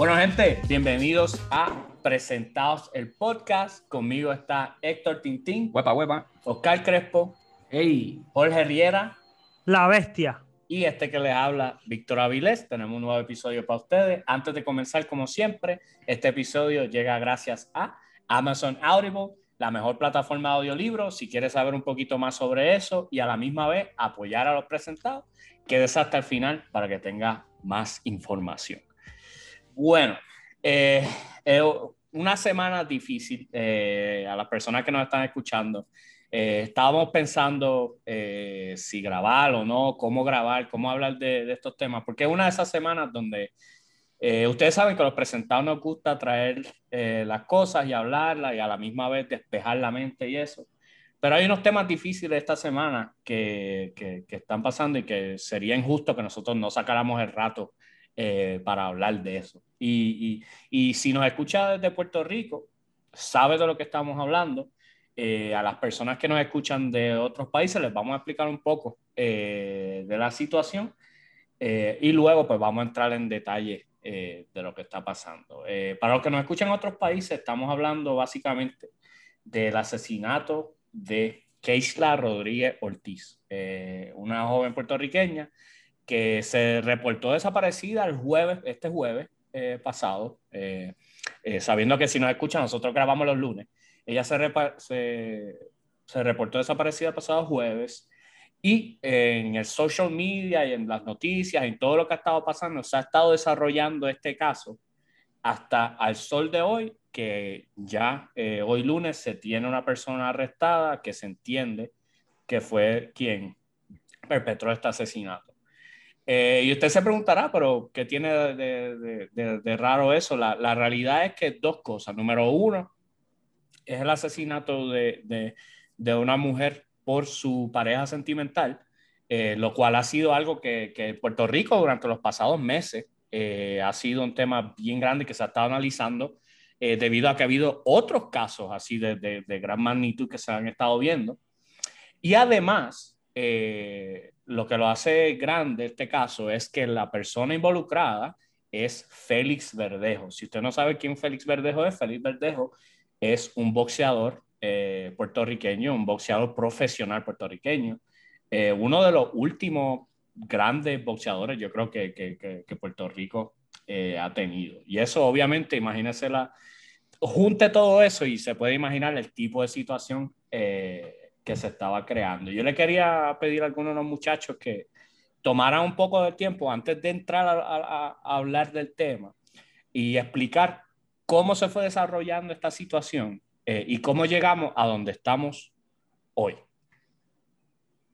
Bueno, gente, bienvenidos a Presentados el Podcast. Conmigo está Héctor Tintín, Huepa, huepa. Oscar Crespo, Ey. Jorge Riera La bestia. y este que les habla, Víctor Avilés. Tenemos un nuevo episodio para ustedes. Antes de comenzar, como siempre, este episodio llega gracias a Amazon Audible, la mejor plataforma de audiolibros. Si quieres saber un poquito más sobre eso y a la misma vez apoyar a los presentados, quédese hasta el final para que tenga más información. Bueno, eh, una semana difícil eh, a las personas que nos están escuchando. Eh, estábamos pensando eh, si grabar o no, cómo grabar, cómo hablar de, de estos temas, porque es una de esas semanas donde ustedes saben que a los presentados nos gusta traer las cosas y hablarlas y a la misma vez despejar la mente y eso. Pero hay unos temas difíciles esta semana que, que están pasando y que sería injusto que nosotros no sacáramos el rato eh, para hablar de eso. Y, y, y si nos escucha desde Puerto Rico, sabe de lo que estamos hablando. Eh, a las personas que nos escuchan de otros países les vamos a explicar un poco eh, de la situación eh, y luego pues vamos a entrar en detalle de lo que está pasando. Para los que nos escuchan en otros países, estamos hablando básicamente del asesinato de Keisla Rodríguez Ortiz, una joven puertorriqueña que se reportó desaparecida el jueves, este jueves eh, pasado, eh, eh, sabiendo que si nos escuchan, nosotros grabamos los lunes. Ella se, se, reportó desaparecida el pasado jueves y en el social media y en las noticias, en todo lo que ha estado pasando, se ha estado desarrollando este caso hasta al sol de hoy, que ya hoy lunes se tiene una persona arrestada que se entiende que fue quien perpetró este asesinato. Eh, y usted se preguntará, pero ¿qué tiene de, de- de- de raro eso? La, la realidad es que dos cosas. Número uno, es el asesinato de, una mujer por su pareja sentimental, eh, lo cual ha sido algo que, que Puerto Rico durante los pasados meses eh, ha sido un tema bien grande que se ha estado analizando eh, debido a que ha habido otros casos así de gran magnitud que se han estado viendo. Y además, eh, lo que lo hace grande este caso es que la persona involucrada es Félix Verdejo. Si usted no sabe quién Félix Verdejo es, Félix Verdejo es un boxeador eh, puertorriqueño, un boxeador profesional puertorriqueño, eh, uno de los últimos grandes boxeadores, yo creo que, que- que- que Puerto Rico eh, ha tenido. Y eso, obviamente, imagínese la, junte todo eso y se puede imaginar el tipo de situación eh, que se estaba creando. Yo le quería pedir a algunos de los muchachos que tomaran un poco de tiempo antes de entrar a, a- a hablar del tema y explicar cómo se fue desarrollando esta situación eh, y cómo llegamos a donde estamos hoy.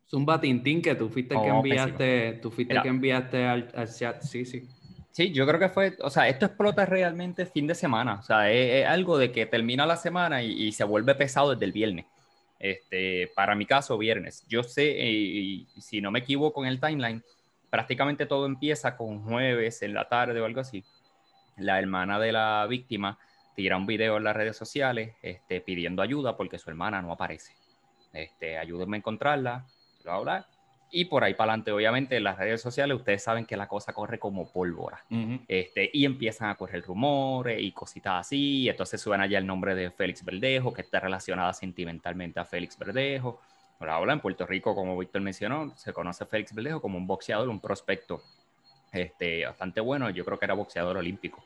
Zumba Tintín, que tú fuiste el que Oh, enviaste, tú fuiste el que enviaste al, al chat. Sí, sí. Sí, yo creo que fue, o sea, esto explota realmente fin de semana, o sea, es, es algo de que termina la semana y, y se vuelve pesado desde el viernes. Este, para mi caso, viernes. Yo sé, si no me equivoco en el timeline, prácticamente todo empieza con jueves en la tarde o algo así. La hermana de la víctima tira un video en las redes sociales este, pidiendo ayuda porque su hermana no aparece. Este, ayúdenme a encontrarla, bla, bla. Y por ahí para adelante, obviamente, en las redes sociales ustedes saben que la cosa corre como pólvora. Este, y empiezan a correr rumores y cositas así. y entonces suena allá el nombre de Félix Verdejo, que está relacionada sentimentalmente a Félix Verdejo. Bla. En Puerto Rico, como Víctor mencionó, se conoce a Félix Verdejo como un boxeador, un prospecto este, bastante bueno. Yo creo que era boxeador olímpico.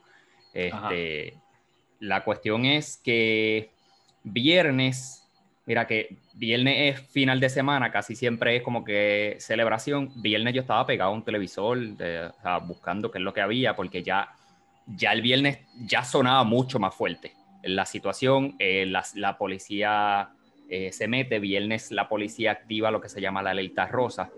Este, la cuestión es que viernes, mira que viernes es final de semana, casi siempre es como que celebración. Viernes yo estaba pegado a un televisor, buscando qué es lo que había, porque ya, ya el viernes ya sonaba mucho más fuerte la situación. eh, la, la policía eh, se mete, viernes la policía activa lo que se llama la alerta rosa.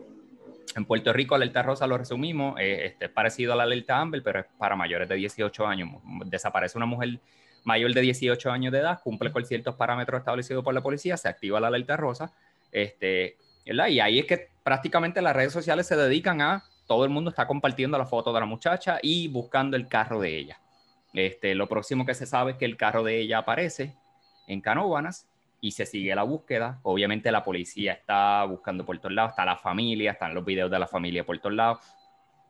En Puerto Rico, la alerta rosa lo resumimos, eh, este, es parecido a la alerta Amber, pero es para mayores de 18 años. Desaparece una mujer mayor de 18 años de edad, cumple con ciertos parámetros establecidos por la policía, se activa la alerta rosa, este, ¿verdad? y ahí es que prácticamente las redes sociales se dedican a, todo el mundo está compartiendo la foto de la muchacha y buscando el carro de ella. Este, lo próximo que se sabe es que el carro de ella aparece en Canóvanas y se sigue la búsqueda. Obviamente la policía está buscando por todos lados, está la familia, están los videos de la familia por todos lados.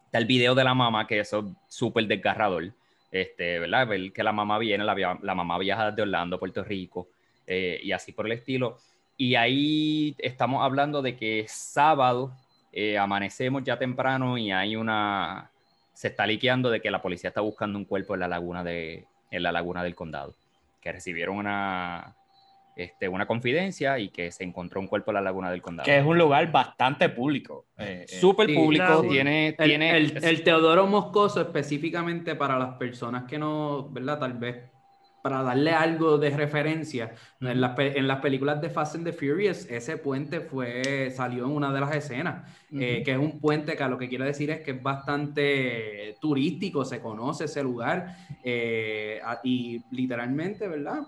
Está el video de la mamá, que eso es súper desgarrador. Este, ¿verdad? Ver que la mamá viene, la, la mamá viaja de Orlando Puerto Rico eh, y así por el estilo. Y ahí estamos hablando de que sábado eh, amanecemos ya temprano y hay una, se está liqueando de que la policía está buscando un cuerpo en la laguna, de, en la laguna del condado, que recibieron una, este, una confidencia y que se encontró un cuerpo en la laguna del condado. Que es un lugar bastante público. Eh, Súper público. tiene, el, tiene el, Teodoro Moscoso específicamente para las personas que no, ¿verdad? Tal vez para darle algo de referencia, en las, en las, películas de Fast and the Furious, ese puente fue, salió en una de las escenas, eh, que es un puente que lo que quiero decir es que es bastante turístico, se conoce ese lugar, eh, y literalmente, ¿verdad?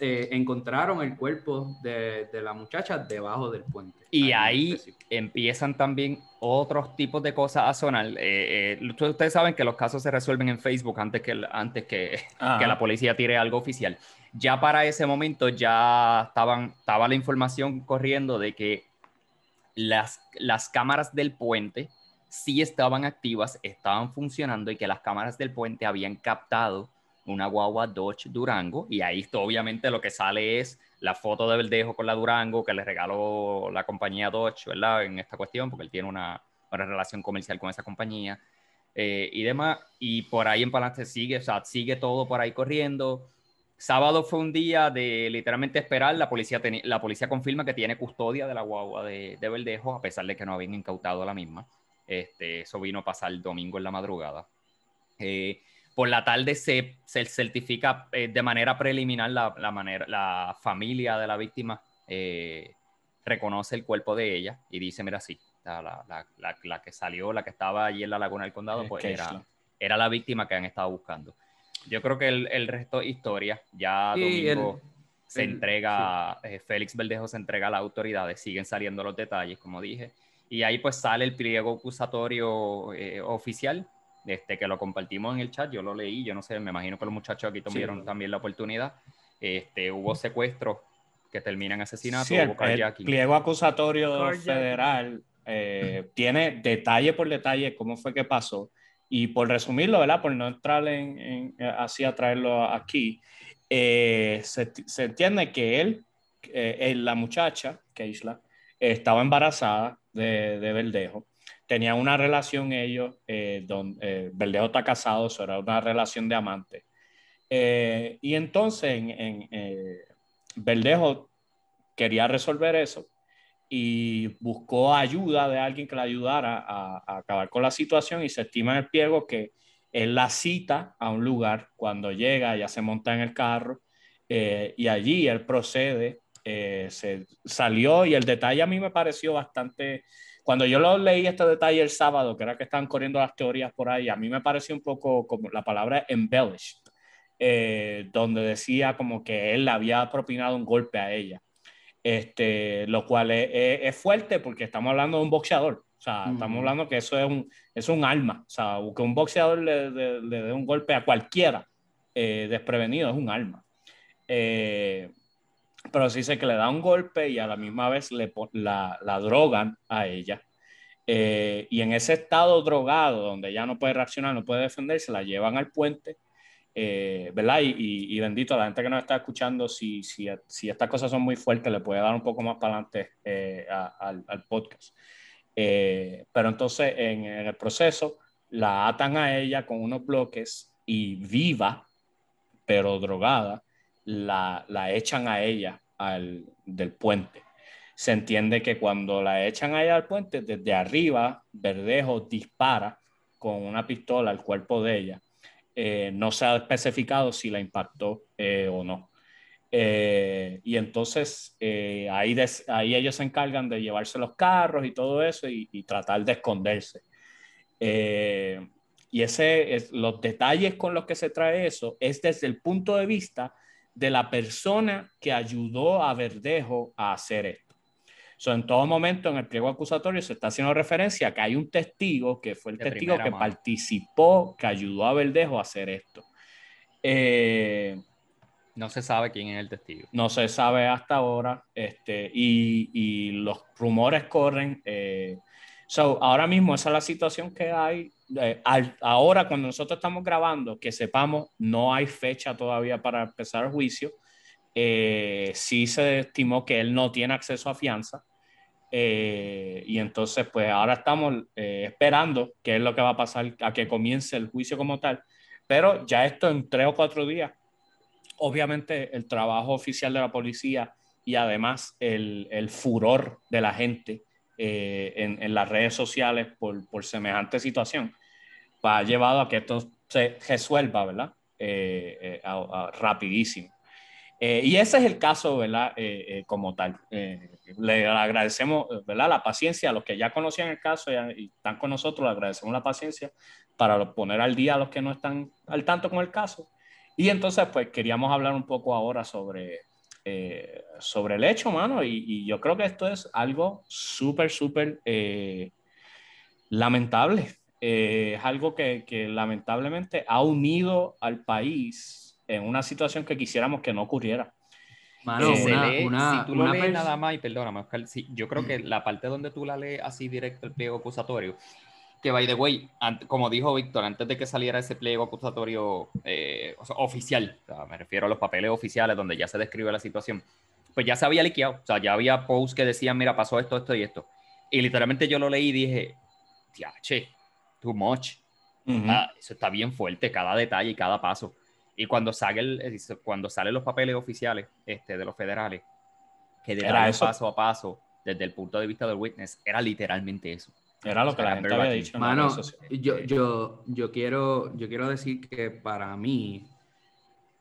Eh, encontraron el cuerpo de, la muchacha debajo del puente. Y ahí, empiezan también otros tipos de cosas a sonar. Eh, eh, ustedes saben que los casos se resuelven en Facebook antes que, antes que, que, la policía tire algo oficial. Ya para ese momento ya estaban, estaba la información corriendo de que las, las cámaras del puente sí estaban activas, estaban funcionando y que las cámaras del puente habían captado una guagua Dodge Durango y ahí obviamente lo que sale es la foto de Verdejo con la Durango que le regaló la compañía Dodge, ¿verdad? En esta cuestión, porque él tiene una, relación comercial con esa compañía eh, y demás. Y por ahí en Palante sigue, o sea, sigue todo por ahí corriendo. Sábado fue un día de literalmente esperar. La policía, la policía confirma que tiene custodia de la guagua de, de Verdejo, a pesar de que no habían incautado la misma. Este, eso vino a pasar el domingo en la madrugada. Eh, por la tarde se, se certifica eh, de manera preliminar la, la, manera, la familia de la víctima eh, reconoce el cuerpo de ella y dice, mira, sí, la, que salió, la que estaba allí en la laguna del condado, pues era, era la víctima que han estado buscando. Yo creo que el, el resto historia, ya domingo se entrega, eh, Félix Verdejo se entrega a las autoridades, siguen saliendo los detalles, como dije, y ahí pues sale el pliego acusatorio oficial este, que lo compartimos en el chat, yo lo leí, yo no sé, me imagino que los muchachos aquí tuvieron también la oportunidad. Este, hubo secuestros que terminan asesinato, sí, el, pliego acusatorio federal eh, tiene detalle por detalle cómo fue que pasó. Y por resumirlo, ¿verdad? Por no entrar en, así a traerlo aquí, eh, se, se, entiende que él, eh, la muchacha, Keisla, estaba embarazada de, de Verdejo tenían una relación ellos, eh, donde eh, Verdejo está casado, eso era una relación de amante. Eh, y entonces en, Verdejo quería resolver eso y buscó ayuda de alguien que le ayudara a, acabar con la situación y se estima en el pliego que él la cita a un lugar, cuando llega ya se monta en el carro y allí él procede, se salió y el detalle a mí me pareció bastante cuando yo lo leí este detalle el sábado, que era que estaban corriendo las teorías por ahí, a mí me pareció un poco como la palabra embellished, eh, donde decía como que él le había propinado un golpe a ella. Este, lo cual es, fuerte porque estamos hablando de un boxeador. O sea, estamos hablando que eso es un, es un arma. O sea, que un boxeador le, dé un golpe a cualquiera eh, desprevenido es un arma. Eh, pero sí sé que le da un golpe y a la misma vez le, la, la drogan a ella. Eh, y en ese estado drogado, donde ella no puede reaccionar, no puede defenderse, la llevan al puente, eh, ¿verdad? Y, y, bendito a la gente que nos está escuchando, si, si, si, estas cosas son muy fuertes, le puede dar un poco más para adelante eh, al, al, podcast. pero entonces en, en, el proceso la atan a ella con unos bloques y viva, pero drogada, la, la echan a ella al, del puente. Se entiende que cuando la echan a ella al puente, desde arriba, Verdejo dispara con una pistola al cuerpo de ella. Eh, no se ha especificado si la impactó eh, o no. Eh, y entonces ahí, ahí ellos se encargan de llevarse los carros y todo eso y, y tratar de esconderse. y ese es, los detalles con los que se trae eso es desde el punto de vista de la persona que ayudó a Verdejo a hacer esto. So, en todo momento en el pliego acusatorio se está haciendo referencia a que hay un testigo que fue el testigo que participó, que ayudó a Verdejo a hacer esto. Eh, no se sabe quién es el testigo. No se sabe hasta ahora. Este, y, y los rumores corren. Eh, So, ahora mismo esa es la situación que hay. Eh, ahora, cuando nosotros estamos grabando, que sepamos, no hay fecha todavía para empezar el juicio. Eh, sí se estimó que él no tiene acceso a fianza. Eh, y entonces, pues ahora estamos esperando qué es lo que va a pasar a que comience el juicio como tal. Pero ya esto en tres o cuatro días, obviamente el trabajo oficial de la policía y además el, el furor de la gente eh, en, en, las redes sociales por, por, semejante situación, ha llevado a que esto se resuelva, ¿verdad? Eh, eh, rapidísimo. y ese es el caso, ¿verdad? como tal. le agradecemos, ¿verdad? La paciencia a los que ya conocían el caso y, están con nosotros, le agradecemos la paciencia para poner al día a los que no están al tanto con el caso. Y entonces, pues queríamos hablar un poco ahora sobre eh, sobre el hecho, mano, y, yo creo que esto es algo súper, súper eh, lamentable. Eh, es algo que, que, lamentablemente ha unido al país en una situación que quisiéramos que no ocurriera. Mano, una, si tú lo lees nada más, y perdóname, Oscar, sí, yo creo que la parte donde tú la lees así directo el pliego acusatorio, que by the way, como dijo Víctor, antes de que saliera ese pliego acusatorio eh, oficial, me refiero a los papeles oficiales donde ya se describe la situación, pues ya se había liqueado, o sea, ya había posts que decían, mira, pasó esto, esto y esto. Y literalmente yo lo leí y dije, che, too much. Ah, eso está bien fuerte, cada detalle y cada paso. Y cuando sale, el, cuando salen los papeles oficiales este, de los federales, que de paso a paso, desde el punto de vista del witness, era literalmente eso. Era lo que la gente había dicho. Mano, yo, yo, yo, quiero, yo quiero decir que para mí,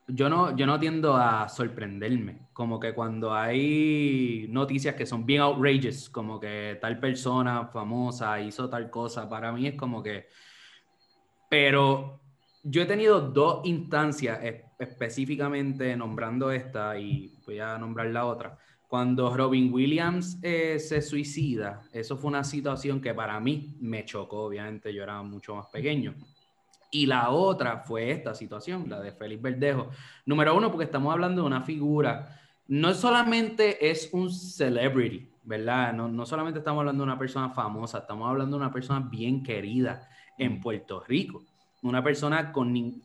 yo no, yo no tiendo a sorprenderme. Como que cuando hay noticias que son bien outrageous, como que tal persona famosa hizo tal cosa, para mí es como que... Pero yo he tenido dos instancias específicamente nombrando esta y voy a nombrar la otra cuando Robin Williams eh, se suicida, eso fue una situación que para mí me chocó, obviamente yo era mucho más pequeño. Y la otra fue esta situación, la de Félix Verdejo. Número uno, porque estamos hablando de una figura, no solamente es un celebrity, ¿verdad? No, no solamente estamos hablando de una persona famosa, estamos hablando de una persona bien querida en Puerto Rico. Una persona con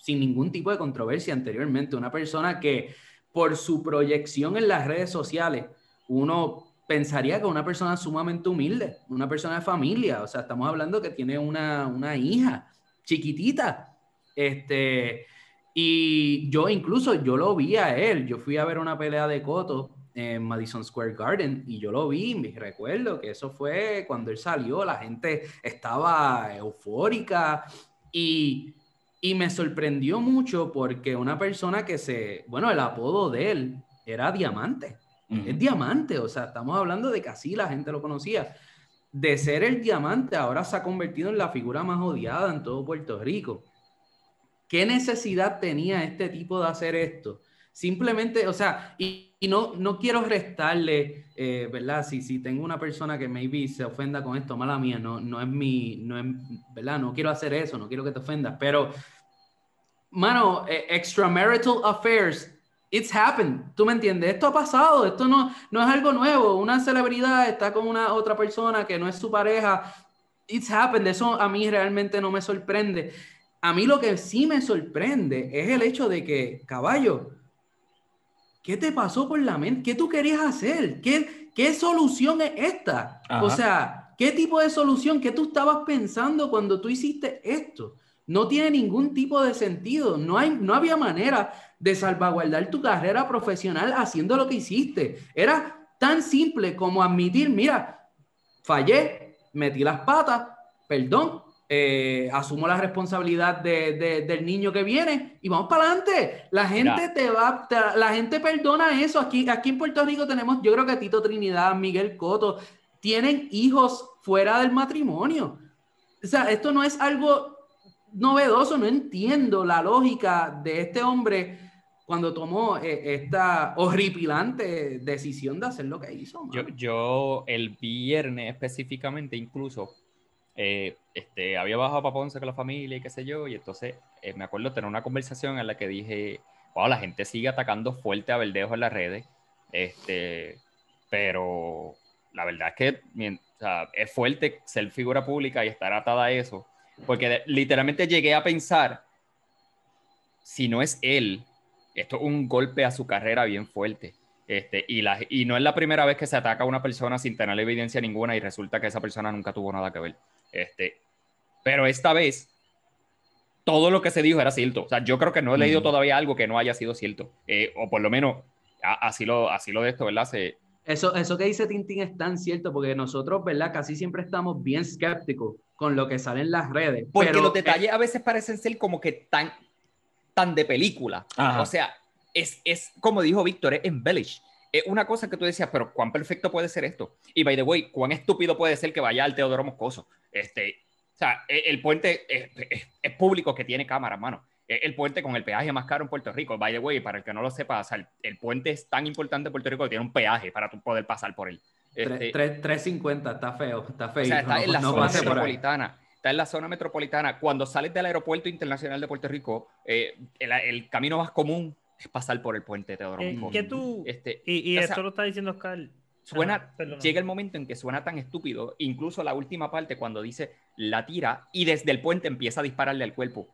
sin ningún tipo de controversia anteriormente, una persona que por su proyección en las redes sociales, uno pensaría que una persona sumamente humilde, una persona de familia, o sea, estamos hablando que tiene una, una hija chiquitita, este, y yo incluso, yo lo vi a él, yo fui a ver una pelea de Coto en Madison Square Garden y yo lo vi, me recuerdo que eso fue cuando él salió, la gente estaba eufórica y y me sorprendió mucho porque una persona que se, bueno, el apodo de él era Diamante. Es Diamante, o sea, estamos hablando de que así la gente lo conocía. De ser el Diamante, ahora se ha convertido en la figura más odiada en todo Puerto Rico. ¿Qué necesidad tenía este tipo de hacer esto? Simplemente, o sea, y, no, no quiero restarle, eh, ¿verdad? Si, si tengo una persona que maybe se ofenda con esto, mala mía, no, no es mi, no es, ¿verdad? No quiero hacer eso, no quiero que te ofendas, pero, mano, eh, extramarital affairs, it's happened, ¿tú me entiendes? Esto ha pasado, esto no, no es algo nuevo, una celebridad está con una otra persona que no es su pareja, it's happened, eso a mí realmente no me sorprende. A mí lo que sí me sorprende es el hecho de que, caballo, ¿qué te pasó por la mente? ¿Qué tú querías hacer? ¿Qué, qué solución es esta? O sea, ¿qué tipo de solución? ¿Qué tú estabas pensando cuando tú hiciste esto? No tiene ningún tipo de sentido. No, hay, no había manera de salvaguardar tu carrera profesional haciendo lo que hiciste. Era tan simple como admitir, mira, fallé, metí las patas, perdón, eh, asumo la responsabilidad de, del niño que viene y vamos para adelante. La gente te va, la gente perdona eso. Aquí, aquí en Puerto Rico tenemos, yo creo que Tito Trinidad, Miguel Coto, tienen hijos fuera del matrimonio. O sea, esto no es algo novedoso, no entiendo la lógica de este hombre cuando tomó eh, esta horripilante decisión de hacer lo que hizo. Yo, yo el viernes específicamente incluso eh, este, había bajado para Ponce con la familia y qué sé yo, y entonces eh, me acuerdo tener una conversación en la que dije, wow, la gente sigue atacando fuerte a Verdejo en las redes, este, pero la verdad es que es fuerte ser figura pública y estar atada a eso. Porque literalmente llegué a pensar, si no es él, esto es un golpe a su carrera bien fuerte. Este, y, y no es la primera vez que se ataca a una persona sin tener evidencia ninguna y resulta que esa persona nunca tuvo nada que ver. Este, pero esta vez, todo lo que se dijo era cierto. O sea, yo creo que no he leído todavía algo que no haya sido cierto. Eh, o por lo menos, así lo, así lo de esto, ¿verdad? Se, eso, eso que dice Tintín es tan cierto, porque nosotros, ¿verdad? Casi siempre estamos bien escépticos con lo que sale en las redes. Porque los detalles a veces parecen ser como que tan, tan de película. O sea, es, es como dijo Víctor, es embellish. Es una cosa que tú decías, pero ¿cuán perfecto puede ser esto? Y by the way, ¿cuán estúpido puede ser que vaya al Teodoro Moscoso? Este, o sea, e, el, puente es, es, público que tiene cámara, mano el puente con el peaje más caro en Puerto Rico. By the way, para el que no lo sepa, el, puente es tan importante en Puerto Rico que tiene un peaje para tú poder pasar por él. Este, 3.50, está feo, está feo. O sea, está en la zona metropolitana. Está en la zona metropolitana. Cuando sales del aeropuerto internacional de Puerto Rico, eh, el, camino más común es pasar por el puente Teodoro. Eh, ¿Qué tú? Este, y, esto lo está diciendo Oscar. Suena, llega el momento en que suena tan estúpido, incluso la última parte cuando dice la tira y desde el puente empieza a dispararle al cuerpo.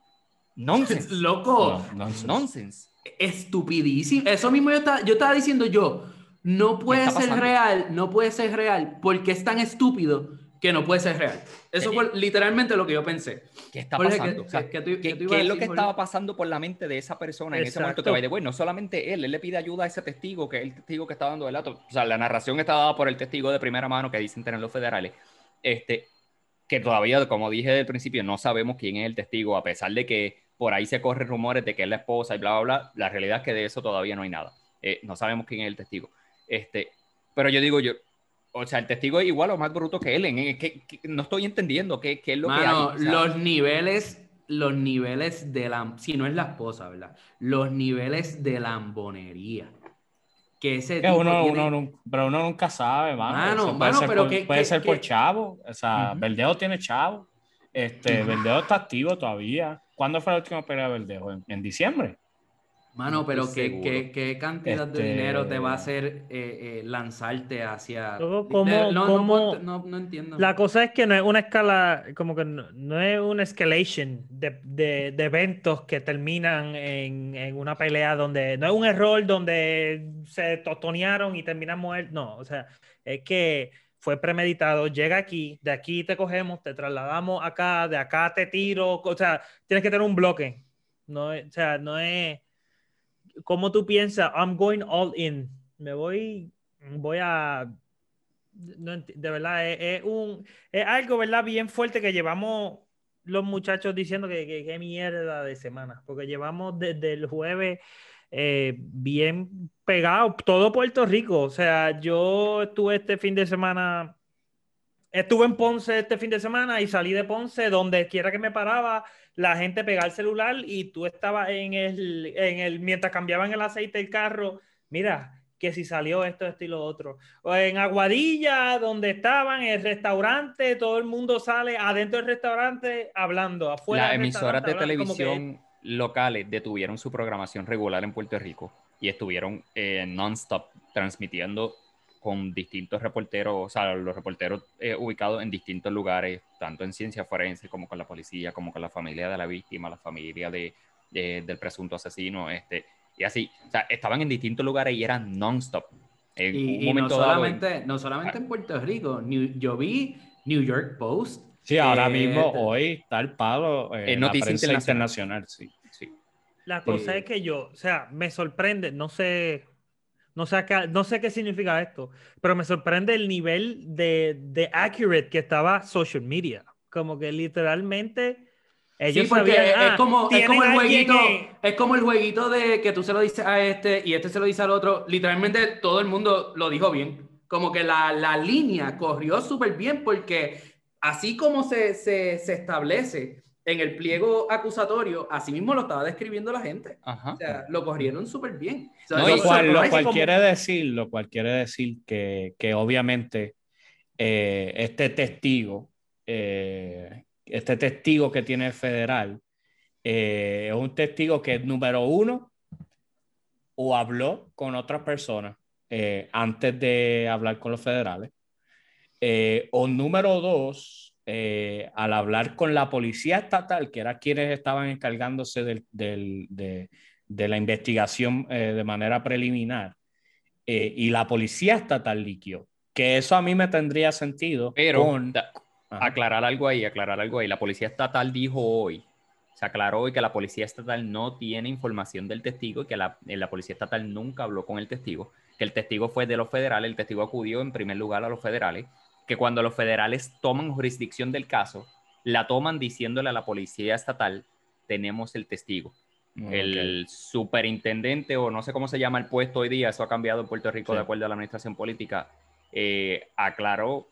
Nonsense. Loco. nonsense. Estupidísimo. Eso mismo yo estaba, yo estaba diciendo yo. No puede ser real, no puede ser real, porque es tan estúpido que no puede ser real. Eso fue literalmente lo que yo pensé. ¿Qué está pasando? ¿Qué, es lo que estaba pasando por la mente de esa persona en ese momento que va de bueno, no solamente él, él le pide ayuda a ese testigo, que es el testigo que está dando el dato. O sea, la narración está dada por el testigo de primera mano que dicen tener los federales. Este, que todavía, como dije del principio, no sabemos quién es el testigo, a pesar de que por ahí se corren rumores de que es la esposa y bla, bla, bla. La realidad es que de eso todavía no hay nada. Eh, no sabemos quién es el testigo. Este, pero yo digo, yo, o sea, el testigo es igual o más bruto que él. En, que, no estoy entendiendo qué, qué es lo que hay. los niveles, los niveles de la, si no es la esposa, ¿verdad? Los niveles de lambonería. Que ese tipo uno, uno, pero uno nunca sabe, mano. puede ser, pero por, que, puede ser por chavo. O sea, Verdeo tiene chavo. Este, Verdeo está activo todavía. ¿Cuándo fue la última pelea de Verdejo? ¿En, diciembre? Mano, pero ¿qué, qué, cantidad de este, dinero te va a hacer eh, eh, lanzarte hacia... ¿Cómo, no, no, entiendo. La cosa es que no es una escala, como que no, es una escalation de, de, de, eventos que terminan en, en, una pelea donde... No es un error donde se tostonearon y terminan muertos. No, o sea, es que fue premeditado, llega aquí, de aquí te cogemos, te trasladamos acá, de acá te tiro, o sea, tienes que tener un bloque. No, o sea, no es como tú piensas, I'm going all in, me voy, voy a, de verdad, es, un, es algo, ¿verdad? Bien fuerte que llevamos los muchachos diciendo que, que mierda de semana, porque llevamos desde el jueves eh, bien pegado, todo Puerto Rico. O sea, yo estuve este fin de semana, estuve en Ponce este fin de semana y salí de Ponce, donde quiera que me paraba, la gente pegaba el celular y tú estabas en el, en el, mientras cambiaban el aceite del carro, mira, que si salió esto, esto y lo otro. O en Aguadilla, donde estaban, el restaurante, todo el mundo sale adentro del restaurante hablando, afuera. Las emisoras de televisión locales detuvieron su programación regular en Puerto Rico y estuvieron eh, non-stop transmitiendo con distintos reporteros, o sea, los reporteros eh, ubicados en distintos lugares, tanto en ciencia forense como con la policía, como con la familia de la víctima, la familia de, del presunto asesino, este, y así, o sea, estaban en distintos lugares y eran non-stop. y, no solamente, no solamente en Puerto Rico, yo vi New York Post, Sí, ahora mismo, hoy está el palo eh, en noticias internacional. sí, sí. La cosa es que yo, o sea, me sorprende, no sé, no sé, qué, no sé qué significa esto, pero me sorprende el nivel de, de accurate que estaba social media. Como que literalmente ellos sí, porque es, ah, como, es como el jueguito, es como el jueguito de que tú se lo dices a este y este se lo dice al otro. Literalmente todo el mundo lo dijo bien. Como que la, la línea corrió súper bien porque así como se, se, se, establece en el pliego acusatorio, así mismo lo estaba describiendo la gente. O sea, lo corrieron súper bien. lo, cual, quiere decir, lo cual quiere decir que, que obviamente eh, este testigo, eh, este testigo que tiene el federal, eh, es un testigo que es número uno o habló con otras personas antes de hablar con los federales o número dos, al hablar con la policía estatal, que era quienes estaban encargándose del, de, de, la investigación de manera preliminar, y la policía estatal liquió, que eso a mí me tendría sentido. Pero aclarar algo ahí, aclarar algo ahí. La policía estatal dijo hoy se aclaró hoy que la policía estatal no tiene información del testigo y que la, eh, la, policía estatal nunca habló con el testigo, que el testigo fue de los federales, el testigo acudió en primer lugar a los federales, que cuando los federales toman jurisdicción del caso, la toman diciéndole a la policía estatal, tenemos el testigo. El superintendente, o no sé cómo se llama el puesto hoy día, eso ha cambiado en Puerto Rico de acuerdo a la administración política, eh, aclaró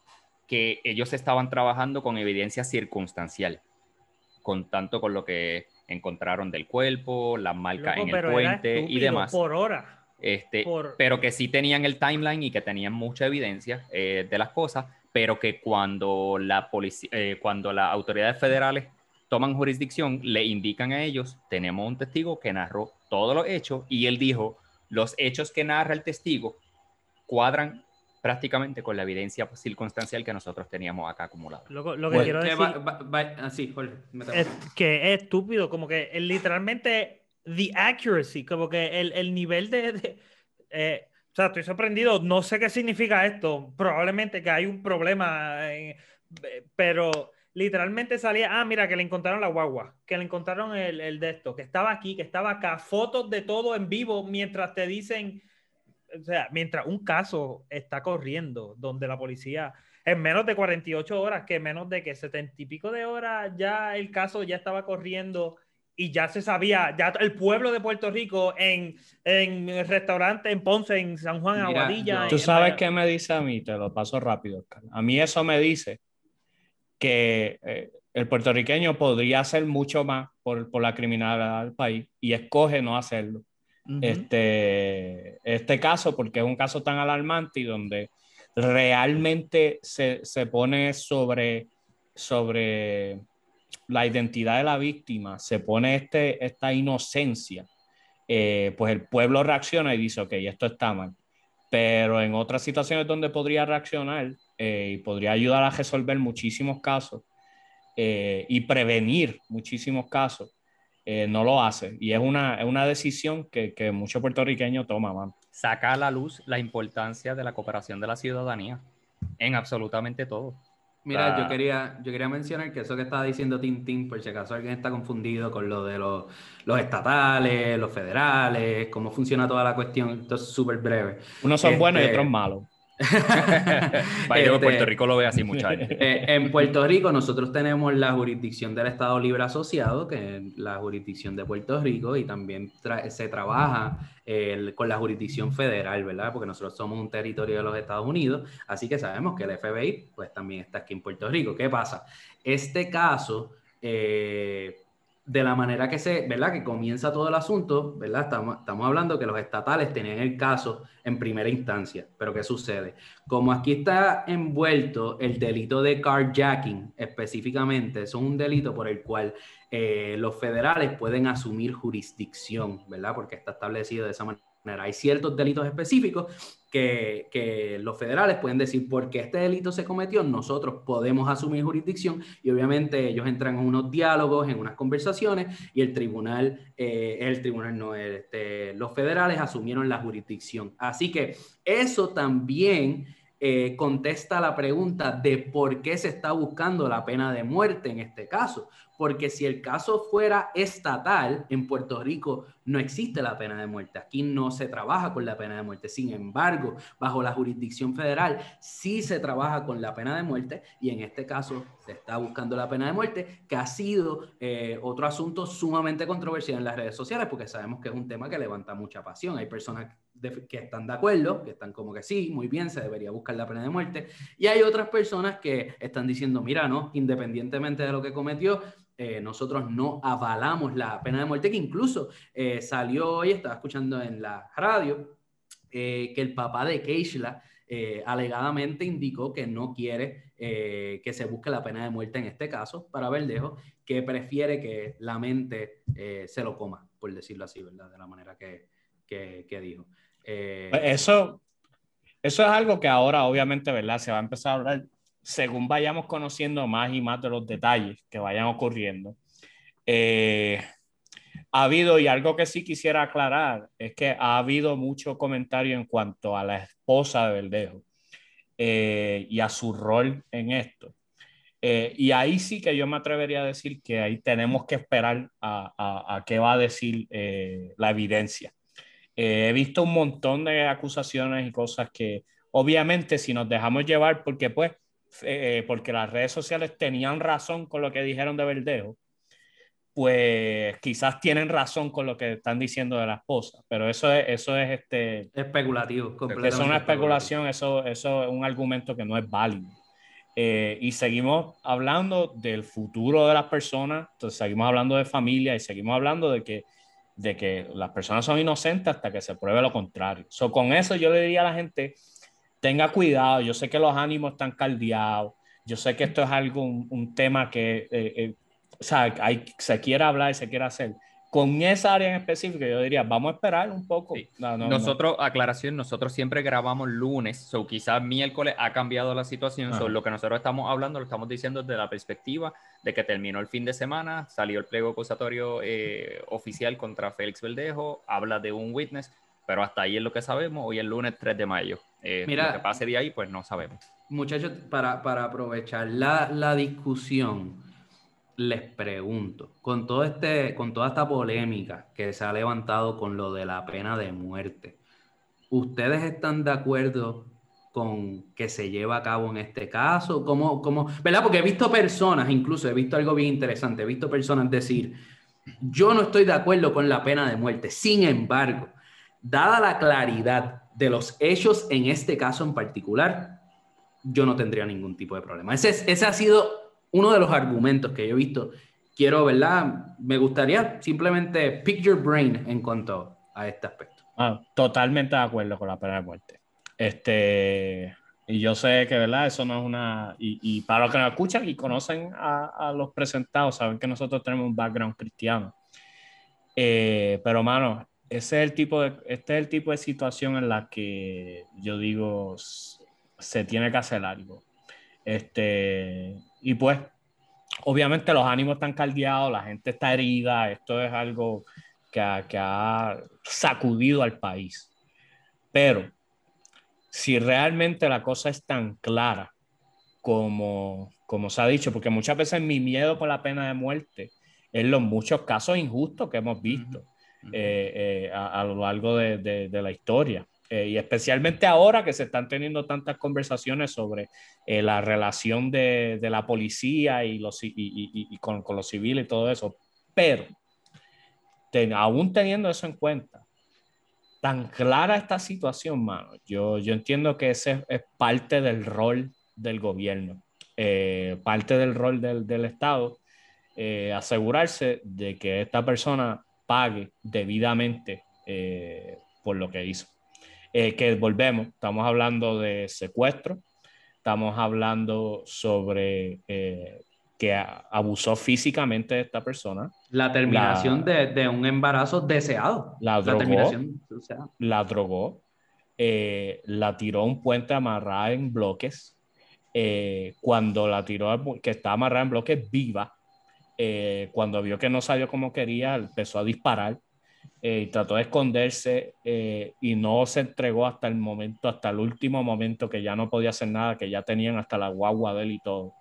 que ellos estaban trabajando con evidencia circunstancial con tanto con lo que encontraron del cuerpo, las marcas en el puente y demás. Por hora. Este, Pero que sí tenían el timeline y que tenían mucha evidencia eh, de las cosas, pero que cuando la policía, eh, cuando las autoridades federales toman jurisdicción, le indican a ellos, tenemos un testigo que narró todos los hechos y él dijo, los hechos que narra el testigo cuadran prácticamente con la evidencia circunstancial que nosotros teníamos acá acumulada. Lo, que quiero decir es que es estúpido, como que literalmente the accuracy, como que el, el nivel de... Eh, o sea, estoy sorprendido, no sé qué significa esto, probablemente que hay un problema, pero literalmente salía, ah, mira, que le encontraron la guagua, que le encontraron el, el de esto, que estaba aquí, que estaba acá, fotos de todo en vivo mientras te dicen o sea, mientras un caso está corriendo donde la policía en menos de 48 horas, que menos de que 70 y pico de horas ya el caso ya estaba corriendo y ya se sabía, ya el pueblo de Puerto Rico en, en el restaurante en Ponce, en San Juan, Aguadilla. Tú sabes qué me dice a mí, te lo paso rápido, A mí eso me dice que eh, el puertorriqueño podría hacer mucho más por, por la criminalidad del país y escoge no hacerlo. Este, este caso, porque es un caso tan alarmante y donde realmente se, se pone sobre, sobre la identidad de la víctima, se pone este, esta inocencia, eh, pues el pueblo reacciona y dice, ok, esto está mal. Pero en otras situaciones donde podría reaccionar eh, y podría ayudar a resolver muchísimos casos eh, y prevenir muchísimos casos, no lo hace. Y es una, es una decisión que, que muchos puertorriqueños toman, Saca a la luz la importancia de la cooperación de la ciudadanía en absolutamente todo. Mira, yo, quería, yo quería mencionar que eso que estaba diciendo Tintín, por si acaso alguien está confundido con lo de los, los estatales, los federales, cómo funciona toda la cuestión, esto es súper breve. Unos son buenos y este, otros malos. Puerto este, Rico lo ve así, muchachos. Eh, en Puerto Rico nosotros tenemos la jurisdicción del Estado Libre Asociado, que es la jurisdicción de Puerto Rico, y también se trabaja con la jurisdicción federal, ¿verdad? Porque nosotros somos un territorio de los Estados Unidos, así que sabemos que el FBI pues también está aquí en Puerto Rico. ¿Qué pasa? Este caso... Eh, de la manera que se, ¿verdad? Que comienza todo el asunto, ¿verdad? Estamos, estamos hablando que los estatales tenían el caso en primera instancia, pero ¿qué sucede? Como aquí está envuelto el delito de carjacking específicamente, es un delito por el cual eh, los federales pueden asumir jurisdicción, ¿verdad? Porque está establecido de esa manera. Hay ciertos delitos específicos que, los federales pueden decir, porque este delito se cometió, nosotros podemos asumir jurisdicción y obviamente ellos entran en unos diálogos, en unas conversaciones y el tribunal, eh, el tribunal no, este, los federales asumieron la jurisdicción. Así que eso también eh, contesta la pregunta de por qué se está buscando la pena de muerte en este caso. Porque si el caso fuera estatal, en Puerto Rico no existe la pena de muerte. Aquí no se trabaja con la pena de muerte. Sin embargo, bajo la jurisdicción federal sí se trabaja con la pena de muerte y en este caso se está buscando la pena de muerte, que ha sido eh, otro asunto sumamente controversial en las redes sociales porque sabemos que es un tema que levanta mucha pasión. Hay personas que están de acuerdo, que están como que sí, muy bien, se debería buscar la pena de muerte. Y hay otras personas que están diciendo, mira, no, independientemente de lo que cometió, eh, nosotros no avalamos la pena de muerte, que incluso eh, salió hoy, estaba escuchando en la radio, eh, que el papá de Keishla alegadamente indicó que no quiere que se busque la pena de muerte en este caso para Verdejo, que prefiere que la mente se lo coma, por decirlo así, ¿verdad? De la manera que, que dijo. Eh, eso, eso es algo que ahora obviamente, ¿verdad? Se va a empezar a hablar según vayamos conociendo más y más de los detalles que vayan ocurriendo, eh, ha habido, y algo que sí quisiera aclarar, es que ha habido mucho comentario en cuanto a la esposa de Verdejo eh, y a su rol en esto. Y ahí sí que yo me atrevería a decir que ahí tenemos que esperar a, a, qué va a decir la evidencia. He visto un montón de acusaciones y cosas que obviamente si nos dejamos llevar porque pues eh, porque las redes sociales tenían razón con lo que dijeron de Verdejo, pues quizás tienen razón con lo que están diciendo de la esposa, pero eso es, eso es este, especulativo. Es una especulación, eso, eso es un argumento que no es válido. Eh, y seguimos hablando del futuro de las personas, entonces seguimos hablando de familia y seguimos hablando de que, de que las personas son inocentes hasta que se pruebe lo contrario. So, con eso yo le diría a la gente, tenga cuidado, yo sé que los ánimos están caldeados, yo sé que esto es algo, un, tema que eh, eh, o sea, hay, se quiere hablar y se quiere hacer. Con esa área en específico, yo diría, vamos a esperar un poco. nosotros, aclaración, nosotros siempre grabamos lunes, o quizás miércoles ha cambiado la situación. lo que nosotros estamos hablando lo estamos diciendo desde la perspectiva de que terminó el fin de semana, salió el pliego acusatorio eh, oficial contra Félix Verdejo, habla de un witness, pero hasta ahí es lo que sabemos. Hoy es el lunes 3 de mayo. Eh, Mira, lo que pase de ahí, pues no sabemos. Muchachos, para, para aprovechar la, la, discusión, les pregunto, con, todo este, con toda esta polémica que se ha levantado con lo de la pena de muerte, ¿ustedes están de acuerdo con que se lleva a cabo en este caso? ¿Cómo, cómo, ¿Verdad? Porque he visto personas, incluso he visto algo bien interesante, he visto personas decir, yo no estoy de acuerdo con la pena de muerte, sin embargo, dada la claridad de los hechos en este caso en particular, yo no tendría ningún tipo de problema. Ese, ese ha sido uno de los argumentos que yo he visto. Quiero, ¿verdad? Me gustaría simplemente pick your brain en cuanto a este aspecto. Ah, totalmente de acuerdo con la pena de muerte. Este, y yo sé que, ¿verdad? Eso no es una... Y, para los que nos escuchan y conocen a, los presentados, saben que nosotros tenemos un background cristiano. Eh, pero, mano, ese es el tipo de, este es el tipo de situación en la que yo digo se tiene que hacer algo. Este, y pues, obviamente los ánimos están caldeados, la gente está herida, esto es algo que ha, que ha sacudido al país. Pero si realmente la cosa es tan clara como, como se ha dicho, porque muchas veces mi miedo por la pena de muerte es los muchos casos injustos que hemos visto. Eh, eh, a, lo largo de, la historia. Eh, y especialmente ahora que se están teniendo tantas conversaciones sobre la relación de, la policía y, los, y, con, los civiles y todo eso. Pero, aún teniendo eso en cuenta, tan clara esta situación, mano, yo, yo entiendo que ese es parte del rol del gobierno, parte del rol del, del Estado, asegurarse de que esta persona pague debidamente eh, por lo que hizo. Eh, que volvemos, estamos hablando de secuestro, estamos hablando sobre eh, que abusó físicamente de esta persona. La terminación de, un embarazo deseado. La drogó. La, drogó. la tiró a un puente amarrada en bloques. cuando la tiró, que está amarrada en bloques viva, eh, cuando vio que no salió como quería, empezó a disparar eh, y trató de esconderse eh, y no se entregó hasta el momento, hasta el último momento que ya no podía hacer nada, que ya tenían hasta la guagua de él y todo.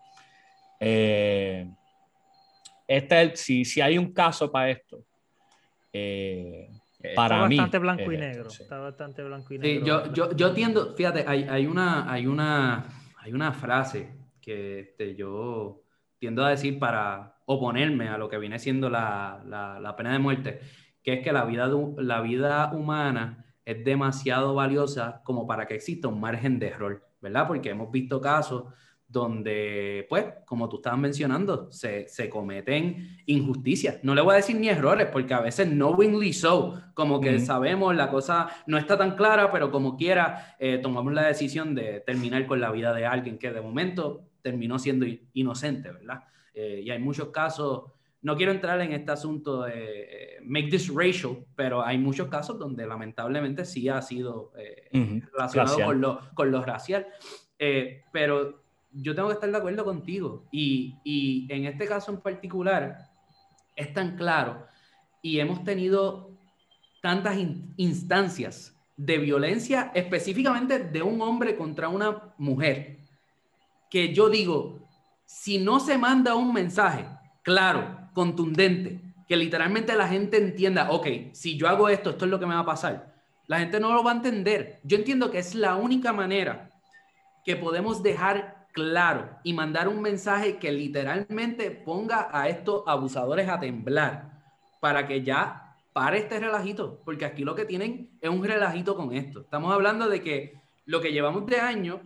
este, si, si hay un caso para esto, para está mí. Bastante blanco y negro. Está bastante blanco y negro. yo, yo, yo, tiendo, fíjate, hay, hay, una, hay, una, hay una frase que este, yo tiendo a decir para oponerme a lo que viene siendo la, la, pena de muerte, que es que la vida, la vida humana es demasiado valiosa como para que exista un margen de error, ¿verdad? Porque hemos visto casos donde, pues, como tú estabas mencionando, se, se, cometen injusticias. No le voy a decir ni errores, porque a veces knowingly so, como que sabemos la cosa no está tan clara, pero como quiera, eh, tomamos la decisión de terminar con la vida de alguien que de momento terminó siendo inocente, ¿verdad? Eh, y hay muchos casos, no quiero entrar en este asunto de eh, make this racial, pero hay muchos casos donde lamentablemente sí ha sido eh, relacionado con lo, con lo racial. pero yo tengo que estar de acuerdo contigo. Y, y en este caso en particular, es tan claro y hemos tenido tantas instancias de violencia específicamente de un hombre contra una mujer, que yo digo, si no se manda un mensaje claro, contundente, que literalmente la gente entienda, ok, si yo hago esto, esto es lo que me va a pasar, la gente no lo va a entender. Yo entiendo que es la única manera que podemos dejar claro y mandar un mensaje que literalmente ponga a estos abusadores a temblar para que ya pare este relajito, porque aquí lo que tienen es un relajito con esto. Estamos hablando de que lo que llevamos de año,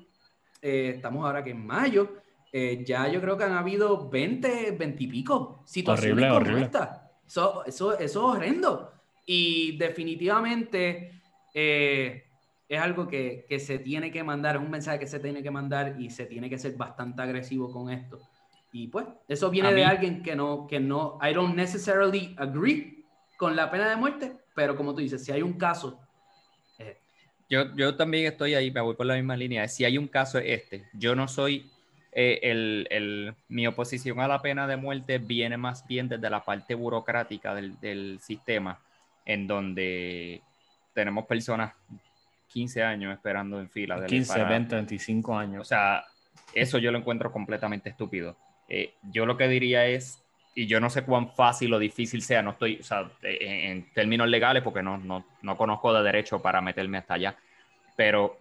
eh, estamos ahora que en mayo, eh, ya yo creo que han habido 20, 20 y pico situaciones como esta. Eso, eso, eso, es horrendo. Y definitivamente eh, es algo que, que, se tiene que mandar, es un mensaje que se tiene que mandar y se tiene que ser bastante agresivo con esto. Y pues, eso viene de alguien que no, que no, I don't necessarily agree con la pena de muerte, pero como tú dices, si hay un caso... Eh, yo, yo también estoy ahí, me voy por la misma línea. Si hay un caso este, yo no soy... Eh, el, el, mi oposición a la pena de muerte viene más bien desde la parte burocrática del, del sistema, en donde tenemos personas 15 años esperando en fila. 15, 20, 25 años. O sea, eso yo lo encuentro completamente estúpido. Eh, yo lo que diría es, y yo no sé cuán fácil o difícil sea, no estoy, o sea, en, términos legales, porque no, no, no, conozco de derecho para meterme hasta allá, pero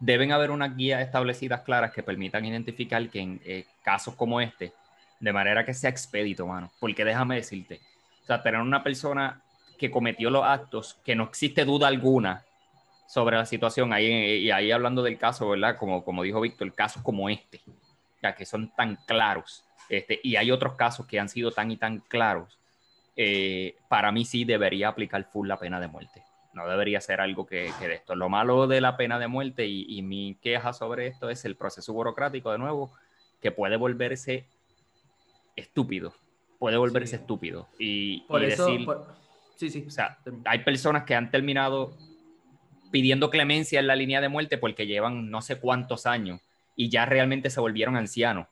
deben haber unas guías establecidas claras que permitan identificar que en eh, casos como este, de manera que sea expedito, mano, porque déjame decirte, o sea, tener una persona que cometió los actos, que no existe duda alguna sobre la situación, ahí, y ahí hablando del caso, ¿verdad? Como, como dijo Víctor, casos como este, ya que son tan claros este, y hay otros casos que han sido tan y tan claros, eh, para mí sí debería aplicar full la pena de muerte. No debería ser algo que, de esto. Lo malo de la pena de muerte y, mi queja sobre esto es el proceso burocrático, de nuevo, que puede volverse estúpido. Puede volverse estúpido. Y, por eso, decir, sí, sí. O sea, hay personas que han terminado pidiendo clemencia en la línea de muerte porque llevan no sé cuántos años y ya realmente se volvieron ancianos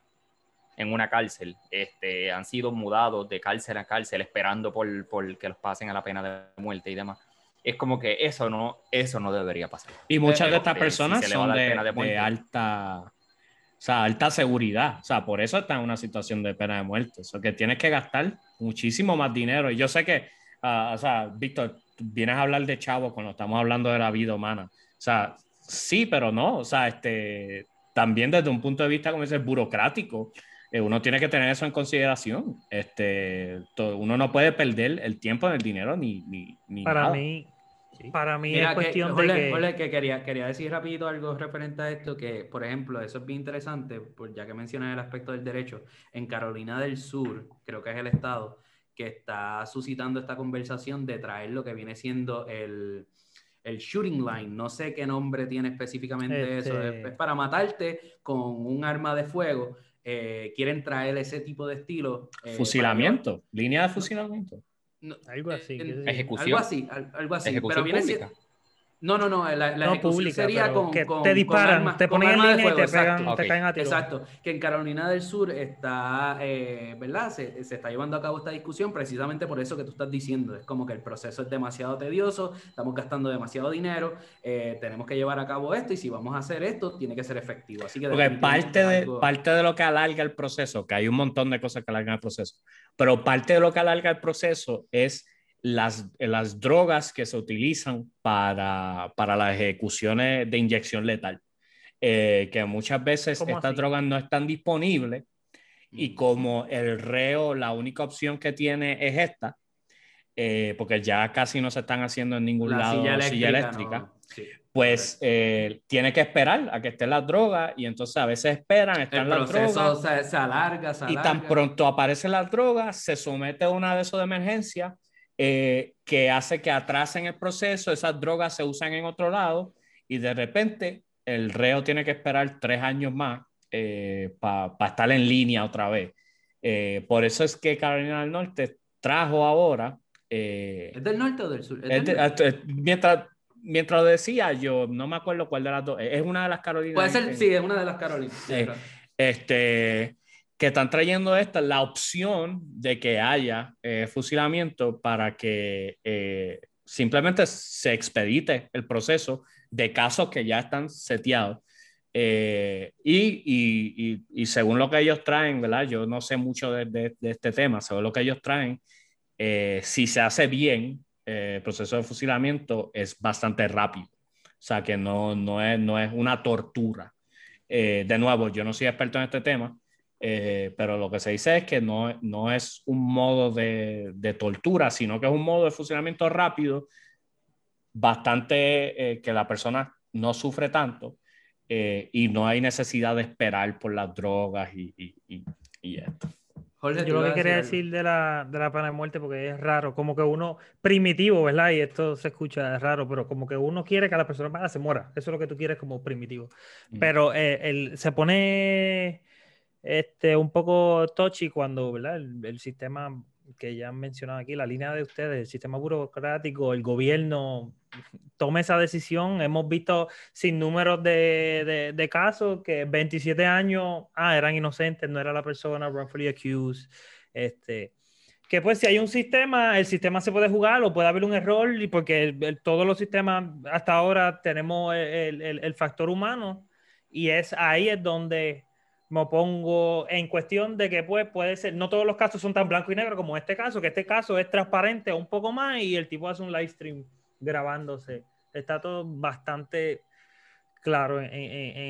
en una cárcel, este, han sido mudados de cárcel a cárcel esperando por, por, que los pasen a la pena de muerte y demás. Es como que eso no, eso no debería pasar. Y muchas de estas personas son de, alta, o sea, alta seguridad. O sea, por eso están en una situación de pena de muerte. O que tienes que gastar muchísimo más dinero. Y yo sé que, uh, o sea, Víctor, vienes a hablar de chavo cuando estamos hablando de la vida humana. O sea, sí, pero no. O sea, este, también desde un punto de vista, como dices, burocrático. Eh, uno tiene que tener eso en consideración. Este, uno no puede perder el tiempo, el dinero, ni, ni, para mí. Para mí es cuestión de que... quería, quería decir rapidito algo referente a esto, que por ejemplo, eso es bien interesante, pues ya que mencionas el aspecto del derecho, en Carolina del Sur, creo que es el estado, que está suscitando esta conversación de traer lo que viene siendo el, el shooting line, no sé qué nombre tiene específicamente eso, este es, para matarte con un arma de fuego, eh, quieren traer ese tipo de estilo. Eh, fusilamiento, línea de fusilamiento. Algo así. ejecución. Algo así, algo así. pero viene pública. No, no, no, la, la no, sería con, que te disparan, te ponen en línea y te, pegan, te caen a tiro. Exacto, que en Carolina del Sur está, eh, ¿verdad? Se, se, está llevando a cabo esta discusión precisamente por eso que tú estás diciendo. Es como que el proceso es demasiado tedioso, estamos gastando demasiado dinero, eh, tenemos que llevar a cabo esto y si vamos a hacer esto, tiene que ser efectivo. Así que Porque parte de, parte de lo que alarga el proceso, que hay un montón de cosas que alargan el proceso, pero parte de lo que alarga el proceso es las, las drogas que se utilizan para, para las ejecuciones de inyección letal. Eh, que muchas veces estas drogas no están disponibles y mm. como el reo la única opción que tiene es esta, eh, porque ya casi no se están haciendo en ningún lado silla eléctrica, silla eléctrica pues eh, tiene que esperar a que estén las drogas y entonces a veces esperan, están las drogas. Se, se alarga, se alarga. Y tan pronto aparecen las drogas, se somete a una de esos de emergencia eh, que hace que atrasen el proceso, esas drogas se usan en otro lado y de repente el reo tiene que esperar tres años más eh, para estar en línea otra vez. Eh, por eso es que Carolina del Norte trajo ahora... ¿Es del norte o del sur? mientras mientras lo decía, yo no me acuerdo cuál de las dos. Es una de las Carolinas. Puede ser, sí, es una de las Carolinas. este, que están trayendo esta, la opción de que haya eh, fusilamiento para que eh, simplemente se expedite el proceso de casos que ya están seteados. Eh, y, y, y, según lo que ellos traen, ¿verdad? Yo no sé mucho de, de, este tema, según lo que ellos traen, si se hace bien, el proceso de fusilamiento es bastante rápido. O sea, que no, no, es, no es una tortura. de nuevo, yo no soy experto en este tema, eh, pero lo que se dice es que no, no es un modo de, de, tortura, sino que es un modo de funcionamiento rápido, bastante eh, que la persona no sufre tanto eh, y no hay necesidad de esperar por las drogas y, y, y, esto. Yo lo que quería decir de la, de la pena de muerte, porque es raro, como que uno primitivo, ¿verdad? Y esto se escucha raro, pero como que uno quiere que la persona se muera. Eso es lo que tú quieres como primitivo. Mm. Pero el, se pone este, un poco touchy cuando. El, sistema que ya han mencionado aquí, la línea de ustedes, el sistema burocrático, el gobierno tome esa decisión. Hemos visto sin números de, de, casos que 27 años ah, eran inocentes, no era la persona wrongfully accused. Este, que pues si hay un sistema, el sistema se puede jugar o puede haber un error, y porque todos los sistemas hasta ahora tenemos el, el, el factor humano y es ahí es donde me pongo en cuestión de que pues puede ser, no todos los casos son tan blanco y negro como este caso, que este caso es transparente un poco más y el tipo hace un live stream grabándose. Está todo bastante claro en,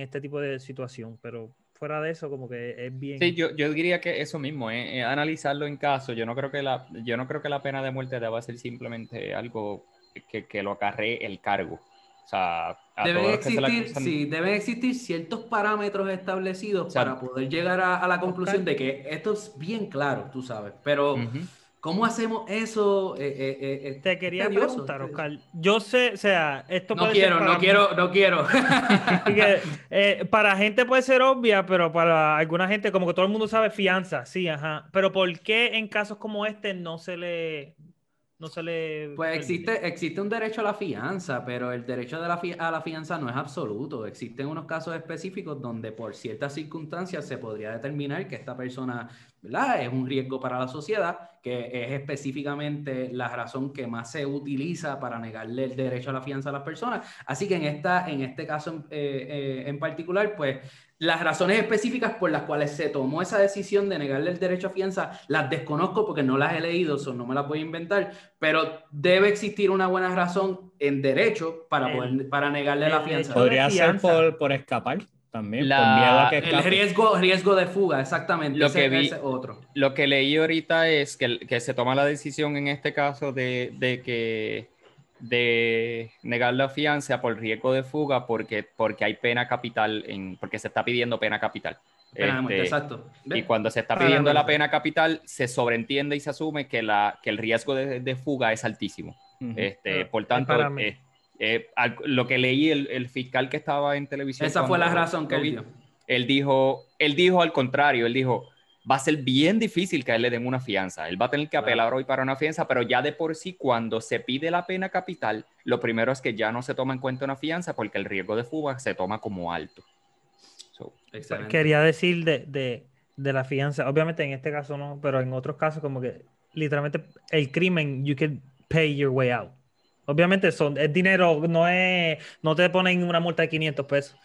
este tipo de situación, pero fuera de eso como que es bien. Sí, yo, yo diría que eso mismo, eh, analizarlo en caso, yo no creo que la, yo no creo que la pena de muerte deba ser simplemente algo que, que lo acarree el cargo. O sea, deben existir, sí, deben existir ciertos parámetros establecidos para poder llegar a, la conclusión de que esto es bien claro, tú sabes. Pero, ¿cómo hacemos eso? Eh, eh, eh, Te quería preguntar, Oscar. Yo sé, o sea, esto no quiero, no quiero, no quiero, para gente puede ser obvia, pero para alguna gente, como que todo el mundo sabe fianza, sí, ajá. Pero ¿por qué en casos como este no se le no se le... Pues existe, existe un derecho a la fianza, pero el derecho de la a la fianza no es absoluto. Existen unos casos específicos donde por ciertas circunstancias se podría determinar que esta persona ¿verdad? es un riesgo para la sociedad, que es específicamente la razón que más se utiliza para negarle el derecho a la fianza a las personas. Así que en, esta, en este caso eh, eh, en particular, pues las razones específicas por las cuales se tomó esa decisión de negarle el derecho a fianza las desconozco porque no las he leído, so no me las voy a inventar, pero debe existir una buena razón en derecho para, poder, para negarle la fianza. Podría ser por, por escapar también, El riesgo, riesgo de fuga, exactamente. Lo que vi, otro. Lo que leí ahorita es que, que se toma la decisión en este caso de, de que de negar la fianza por riesgo de fuga porque, porque hay pena capital, en, porque se está pidiendo pena capital. Este, exacto. Y cuando se está pidiendo la pena capital, se sobreentiende y se asume que, la, que el riesgo de, de fuga es altísimo. este, por tanto, eh, lo que leí el, el, fiscal que estaba en televisión. Esa fue la razón que él dio. Él dijo, él dijo al contrario, él dijo, va a ser bien difícil que a él le den una fianza. Él va a tener que apelar hoy para una fianza, pero ya de por sí, cuando se pide la pena capital, lo primero es que ya no se toma en cuenta una fianza porque el riesgo de fuga se toma como alto. Quería decir de, la fianza, obviamente en este caso no, pero en otros casos como que literalmente el crimen, you can pay your way out. Obviamente son, es dinero, no es, no te ponen una multa de 500 pesos,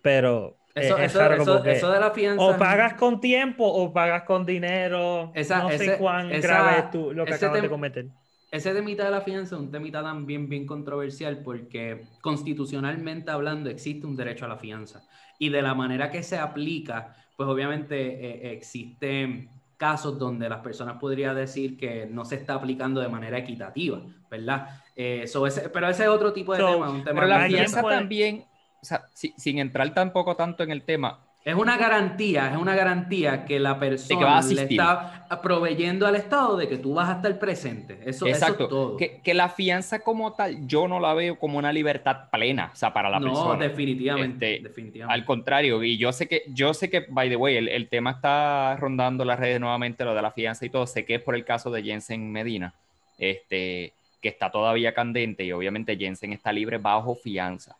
pero eso, eh, eso, de la fianza. O pagas con tiempo o pagas con dinero. no sé cuán grave es tú, lo que acabas de cometer. Ese temita de la fianza es un temita también bien controversial porque constitucionalmente hablando existe un derecho a la fianza. Y de la manera que se aplica, pues obviamente eh, existen casos donde las personas podrían decir que no se está aplicando de manera equitativa, ¿verdad? Eh, pero ese es otro tipo de tema. Un tema pero la fianza también o sea, sin entrar tampoco tanto en el tema. Es una garantía, es una garantía que la persona le está proveyendo al Estado de que tú vas a estar presente. Eso, Exacto. es todo. Que, que, la fianza como tal, yo no la veo como una libertad plena, o sea, para la persona. No, definitivamente, este, definitivamente. Al contrario, y yo sé que, yo sé que, by the way, el, el, tema está rondando las redes nuevamente, lo de la fianza y todo. Sé que es por el caso de Jensen Medina. Este, que está todavía candente y obviamente Jensen está libre bajo fianza.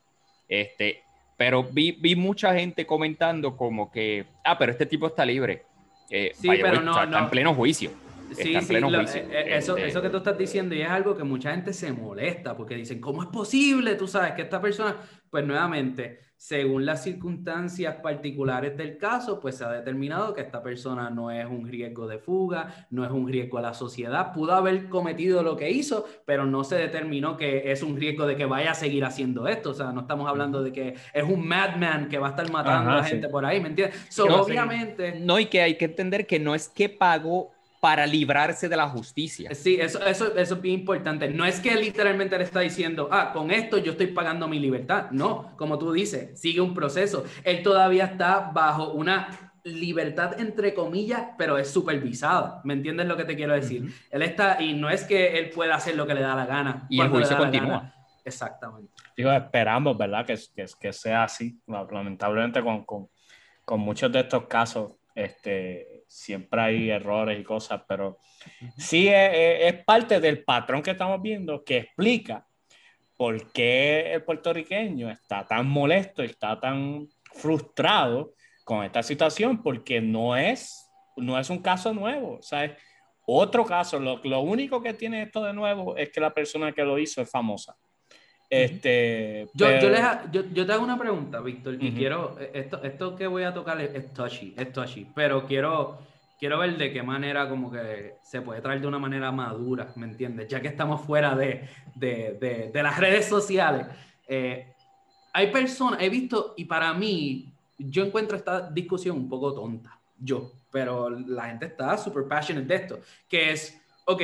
Este, pero vi, vi mucha gente comentando como que, ah, pero este tipo está libre. Eh, sí, pero no, está, en pleno juicio. Sí, sí, eh, eh, eso, este eso que tú estás diciendo y es algo que mucha gente se molesta porque dicen, ¿cómo es posible? Tú sabes que esta persona, pues nuevamente, según las circunstancias particulares del caso, pues se ha determinado que esta persona no es un riesgo de fuga, no es un riesgo a la sociedad, pudo haber cometido lo que hizo, pero no se determinó que es un riesgo de que vaya a seguir haciendo esto, o sea, no estamos hablando de que es un madman que va a estar matando a la gente por ahí, ¿me entiendes? obviamente... No, y que hay que entender que no es que pagó para librarse de la justicia. Sí, eso, eso, eso es bien importante. No es que literalmente le está diciendo, ah, con esto yo estoy pagando mi libertad. No, como tú dices, sigue un proceso. Él todavía está bajo una libertad entre comillas, pero es supervisada. ¿Me entiendes lo que te quiero decir? Él está, y no es que él pueda hacer lo que le da la gana. Y el juicio continúa. Exactamente. Digo, esperamos, ¿verdad? Que, que, que sea así. Lamentablemente con, con, con muchos de estos casos, este, siempre hay errores y cosas, pero sí es, parte del patrón que estamos viendo que explica por qué el puertorriqueño está tan molesto, está tan frustrado con esta situación, porque no es, no es un caso nuevo, ¿sabes? Otro caso, lo, lo único que tiene esto de nuevo es que la persona que lo hizo es famosa. Este, yo, yo, yo, te hago una pregunta, Víctor, y quiero, eh, esto, esto que voy a tocar es, touchy, es touchy, pero quiero, quiero ver de qué manera como que se puede traer de una manera madura, ¿me entiendes? Ya que estamos fuera de, de, de, de las redes sociales. Eh, hay personas, he visto, y para mí, yo encuentro esta discusión un poco tonta, yo, pero la gente está súper passionate de esto, que es, ok,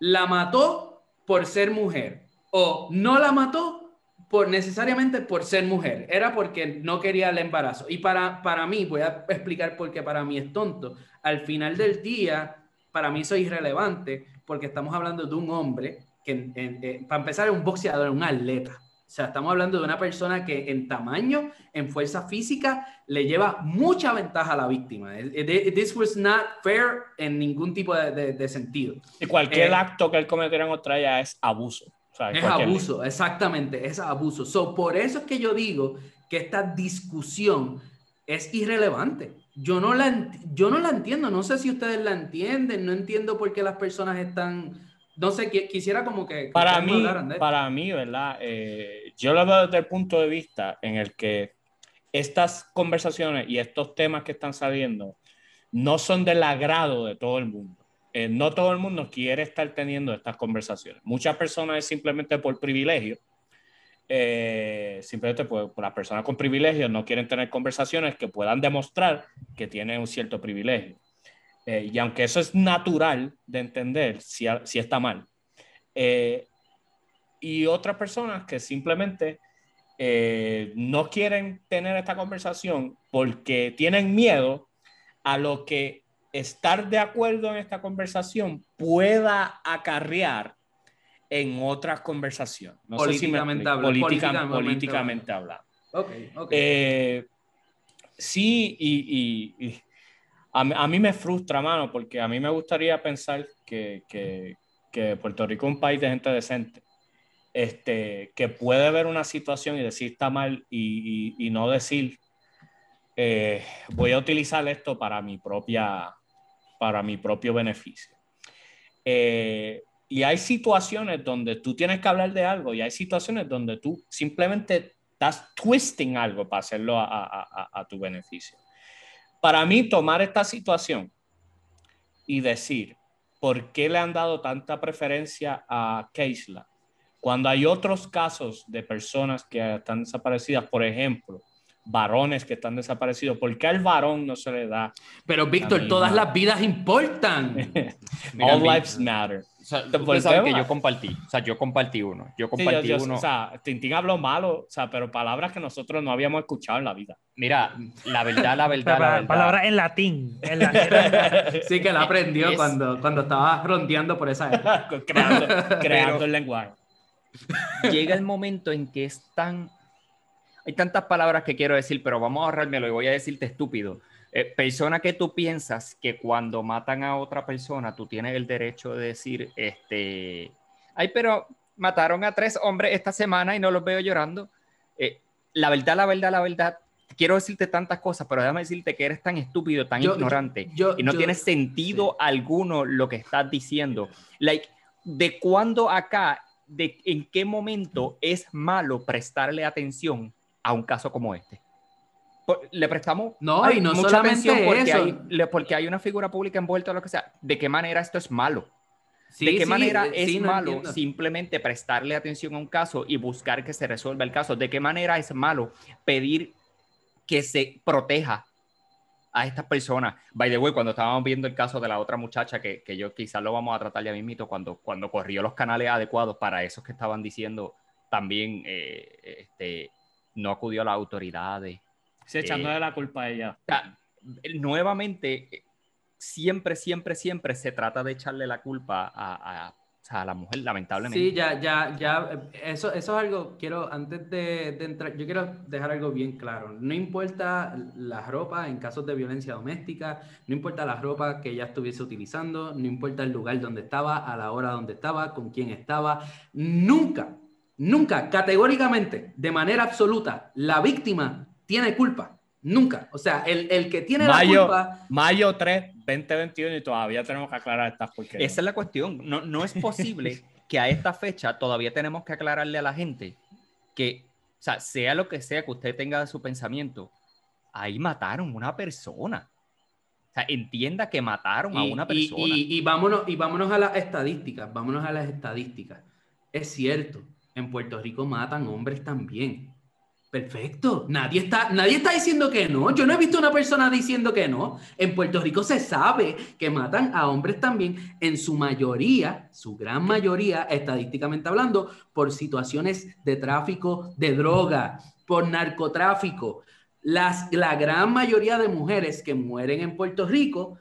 la mató por ser mujer o no la mató por necesariamente por ser mujer, era porque no quería el embarazo. Y para, para mí, voy a explicar por qué para mí es tonto. Al final del día, para mí eso es irrelevante porque estamos hablando de un hombre que, para empezar, es un boxeador, un atleta. O sea, estamos hablando de una persona que en tamaño, en fuerza física, le lleva mucha ventaja a la víctima. This was not fair en ningún tipo de, de, sentido. Y cualquier eh, acto que él cometiera en otra es abuso es abuso, exactamente, es abuso. So, por eso es que yo digo que esta discusión es irrelevante. Yo no, la, yo no la entiendo, no sé si ustedes la entienden, no entiendo por qué las personas están, no sé, quisiera como que... Para mí, para mí, ¿verdad? Eh, yo lo veo desde el punto de vista en el que estas conversaciones y estos temas que están saliendo no son del agrado de todo el mundo. Eh, no todo el mundo quiere estar teniendo estas conversaciones. Muchas personas es simplemente por privilegio. Eh, simplemente pues, las personas con privilegio no quieren tener conversaciones que puedan demostrar que tienen un cierto privilegio. Eh, y aunque eso es natural de entender, si, si está mal. y otras personas que simplemente no quieren tener esta conversación porque tienen miedo a lo que estar de acuerdo en esta conversación pueda acarrear en otras conversaciones. No políticamente, hablando, políticamente, hablando. Eh, sí, y, a, mí me frustra, mano, porque a mí me gustaría pensar que, Puerto Rico es un país de gente decente. Este, que puede ver una situación y decir está mal y, no decir eh, voy a utilizar esto para mi propia para mi propio beneficio. Eh, y hay situaciones donde tú tienes que hablar de algo y hay situaciones donde tú simplemente estás twisting algo para hacerlo a, tu beneficio. Para mí, tomar esta situación y decir, ¿por qué le han dado tanta preferencia a Keisla? Cuando hay otros casos de personas que están desaparecidas, por ejemplo, varones que están desaparecidos. ¿Por qué al varón no se le da? Pero Víctor, todas las vidas importan. All lives matter. O sea, que yo compartí, o sea, yo compartí uno, yo compartí uno. O sea, Tintín habló malo, o sea, pero palabras que nosotros no habíamos escuchado en la vida. Mira, la verdad, la verdad, Palabras en latín. sí, que la aprendió cuando, cuando estaba rondeando por esa época. creando, el lenguaje. Llega el momento en que es tan hay tantas palabras que quiero decir, pero vamos a ahorrármelo y voy a decirte estúpido. Eh, persona que tú piensas que cuando matan a otra persona, tú tienes el derecho de decir, este, ay, pero mataron a tres hombres esta semana y no los veo llorando. Eh, la verdad, la verdad, la verdad, quiero decirte tantas cosas, pero déjame decirte que eres tan estúpido, tan ignorante y no tiene sentido alguno lo que estás diciendo. Like, ¿de cuándo acá, de en qué momento es malo prestarle atención a un caso como este? le prestamos no, y no mucha atención porque, Hay, porque hay una figura pública envuelta o lo que sea. ¿De qué manera esto es malo? ¿De qué manera eh, es malo simplemente prestarle atención a un caso y buscar que se resuelva el caso? ¿De qué manera es malo pedir que se proteja a estas personas? By the way, cuando estábamos viendo el caso de la otra muchacha, que, que yo quizás lo vamos a tratar ya mismito, cuando, cuando corrió los canales adecuados para esos que estaban diciendo también eh, este, no acudió a las autoridades Sí, echándole eh, la culpa a ella. nuevamente, siempre, siempre, siempre se trata de echarle la culpa a, a, la mujer, lamentablemente. Sí, ya, ya, ya, eso, eso es algo, quiero, antes de, de, entrar, yo quiero dejar algo bien claro. No importa la ropa en casos de violencia doméstica, no importa la ropa que ella estuviese utilizando, no importa el lugar donde estaba, a la hora donde estaba, con quién estaba, nunca, nunca, categóricamente, de manera absoluta, la víctima tiene culpa. Nunca. O sea, el, el que tiene la culpa. Mayo 3, 2021, y todavía tenemos que aclarar estas porque. Esa es la cuestión. No, no es posible que a esta fecha todavía tenemos que aclararle a la gente que, o sea, sea lo que sea que usted tenga de su pensamiento, ahí mataron una persona. O sea, entienda que mataron a una persona. Y, y, vámonos, y vámonos a las estadísticas. Vámonos a las estadísticas. Es cierto, en Puerto Rico matan hombres también. Perfecto. Nadie está, nadie está diciendo que no. Yo no he visto una persona diciendo que no. En Puerto Rico se sabe que matan a hombres también, en su mayoría, su gran mayoría, estadísticamente hablando, por situaciones de tráfico de droga, por narcotráfico. Las, la gran mayoría de mujeres que mueren en Puerto Rico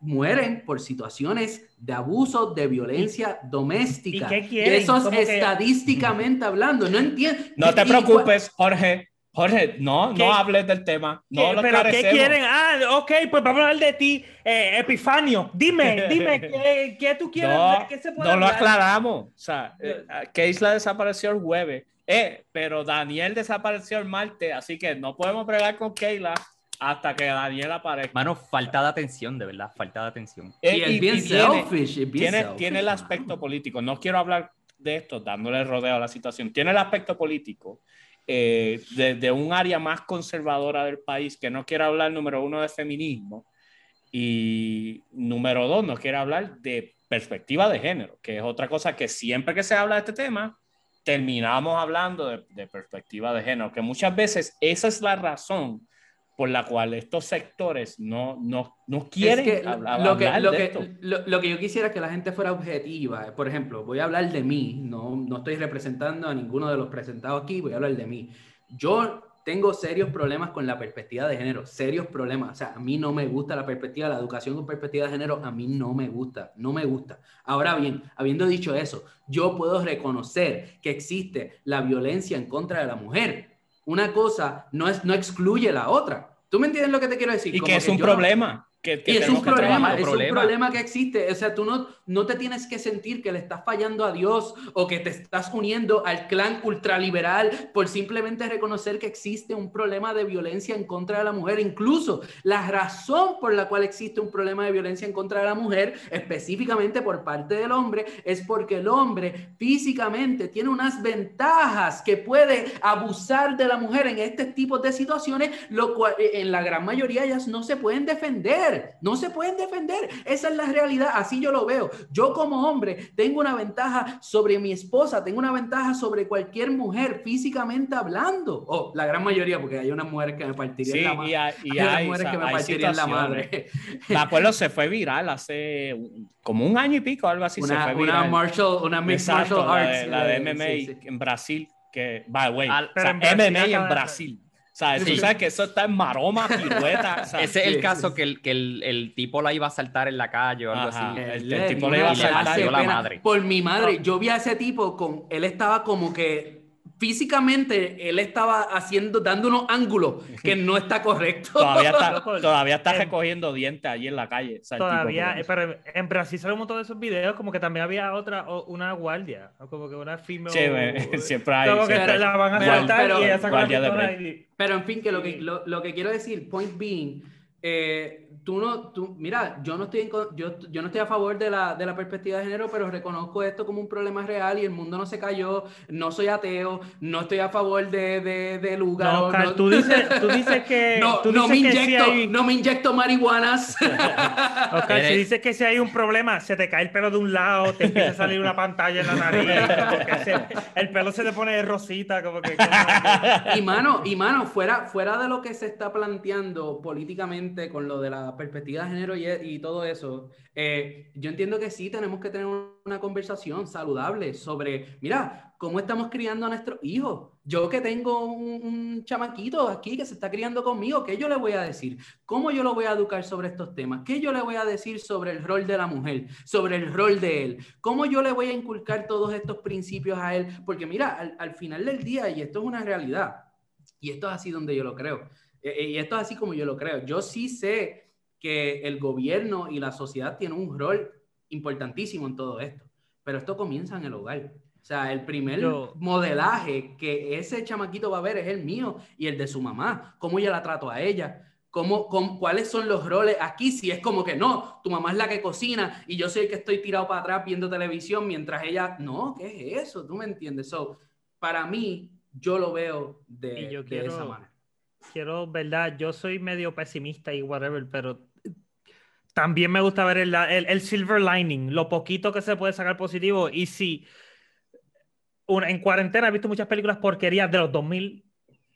mueren por situaciones de abuso, de violencia doméstica. ¿Y qué Eso es estadísticamente hablando. No entiendo. No te preocupes, Jorge. Jorge, no, no hables del tema. No lo ¿Pero qué quieren? Ah, ok, pues vamos a hablar de ti, eh, Epifanio. Dime, dime, ¿qué, qué tú quieres? No, ¿Qué se puede no lo aclaramos. O sea, eh, Keisla desapareció el jueves, eh, pero Daniel desapareció el martes, así que no podemos pregar con Keila hasta que Daniel aparezca. Mano, falta de atención, de verdad, falta de atención. Eh, y, es bien selfish. tiene, tiene el aspecto político. No quiero hablar de esto dándole rodeo a la situación. Tiene el aspecto político eh, de, un área más conservadora del país que no quiere hablar, número uno, de feminismo y número dos, no quiere hablar de perspectiva de género, que es otra cosa que siempre que se habla de este tema, terminamos hablando de, de perspectiva de género, que muchas veces esa es la razón por la cual estos sectores no, no, no quieren hablar, lo que, lo, que, Lo, que yo quisiera es que la gente fuera objetiva. Por ejemplo, voy a hablar de mí, no, no estoy representando a ninguno de los presentados aquí, voy a hablar de mí. Yo tengo serios problemas con la perspectiva de género, serios problemas. O sea, a mí no me gusta la perspectiva, la educación con perspectiva de género, a mí no me gusta, no me gusta. Ahora bien, habiendo dicho eso, yo puedo reconocer que existe la violencia en contra de la mujer, una cosa no, es, no excluye la otra. ¿Tú me entiendes lo que te quiero decir? Y que es un problema que, es un problema, es un problema que existe. O sea, tú no, no te tienes que sentir que le estás fallando a Dios o que te estás uniendo al clan ultraliberal por simplemente reconocer que existe un problema de violencia en contra de la mujer. Incluso la razón por la cual existe un problema de violencia en contra de la mujer, específicamente por parte del hombre, es porque el hombre físicamente tiene unas ventajas que puede abusar de la mujer en este tipo de situaciones, lo cual en la gran mayoría ellas no se pueden defender no se pueden defender. Esa es la realidad, así yo lo veo. Yo como hombre tengo una ventaja sobre mi esposa, tengo una ventaja sobre cualquier mujer físicamente hablando. O la gran mayoría, porque hay unas mujeres que me partirían la madre. Y hay, mujeres que me partirían la madre. La acuerdo se fue viral hace como un año y pico, algo así. Una, se fue viral. Martial, una martial arts. La de, MMA en Brasil, que, by the way, MMA en Brasil sea, Tú sabes que eso está en maroma, pirueta. Ese es el caso que, el, que el, el, tipo la iba a saltar en la calle o algo así. El, tipo le iba a saltar. la madre. Por mi madre, yo vi a ese tipo con. Él estaba como que físicamente él estaba haciendo, dando unos ángulos que no está correcto. Todavía está, todavía está recogiendo dientes allí en la calle. todavía, pero en Brasil sale un montón de esos videos como que también había otra, una guardia, como que una female... Sí, siempre hay. Como que la van a saltar pero, y ella saca la y... Pero en fin, que lo que, lo, lo que quiero decir, point being, eh, tú no, tú, mira, yo no estoy, yo, yo no estoy a favor de la, de la perspectiva de género, pero reconozco esto como un problema real y el mundo no se cayó, no soy ateo, no estoy a favor de, de, de lugar. No, Oscar, tú, dices, tú dices que... no, tú no, me inyecto, no me inyecto marihuanas. Oscar, si dices que si hay un problema, se te cae el pelo de un lado, te empieza a salir una pantalla en la nariz, el pelo se te pone rosita, como que... y mano, y mano, fuera, fuera de lo que se está planteando políticamente con lo de la perspectiva de género y, todo eso, eh, yo entiendo que sí tenemos que tener una conversación saludable sobre, mira, cómo estamos criando a nuestros hijos. Yo que tengo un, chamaquito aquí que se está criando conmigo, ¿qué yo le voy a decir? ¿Cómo yo lo voy a educar sobre estos temas? ¿Qué yo le voy a decir sobre el rol de la mujer, sobre el rol de él? ¿Cómo yo le voy a inculcar todos estos principios a él? Porque mira, al, al final del día, y esto es una realidad, y esto es así donde yo lo creo, eh, eh, y esto es así como yo lo creo, yo sí sé que el gobierno y la sociedad tienen un rol importantísimo en todo esto. Pero esto comienza en el hogar. O sea, el primer modelaje que ese chamaquito va a ver es el mío y el de su mamá. Cómo yo la trato a ella. Cómo, cuáles son los roles aquí, si es como que no, tu mamá es la que cocina y yo soy el que estoy tirado para atrás viendo televisión mientras ella, no, ¿qué es eso? ¿Tú me entiendes? So, para mí, yo lo veo de, de esa manera. Quiero, ¿verdad? Yo soy medio pesimista y whatever, pero también me gusta ver el, el, silver lining, lo poquito que se puede sacar positivo. Y si una, en cuarentena he visto muchas películas porquerías de los 2000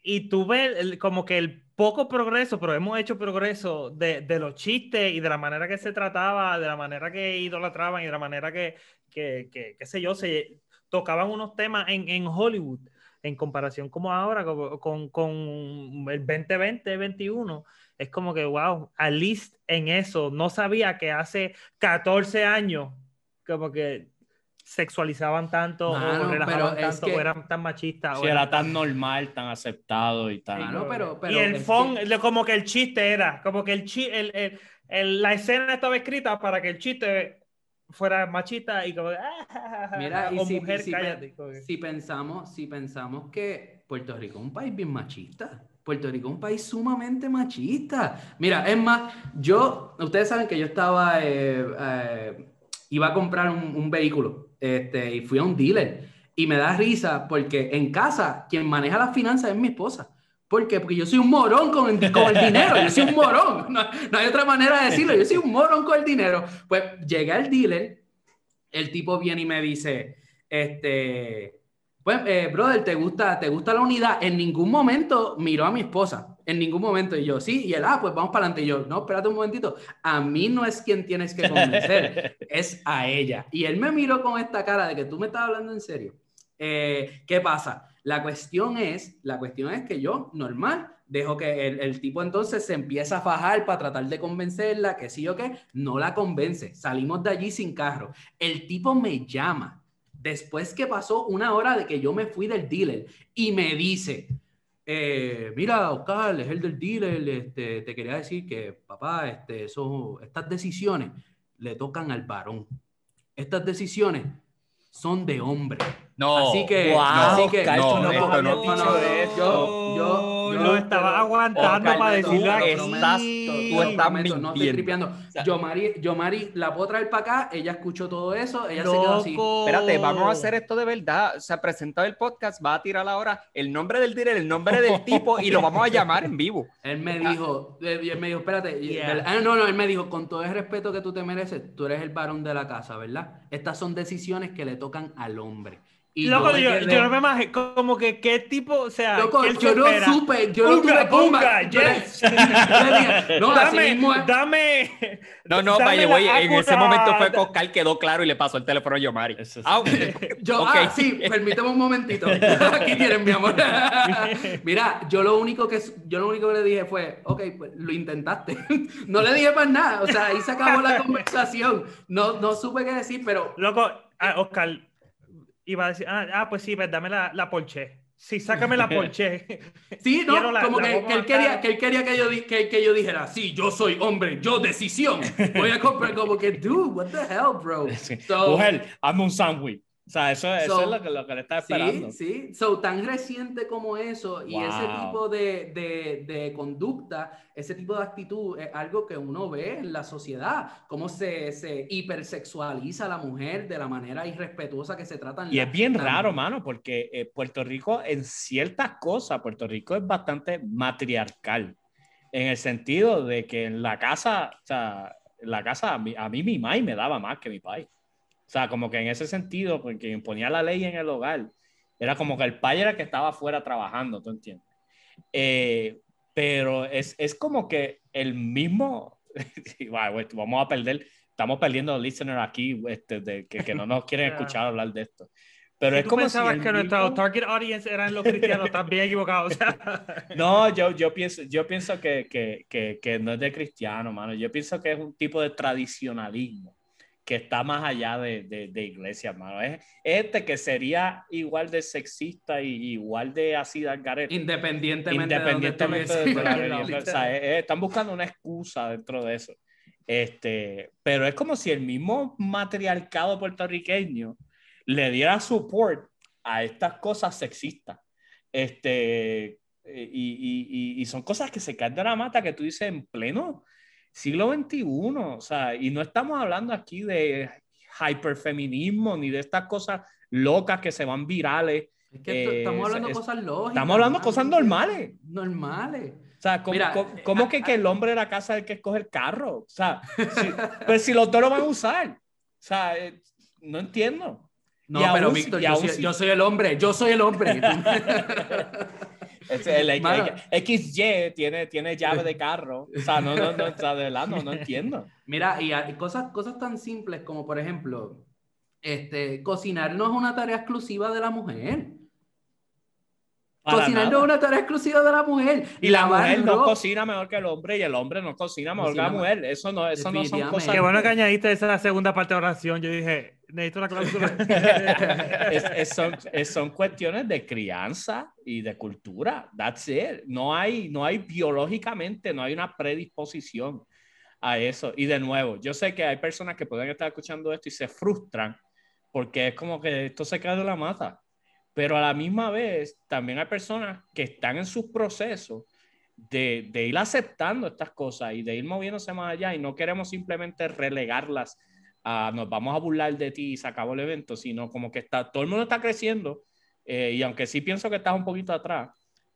y tú ves como que el poco progreso, pero hemos hecho progreso de, de, los chistes y de la manera que se trataba, de la manera que idolatraban y de la manera que, que, que qué sé yo, se tocaban unos temas en, en Hollywood en comparación como ahora con, con, el 2020-21 es como que, wow, at least en eso, no sabía que hace 14 años, como que sexualizaban tanto o relajaban tanto o eran tan machistas. Si era tan normal, tan aceptado y tan... pero, y el fon, como que el chiste era, como que el, el, el, la escena estaba escrita para que el chiste fuera machista y como ah, mira y si, mujer si, pensamos si pensamos que Puerto Rico es un país bien machista Puerto Rico es un país sumamente machista. Mira, es más, yo, ustedes saben que yo estaba, eh, eh, iba a comprar un, vehículo este, y fui a un dealer y me da risa porque en casa quien maneja las finanzas es mi esposa. ¿Por qué? Porque yo soy un morón con el, con el dinero, yo soy un morón, no, no, hay otra manera de decirlo, yo soy un morón con el dinero. Pues llegué al dealer, el tipo viene y me dice, este, pues, eh, brother, ¿te gusta, ¿te gusta la unidad? En ningún momento miró a mi esposa, en ningún momento. Y yo, sí, y él, ah, pues vamos para adelante. Y yo, no, espérate un momentito, a mí no es quien tienes que convencer, es a ella. Y él me miró con esta cara de que tú me estás hablando en serio. Eh, ¿Qué pasa? La cuestión es, la cuestión es que yo, normal, dejo que el, el, tipo entonces se empieza a fajar para tratar de convencerla, que sí o qué, no la convence. Salimos de allí sin carro. El tipo me llama después que pasó una hora de que yo me fui del dealer y me dice, eh, mira, Oscar, es el del dealer, este, te quería decir que, papá, este, eso, estas decisiones le tocan al varón. Estas decisiones son de hombre. No, así que, así que no, no, no, no, no, yo, yo, lo estaba aguantando para decirle tú estás, tú estás mintiendo. No estoy tripeando. yo, Mari, yo, Mari, la puedo traer para acá, ella escuchó todo eso, ella se quedó así. Espérate, vamos a hacer esto de verdad. Se ha presentado el podcast, va a tirar ahora el nombre del director, el nombre del tipo y lo vamos a llamar en vivo. Él me dijo, él me dijo, espérate, ah, no, no, él me dijo, con todo el respeto que tú te mereces, tú eres el varón de la casa, ¿verdad? Estas son decisiones que le tocan al hombre. Y Loco, yo, yo, no me imagino como que qué tipo, o sea, Loco, yo no supe, yo no tuve punga, yes. no, dame, dame. No, no, vaya, güey, en ese momento fue Coscal, quedó claro y le pasó el teléfono a Yomari. Ah, yo, okay. ah, sí, permíteme un momentito. Aquí tienen, mi amor. Mira, yo lo único que yo lo único que le dije fue, ok, pues lo intentaste. no le dije más nada, o sea, ahí se acabó la conversación. No, no supe qué decir, pero. Loco, ah, Oscar iba a decir, ah, ah, pues sí, pues dame la, la Porsche. Sí, sácame la Porsche. Sí, no, como que, él quería, que, él quería que, yo, que, que, yo dijera, sí, yo soy hombre, yo decisión. Voy a comprar como que, dude, what the hell, bro. Mujer, hazme un sándwich. O sea, eso, eso es lo que, lo que le está esperando. Sí, sí. So, tan reciente como eso y ese tipo de, de, de, conducta, ese tipo de actitud es algo que uno ve en la sociedad, cómo se, se hipersexualiza a la mujer de la manera irrespetuosa que se trata. y es bien raro, mano, porque eh, Puerto Rico en ciertas cosas, Puerto Rico es bastante matriarcal, en el sentido de que en la casa, o sea, en la casa a mí, a mí mi mamá me daba más que mi país. O sea, como que en ese sentido, porque imponía la ley en el hogar, era como que el padre era el que estaba afuera trabajando, ¿tú entiendes? Eh, pero es, es, como que el mismo, vamos a perder, estamos perdiendo listeners aquí este, de, que, que, no nos quieren escuchar hablar de esto. Pero es como pensabas que nuestro target audience eran los cristianos, también equivocados. no, yo, yo pienso, yo pienso que, que, que, no es de cristiano, mano. Yo pienso que es un tipo de tradicionalismo que está más allá de, de, iglesia, hermano. Es este que sería igual de sexista y igual de así de Independientemente, independientemente de, la religión. o sea, están buscando una excusa dentro de eso. Este, pero es como si el mismo matriarcado puertorriqueño le diera support a estas cosas sexistas. Este, y, y, y, son cosas que se caen de la mata que tú dices en pleno siglo XXI, o sea, y no estamos hablando aquí de hiperfeminismo ni de estas cosas locas que se van virales. Es que estamos hablando de cosas lógicas. Estamos hablando de cosas normales. Normales. O sea, ¿cómo, cómo, que, que, el hombre de la casa es el que escoge el carro? O sea, pues si los dos lo van a usar. O sea, eh, no entiendo. No, pero Víctor, yo, yo, soy el hombre, yo soy el hombre. el, XY tiene, tiene llave de carro. O sea, no, no, no, de no, no entiendo. Mira, y hay cosas, cosas tan simples como, por ejemplo, este, cocinar no es una tarea exclusiva de la mujer. Cocinar no es una tarea exclusiva de la mujer. Y la mujer no cocina mejor que el hombre y el hombre no cocina mejor que la mujer. Eso no, eso no son cosas. Qué bueno que añadiste esa segunda parte de oración. Yo dije, necesito la cláusula. son, son, cuestiones de crianza y de cultura. That's it. No hay, no hay biológicamente, no hay una predisposición a eso. Y de nuevo, yo sé que hay personas que pueden estar escuchando esto y se frustran porque es como que esto se cae de la mata. Pero a la misma vez, también hay personas que están en sus procesos de, de ir aceptando estas cosas y de ir moviéndose más allá y no queremos simplemente relegarlas nos vamos a burlar de ti y se acabó el evento, sino como que está, todo el mundo está creciendo eh, y aunque sí pienso que estás un poquito atrás,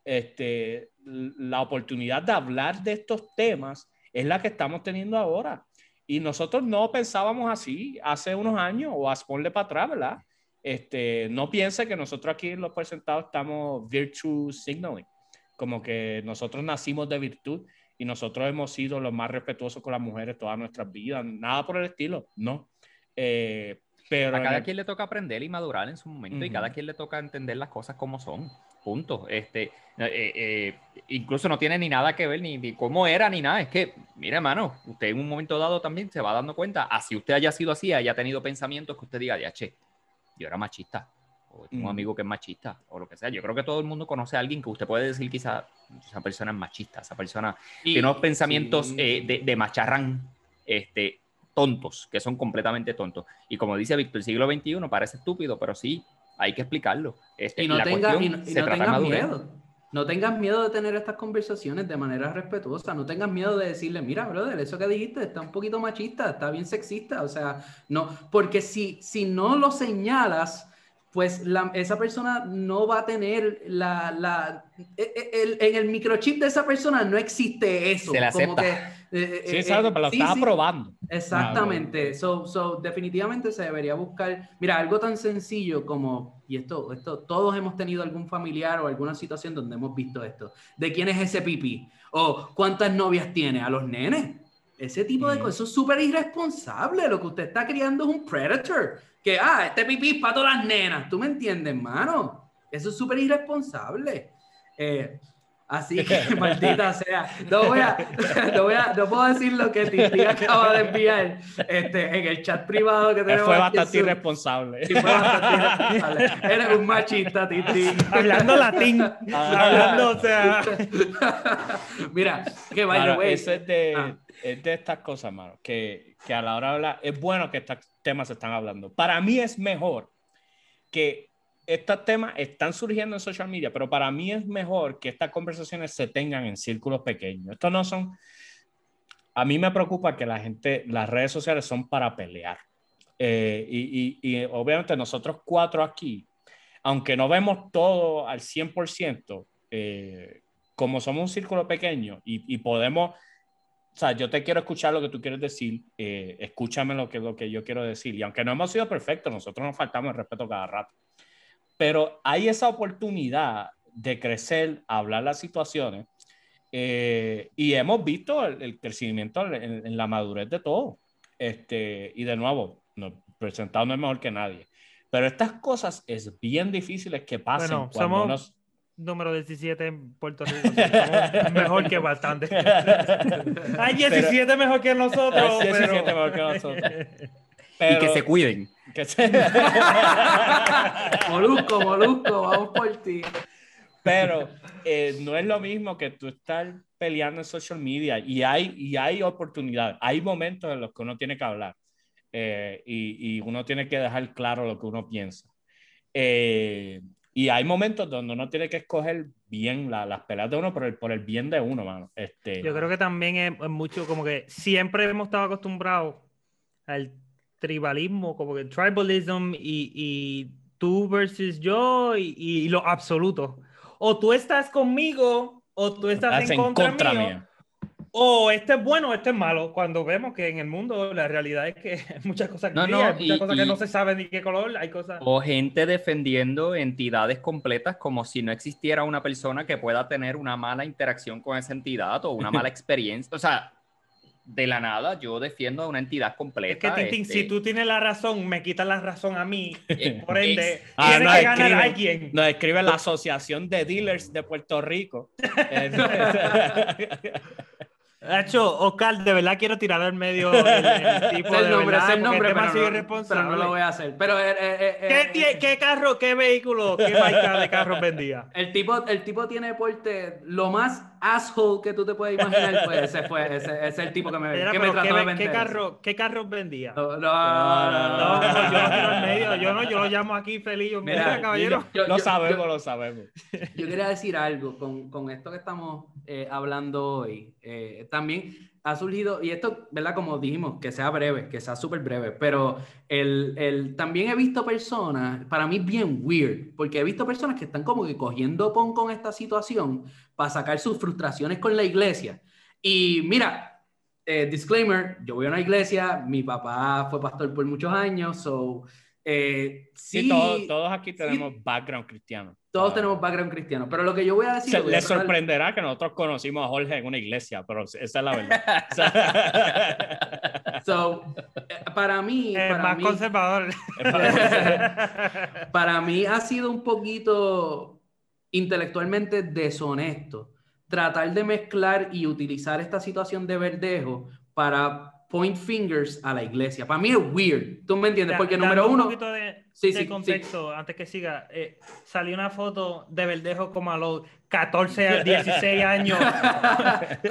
este, la oportunidad de hablar de estos temas es la que estamos teniendo ahora. Y nosotros no pensábamos así hace unos años o a ponle para atrás, ¿verdad? Este, no piense que nosotros aquí en los presentados estamos virtue signaling, como que nosotros nacimos de virtud y nosotros hemos sido los más respetuosos con las mujeres toda nuestras vidas, nada por el estilo, no. Eh, pero a cada quien le toca aprender y madurar en su momento y cada quien le toca entender las cosas como son, punto. Este, eh, eh, incluso no tiene ni nada que ver ni, cómo era ni nada, es que, mire hermano, usted en un momento dado también se va dando cuenta, así usted haya sido así, haya tenido pensamientos que usted diga, ya, che, yo era machista, o tengo un amigo que es machista, o lo que sea. Yo creo que todo el mundo conoce a alguien que usted puede decir quizá esa persona es machista, esa persona tiene unos pensamientos eh, de, de, macharrán este, tontos, que son completamente tontos. Y como dice Víctor, el siglo XXI parece estúpido, pero sí, hay que explicarlo. Este, y no, tengas miedo. No tengas miedo de tener estas conversaciones de manera respetuosa. No tengas miedo de decirle, mira, brother, eso que dijiste está un poquito machista, está bien sexista. O sea, no, porque si, si no lo señalas, pues esa persona no va a tener la, la e, e, en el microchip de esa persona no existe eso. Se como que, eh, eh, sí, exacto, pero lo estás aprobando. Exactamente. So, so, definitivamente se debería buscar, mira, algo tan sencillo como, y esto, esto, todos hemos tenido algún familiar o alguna situación donde hemos visto esto, de quién es ese pipí, o cuántas novias tiene, a los nenes. Ese tipo de cosas, eso es súper irresponsable. Lo que usted está criando es un predator que, ah, este pipí es para todas las nenas. ¿Tú me entiendes, mano? Eso es súper irresponsable. Eh, Así que, maldita sea. No, voy a, no, voy a, no puedo decir lo que Titi acaba de enviar este, en el chat privado que tenemos. Fue bastante irresponsable. Sí, fue bastante irresponsable. Eres un machista, Titi. Hablando latín. Hablando, o sea. Mira, que vaya, claro, Eso es de, ah. es de estas cosas, mano, que, que a la hora de hablar, es bueno que estos temas se están hablando. Para mí es mejor que estos temas están surgiendo en social media, pero para mí es mejor que estas conversaciones se tengan en círculos pequeños. Estos no son... A mí me preocupa que la gente, las redes sociales son para pelear. Eh, y, y, obviamente nosotros cuatro aquí, aunque no vemos todo al 100%, eh, como somos un círculo pequeño y, y, podemos, o sea, yo te quiero escuchar lo que tú quieres decir, eh, escúchame lo que, lo que yo quiero decir. Y aunque no hemos sido perfectos, nosotros nos faltamos el respeto cada rato pero hay esa oportunidad de crecer, hablar las situaciones, eh, y hemos visto el, crecimiento en, la madurez de todo. Este, y de nuevo, no, presentado no es mejor que nadie. Pero estas cosas es bien difíciles que pasen bueno, somos número 17 en Puerto Rico. mejor que bastante. Hay 17 mejor que nosotros. Hay 17 mejor que nosotros. y que se cuiden. molusco, molusco, vamos por ti. Pero eh, no es lo mismo que tú estar peleando en social media y hay, y hay oportunidades, hay momentos en los que uno tiene que hablar eh, y, y, uno tiene que dejar claro lo que uno piensa. Eh, y hay momentos donde uno tiene que escoger bien las peleas de uno por el, por el bien de uno, mano. Este... Yo creo que también es, es mucho como que siempre hemos estado acostumbrados al tribalismo, como que tribalism y, y tú versus yo y, y, lo absoluto. O tú estás conmigo o tú estás en, contra, mío. O este es bueno o este es malo. Cuando vemos que en el mundo la realidad es que hay muchas cosas no, no, hay muchas cosas que no se sabe ni qué color, hay cosas... O gente defendiendo entidades completas como si no existiera una persona que pueda tener una mala interacción con esa entidad o una mala experiencia. O sea, de la nada yo defiendo a una entidad completa. Es que, Tintín, si este tú tienes la razón, me quitas la razón a mí. Eh, por ende, ah, tiene que ganar alguien. Nos escribe la Asociación de Dealers de Puerto Rico. De hecho, Oscar, de verdad quiero tirar al medio el, tipo el nombre, el nombre, pero no, lo voy a hacer. Pero, eh, eh, eh, ¿Qué, ¿Qué, carro, qué vehículo, qué marca de carro vendía? El tipo, el tipo tiene porte lo más asshole que tú te puedes imaginar. Pues ese fue, ese, es el tipo que me, que me trató ¿qué, de vender. ¿qué, carro, ¿Qué carros vendía? No, no, no. no, yo no al medio. Yo no, yo lo llamo aquí feliz. Mira, caballero. lo sabemos, lo sabemos. Yo quería decir algo con, con esto que estamos hablando hoy. También ha surgido, y esto, ¿verdad? Como dijimos, que sea breve, que sea súper breve, pero el, el, también he visto personas, para mí bien weird, porque he visto personas que están como que cogiendo pon con esta situación para sacar sus frustraciones con la iglesia. Y mira, eh, disclaimer, yo voy a una iglesia, mi papá fue pastor por muchos años, so eh, sí, todos, aquí tenemos background cristiano. Todos tenemos background cristiano, pero lo que yo voy a decir... les sorprenderá que nosotros conocimos a Jorge en una iglesia, pero esa es la verdad. so, eh, para mí... para más mí, conservador. para mí ha sido un poquito intelectualmente deshonesto tratar de mezclar y utilizar esta situación de verdejo para point fingers a la iglesia. Para mí es weird. ¿Tú me entiendes? Porque número uno. Un poquito de, sí, de contexto antes que siga. Eh, salió una foto de Verdejo como a los 14, 16 años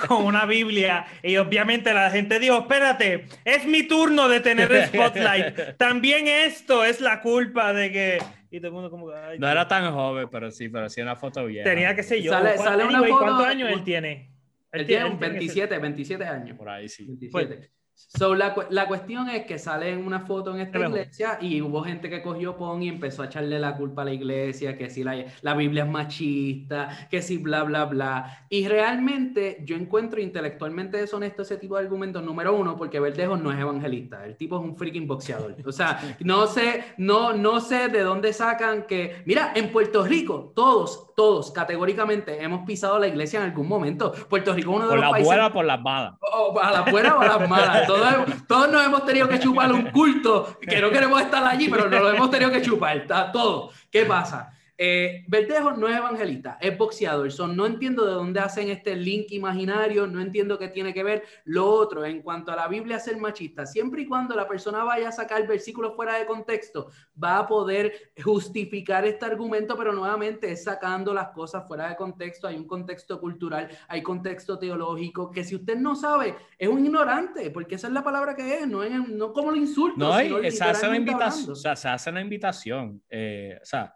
con una Biblia. Y obviamente la gente dijo: Espérate, es mi turno de tener el spotlight. También esto es la culpa de que. Y todo el mundo como. no era tan joven, pero sí, pero sí una foto bien. Tenía que ser yo. Sale, sale una foto, ¿Cuántos años él tiene? Él, tiene, 27, 27 años. Por ahí sí. 27. So, la, la, cuestión es que sale en una foto en esta iglesia y hubo gente que cogió pon y empezó a echarle la culpa a la iglesia, que si la, la Biblia es machista, que si bla, bla, bla. Y realmente yo encuentro intelectualmente deshonesto ese tipo de argumentos, número uno, porque Verdejo no es evangelista, el tipo es un freaking boxeador. O sea, no sé, no, no sé de dónde sacan que, mira, en Puerto Rico, todos, todos categóricamente hemos pisado la iglesia en algún momento. Puerto Rico es uno de por los la países... Buena, por las malas. O, a la buena o a las malas. Todos, nos hemos tenido que chupar un culto que no queremos estar allí, pero nos lo hemos tenido que chupar. Está todo. ¿Qué pasa? Eh, Verdejo no es evangelista, es boxeador. Son, no entiendo de dónde hacen este link imaginario, no entiendo qué tiene que ver. Lo otro, en cuanto a la Biblia ser machista, siempre y cuando la persona vaya a sacar versículos fuera de contexto, va a poder justificar este argumento, pero nuevamente es sacando las cosas fuera de contexto. Hay un contexto cultural, hay contexto teológico, que si usted no sabe, es un ignorante, porque esa es la palabra que es, no, es, no como el insulto. No, se hace una invitación, o sea, se hace una invitación. Eh, o sea,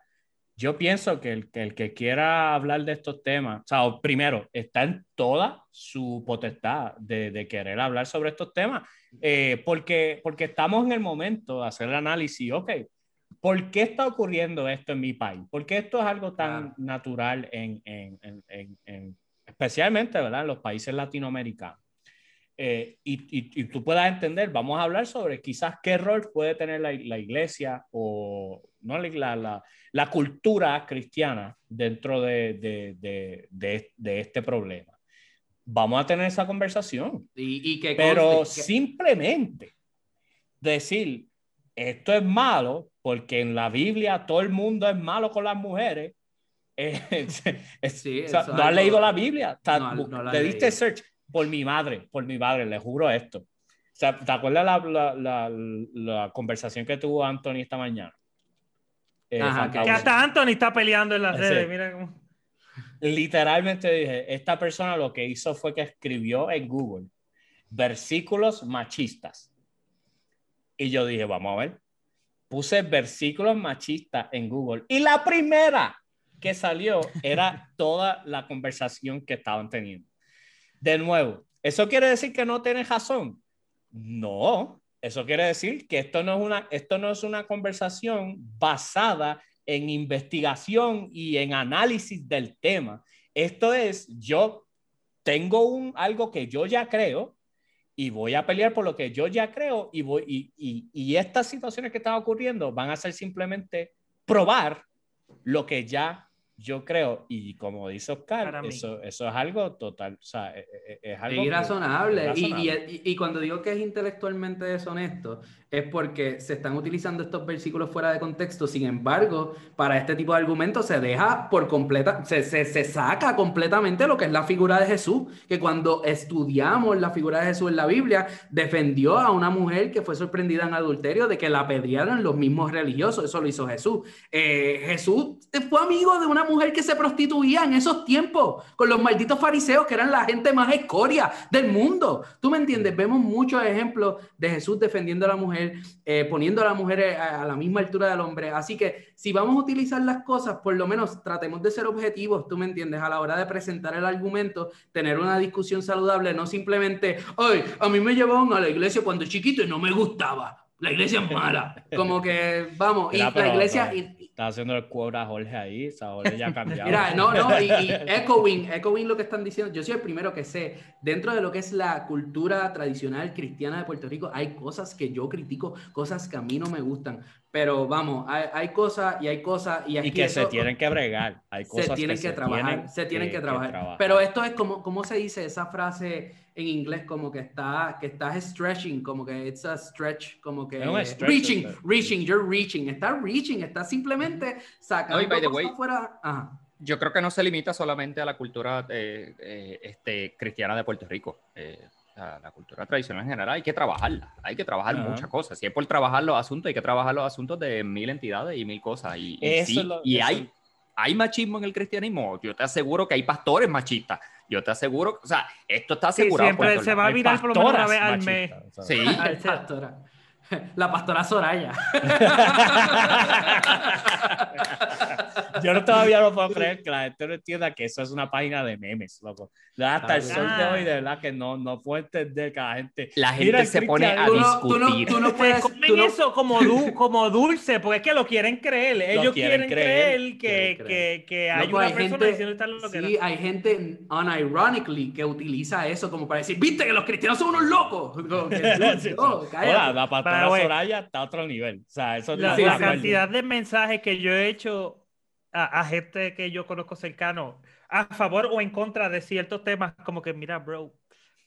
yo pienso que el, que el, que quiera hablar de estos temas, o sea, primero, está en toda su potestad de, de querer hablar sobre estos temas, eh, porque, porque estamos en el momento de hacer el análisis, ok, ¿por qué está ocurriendo esto en mi país? ¿Por qué esto es algo tan natural en, en, en, en, especialmente, ¿verdad? En los países latinoamericanos. Eh, y, y, tú puedas entender, vamos a hablar sobre quizás qué rol puede tener la, la iglesia o no la, la, la, cultura cristiana dentro de, de, de, de, este problema. Vamos a tener esa conversación. Y, y que Pero simplemente decir, esto es malo porque en la Biblia todo el mundo es malo con las mujeres. sí, no has leído la Biblia, te diste search por mi madre, por mi madre, le juro esto. O sea, ¿te acuerdas la, la, la, conversación que tuvo Anthony esta mañana? Eh, que hasta Anthony está peleando en las redes, mira cómo... Literalmente dije, esta persona lo que hizo fue que escribió en Google versículos machistas. Y yo dije, vamos a ver. Puse versículos machistas en Google. Y la primera que salió era toda la conversación que estaban teniendo. De nuevo, ¿eso quiere decir que no tienes razón? No, eso quiere decir que esto no es una, esto no es una conversación basada en investigación y en análisis del tema. Esto es, yo tengo un, algo que yo ya creo y voy a pelear por lo que yo ya creo y, voy, y, y, y estas situaciones que están ocurriendo van a ser simplemente probar lo que ya yo creo, y como dice Oscar, eso, eso es algo total, o sea, e, e, e, es, algo... razonable. Y, y, cuando digo que es intelectualmente deshonesto, es porque se están utilizando estos versículos fuera de contexto. Sin embargo, para este tipo de argumentos se deja por completa, se, se, saca completamente lo que es la figura de Jesús, que cuando estudiamos la figura de Jesús en la Biblia, defendió a una mujer que fue sorprendida en adulterio de que la apedrearan los mismos religiosos. Eso lo hizo Jesús. Eh, Jesús fue amigo de una mujer que se prostituía en esos tiempos, con los malditos fariseos, que eran la gente más escoria del mundo. ¿Tú me entiendes? Vemos muchos ejemplos de Jesús defendiendo a la mujer eh, poniendo a la mujer a, la misma altura del hombre. Así que si vamos a utilizar las cosas, por lo menos tratemos de ser objetivos, tú me entiendes, a la hora de presentar el argumento, tener una discusión saludable, no simplemente, ay, a mí me llevaban a la iglesia cuando chiquito y no me gustaba. La iglesia es mala. Como que, vamos, y la iglesia... Está haciendo el cuora Jorge ahí, o sea, Jorge ya ha cambiado. Mira, no, no, y, y echoing, echoing lo que están diciendo. Yo soy el primero que sé, dentro de lo que es la cultura tradicional cristiana de Puerto Rico, hay cosas que yo critico, cosas que a mí no me gustan. Pero vamos, hay, hay cosas y hay cosas. Y, y que se tienen que bregar. Hay cosas se tienen que, trabajar. se tienen que, trabajar. Pero esto es como, ¿cómo se dice esa frase en inglés? Como que está, que estás stretching, como que it's a stretch, como que. reaching, reaching, you're reaching. Está reaching, está simplemente sacando cosas fuera. Yo creo que no se limita solamente a la cultura eh, eh, este, cristiana de Puerto Rico. Eh, la, cultura tradicional en general hay que trabajarla, hay que trabajar muchas cosas. Si es por trabajar los asuntos, hay que trabajar los asuntos de mil entidades y mil cosas. Y, y, hay, hay machismo en el cristianismo. Yo te aseguro que hay pastores machistas. Yo te aseguro, o sea, esto está asegurado. siempre se va a virar por lo menos una vez al mes. Sí. La pastora Soraya. Yo todavía no puedo creer que la gente no entienda que eso es una página de memes, loco. Hasta el sol de hoy, de verdad, que no, no puedo entender que la gente. La gente se pone a discutir. Tú no, puedes, comen eso como, como dulce, porque es que lo quieren creer. Ellos quieren, creer, que, que, que, hay una persona gente, diciendo tal lo que Sí, hay gente, unironically, que utiliza eso como para decir, viste que los cristianos son unos locos. Hola, la pastora Soraya está a otro nivel. O sea, eso la, la cantidad de mensajes que yo he hecho a, gente que yo conozco cercano a favor o en contra de ciertos temas, como que, mira, bro,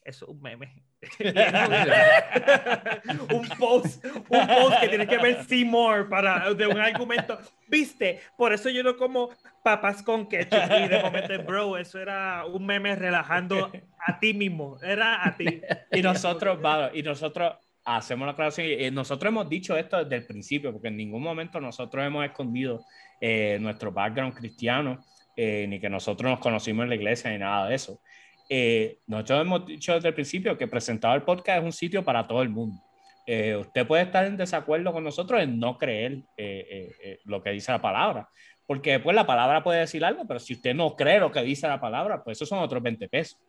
eso es un meme. un post, un post que tiene que ver Seymour para de un argumento. Viste, por eso yo no como papas con ketchup y de momento, bro, eso era un meme relajando a ti mismo, era a ti. Y nosotros, y nosotros hacemos la aclaración y nosotros hemos dicho esto desde el principio, porque en ningún momento nosotros hemos escondido eh, nuestro background cristiano, eh, ni que nosotros nos conocimos en la iglesia, ni nada de eso. Eh, nosotros hemos dicho desde el principio que presentado el podcast es un sitio para todo el mundo. Eh, usted puede estar en desacuerdo con nosotros en no creer eh, lo que dice la palabra, porque después la palabra puede decir algo, pero si usted no cree lo que dice la palabra, pues esos son otros 20 pesos.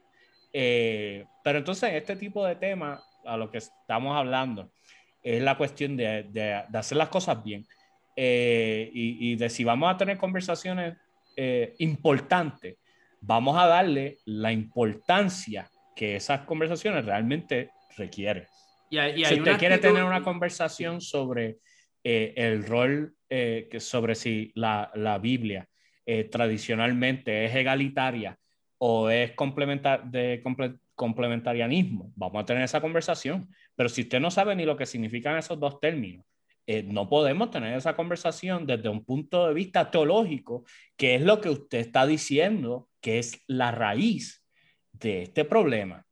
pero entonces, este tipo de tema a lo que estamos hablando es la cuestión de, de, hacer las cosas bien y, y, de si vamos a tener conversaciones importantes vamos a darle la importancia que esas conversaciones realmente requieren. Y si usted quiere tener una conversación sobre eh, el rol, eh, que sobre si la, la Biblia eh, tradicionalmente es egalitaria o es complementar, de complementarianismo, vamos a tener esa conversación. Pero si usted no sabe ni lo que significan esos dos términos, no podemos tener esa conversación desde un punto de vista teológico, que es lo que usted está diciendo que es la raíz de este problema.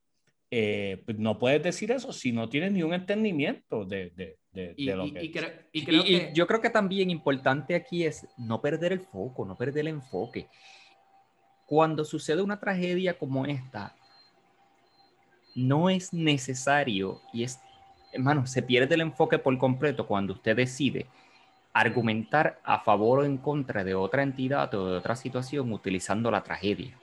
Eh, pues no puedes decir eso si no tienes ni un entendimiento de, de, de, lo que y, y, creo que... yo creo que también importante aquí es no perder el foco, no perder el enfoque. Cuando sucede una tragedia como esta, no es necesario y es, hermano, se pierde el enfoque por completo cuando usted decide argumentar a favor o en contra de otra entidad o de otra situación utilizando la tragedia.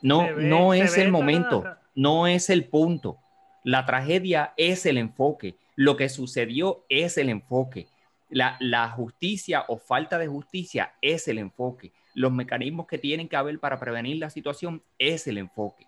No, no es el momento, no es el punto. La tragedia es el enfoque. Lo que sucedió es el enfoque. La, la justicia o falta de justicia es el enfoque. Los mecanismos que tienen que haber para prevenir la situación es el enfoque.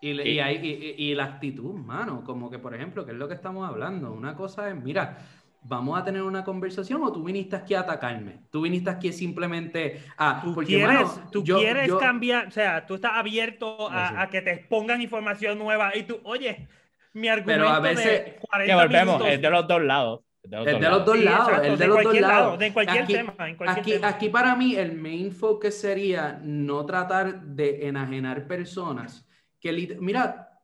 Y, y, y, y, la actitud, mano, como que por ejemplo, que es lo que estamos hablando. Una cosa es, mira, vamos a tener una conversación o tú viniste aquí a atacarme? Tú viniste aquí simplemente a... ¿Tú quieres, tú quieres cambiar, o sea, tú estás abierto a, que te expongan información nueva y tú, oye, mi argumento Pero a veces, de 40 que volvemos, es de los dos lados. De los de los dos lados, el de, los dos lados. De cualquier aquí, tema. En cualquier aquí, tema. aquí para mí el main focus sería no tratar de enajenar personas que, mira,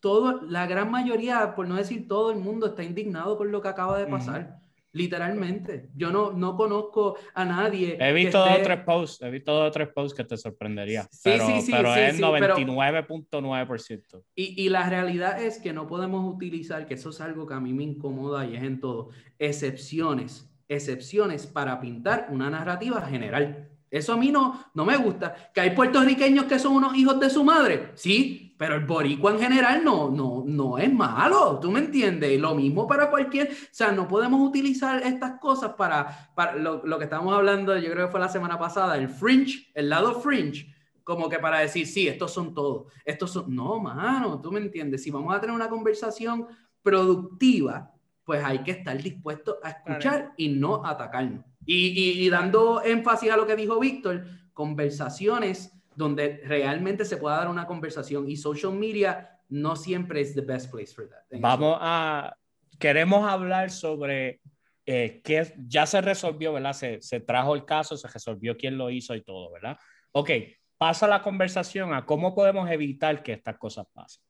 todo, la gran mayoría, por no decir todo el mundo, está indignado con lo que acaba de pasar. Literalmente. Yo no, no conozco a nadie. He visto dos o tres posts, he visto dos o tres posts que te sorprendería. Sí, pero, sí, sí, pero es 99.9%. Y, y la realidad es que no podemos utilizar, que eso es algo que a mí me incomoda y es en todo, excepciones, excepciones para pintar una narrativa general. Eso a mí no, no me gusta. Que hay puertorriqueños que son unos hijos de su madre. Sí, pero el boricua en general no, no, no es malo. ¿Tú me entiendes? Lo mismo para cualquier... O sea, no podemos utilizar estas cosas para, para lo, lo que estamos hablando, yo creo que fue la semana pasada, el fringe, el lado fringe, como que para decir, sí, estos son todos. Estos son... No, mano, tú me entiendes. Si vamos a tener una conversación productiva, pues hay que estar dispuesto a escuchar y no atacarnos. Y, dando énfasis a lo que dijo Víctor, conversaciones donde realmente se pueda dar una conversación y social media no siempre es the best place for that. Vamos a, queremos hablar sobre eh, que ya se resolvió, ¿verdad? Se, se trajo el caso, se resolvió quién lo hizo y todo, ¿verdad? Ok, pasa la conversación a cómo podemos evitar que estas cosas pasen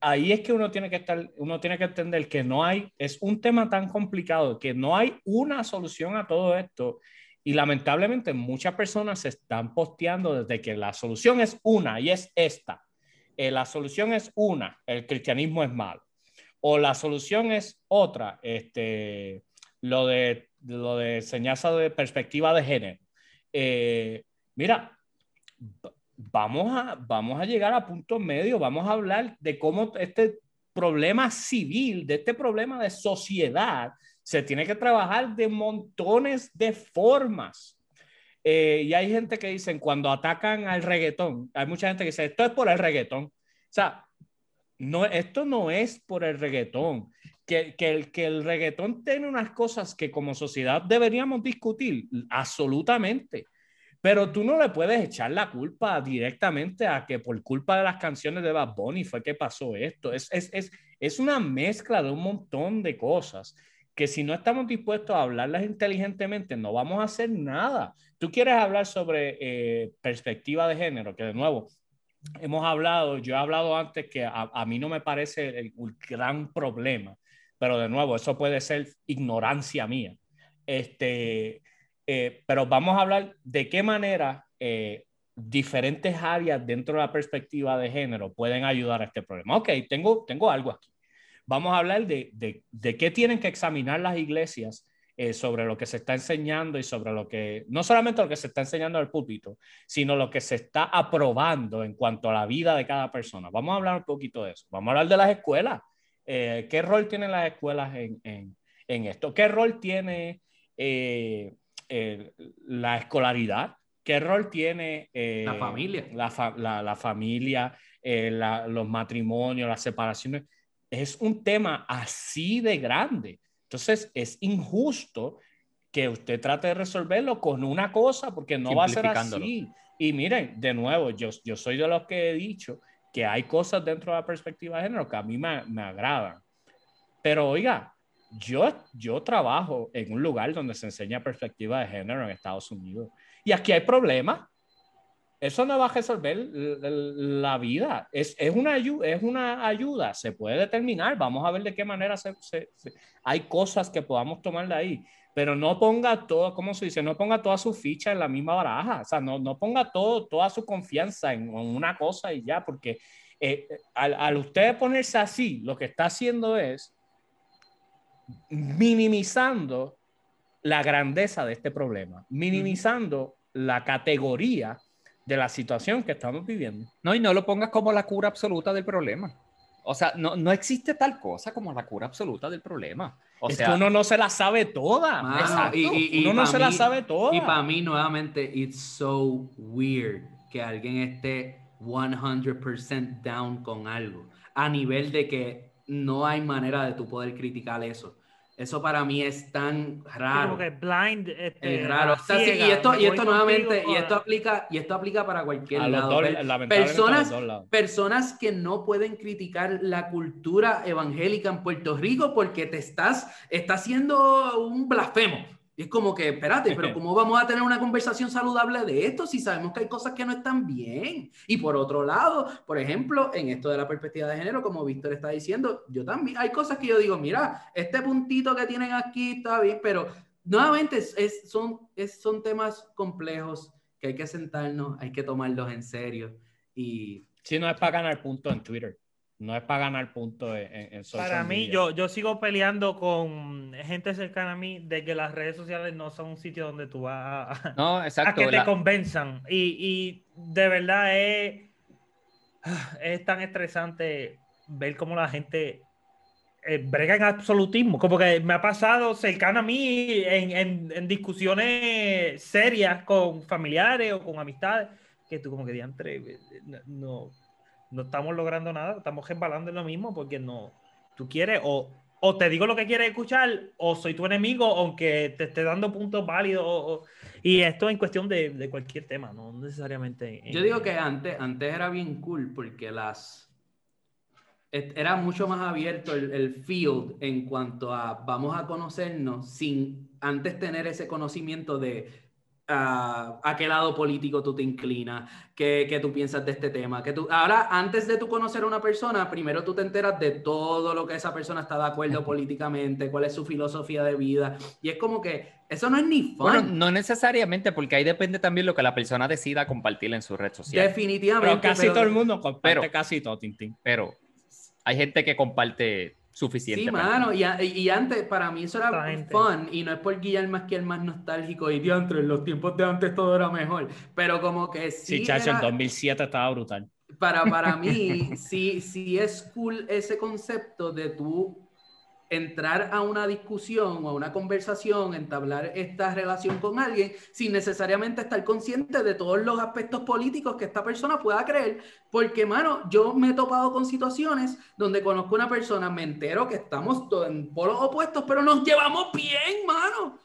ahí es que uno tiene que estar, uno tiene que entender que no hay, es un tema tan complicado que no hay una solución a todo esto. Y lamentablemente muchas personas se están posteando desde que la solución es una y es esta. Eh, la solución es una, el cristianismo es malo. O la solución es otra, este, lo de, lo de enseñanza de perspectiva de género. Eh, mira, vamos a, vamos a llegar a punto medio, vamos a hablar de cómo este problema civil, de este problema de sociedad, se tiene que trabajar de montones de formas. Eh, y hay gente que dicen, cuando atacan al reggaetón, hay mucha gente que dice, esto es por el reggaetón. O sea, no, esto no es por el reggaetón. Que, que, el, que el reggaetón tiene unas cosas que como sociedad deberíamos discutir, absolutamente Pero tú no le puedes echar la culpa directamente a que por culpa de las canciones de Bad Bunny fue que pasó esto. Es, es, es, es una mezcla de un montón de cosas que si no estamos dispuestos a hablarlas inteligentemente, no vamos a hacer nada. Tú quieres hablar sobre eh, perspectiva de género, que de nuevo, hemos hablado, yo he hablado antes que a, mí no me parece el, gran problema, pero de nuevo, eso puede ser ignorancia mía. Este, eh, pero vamos a hablar de qué manera eh, diferentes áreas dentro de la perspectiva de género pueden ayudar a este problema. Ok, tengo, tengo algo aquí vamos a hablar de, de, qué tienen que examinar las iglesias eh, sobre lo que se está enseñando y sobre lo que, no solamente lo que se está enseñando al púlpito, sino lo que se está aprobando en cuanto a la vida de cada persona. Vamos a hablar un poquito de eso. Vamos a hablar de las escuelas. Eh, ¿Qué rol tienen las escuelas en, en, en esto? ¿Qué rol tiene eh, la escolaridad? ¿Qué rol tiene la familia? La, la, la familia, los matrimonios, las separaciones es un tema así de grande. Entonces, es injusto que usted trate de resolverlo con una cosa, porque no va a ser así. Y miren, de nuevo, yo, yo soy de los que he dicho que hay cosas dentro de la perspectiva de género que a mí me, me agradan. Pero oiga, yo, yo trabajo en un lugar donde se enseña perspectiva de género en Estados Unidos. Y aquí hay problemas eso no va a resolver la vida. Es, es, una, es una ayuda, se puede determinar. Vamos a ver de qué manera se, hay cosas que podamos tomar de ahí. Pero no ponga todo, ¿cómo se dice? No ponga toda su ficha en la misma baraja. O sea, no, no ponga todo, toda su confianza en, una cosa y ya, porque eh, al, al usted ponerse así, lo que está haciendo es minimizando la grandeza de este problema, minimizando la categoría de la situación que estamos viviendo. No, y no lo pongas como la cura absoluta del problema. O sea, no, no existe tal cosa como la cura absoluta del problema. O sea, uno no se la sabe toda. Y, uno no se la sabe toda. Y para mí, nuevamente, it's so weird que alguien esté 100% down con algo. A nivel de que no hay manera de tu poder criticar eso. Eso para mí es tan raro. Como que blind. Este, es raro. y esto, y esto nuevamente, y esto aplica, y esto aplica para cualquier lado. personas, personas que no pueden criticar la cultura evangélica en Puerto Rico porque te estás, estás haciendo un blasfemo. Y es como que, espérate, pero ¿cómo vamos a tener una conversación saludable de esto si sabemos que hay cosas que no están bien? Y por otro lado, por ejemplo, en esto de la perspectiva de género, como Víctor está diciendo, yo también, hay cosas que yo digo, mira, este puntito que tienen aquí está bien, pero nuevamente es, son, es, son temas complejos que hay que sentarnos, hay que tomarlos en serio. Y... Si no es para ganar puntos en Twitter. No es para ganar puntos en, en Para mí, yo, yo sigo peleando con gente cercana a mí de que las redes sociales no son un sitio donde tú vas a, no, exacto, que te convenzan. Y, y, de verdad es, es tan estresante ver cómo la gente eh, brega en absolutismo. Como que me ha pasado cercano a mí en, en, en discusiones serias con familiares o con amistades, que tú como que diantre, no no estamos logrando nada, estamos embalando en lo mismo porque no, tú quieres o, o te digo lo que quieres escuchar o soy tu enemigo aunque te esté dando puntos válidos y esto en cuestión de, de cualquier tema, no necesariamente. Yo digo que antes, antes era bien cool porque las era mucho más abierto el, el, field en cuanto a vamos a conocernos sin antes tener ese conocimiento de a, qué lado político tú te inclinas, qué, qué, tú piensas de este tema. Que tú, ahora, antes de tú conocer a una persona, primero tú te enteras de todo lo que esa persona está de acuerdo políticamente, cuál es su filosofía de vida. Y es como que eso no es ni fun. Bueno, no necesariamente, porque ahí depende también lo que la persona decida compartir en su red social. Definitivamente. Pero casi todo el mundo comparte casi todo, Tintín. Pero hay gente que comparte suficiente. Sí, mano, y, y, antes para mí eso era fun y no es por guiar más que el más nostálgico y diantre, en los tiempos de antes todo era mejor, pero como que sí. Sí, chacho, en 2007 estaba brutal. Para, para mí, sí, sí es cool ese concepto de tú entrar a una discusión o a una conversación, entablar esta relación con alguien sin necesariamente estar consciente de todos los aspectos políticos que esta persona pueda creer, porque, mano, yo me he topado con situaciones donde conozco una persona, me entero que estamos en polos opuestos, pero nos llevamos bien, mano.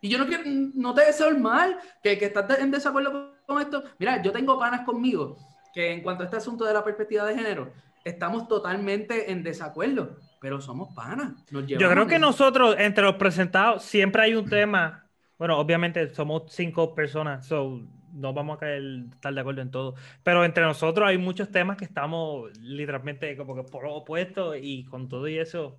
Y yo no, quiero, no te deseo el mal, que, que estás en desacuerdo con esto. Mira, yo tengo panas conmigo que en cuanto a este asunto de la perspectiva de género, estamos totalmente en desacuerdo, pero somos panas. Yo creo que nosotros, entre los presentados, siempre hay un tema. Bueno, obviamente somos cinco personas, so no vamos a caer, estar de acuerdo en todo. Pero entre nosotros hay muchos temas que estamos literalmente como que por opuesto y con todo y eso,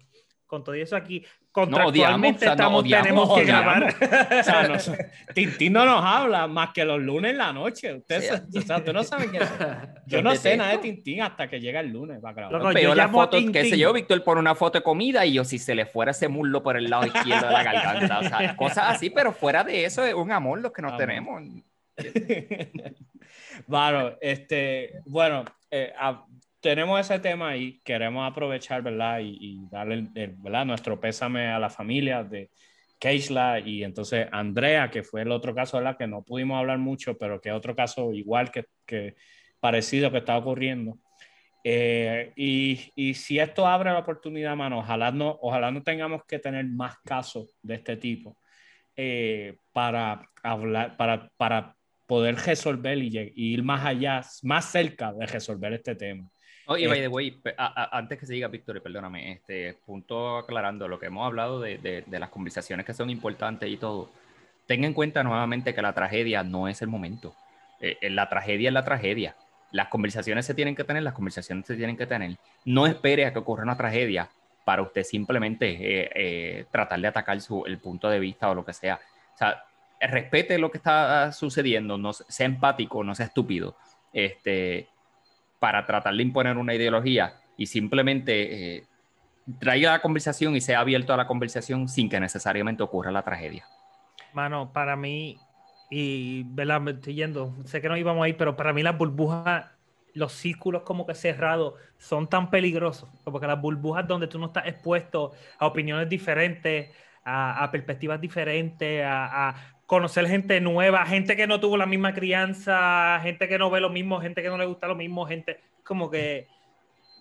con todo eso aquí, contractualmente estamos, tenemos que grabar. O sea, no, Tintín no nos habla más que los lunes en la noche. Ustedes, o sea, tú no sabes qué es. Yo no sé nada de Tintín hasta que llega el lunes va a grabar. yo la foto, qué sé yo, Víctor pone una foto de comida y yo si se le fuera ese muslo por el lado izquierdo de la garganta. O sea, cosas así, pero fuera de eso es un amor los que nos tenemos. Claro, este, bueno, eh, tenemos ese tema y queremos aprovechar, ¿verdad? Y, darle, ¿verdad? Nuestro pésame a la familia de Keisla y entonces Andrea, que fue el otro caso, ¿verdad? Que no pudimos hablar mucho, pero que otro caso igual que, que parecido que está ocurriendo. Eh, y, y, si esto abre la oportunidad, mano, ojalá no, ojalá no tengamos que tener más casos de este tipo eh, para hablar, para, para poder resolver y, y, ir más allá, más cerca de resolver este tema. Oye, by the way, antes que se diga, Víctor, perdóname, este punto aclarando lo que hemos hablado de, de, las conversaciones que son importantes y todo. Tenga en cuenta nuevamente que la tragedia no es el momento. Eh, eh, la tragedia es la tragedia. Las conversaciones se tienen que tener, las conversaciones se tienen que tener. No espere a que ocurra una tragedia para usted simplemente eh, tratar de atacar su, el punto de vista o lo que sea. O sea, respete lo que está sucediendo, no, sea empático, no sea estúpido. Este, para tratar de imponer una ideología y simplemente eh, traiga la conversación y sea abierto a la conversación sin que necesariamente ocurra la tragedia. Mano, para mí, y ¿verdad? me estoy yendo, sé que no íbamos ahí, pero para mí las burbujas, los círculos como que cerrados son tan peligrosos, como que las burbujas donde tú no estás expuesto a opiniones diferentes, a, perspectivas diferentes, a, conocer gente nueva, gente que no tuvo la misma crianza, gente que no ve lo mismo, gente que no le gusta lo mismo, gente como que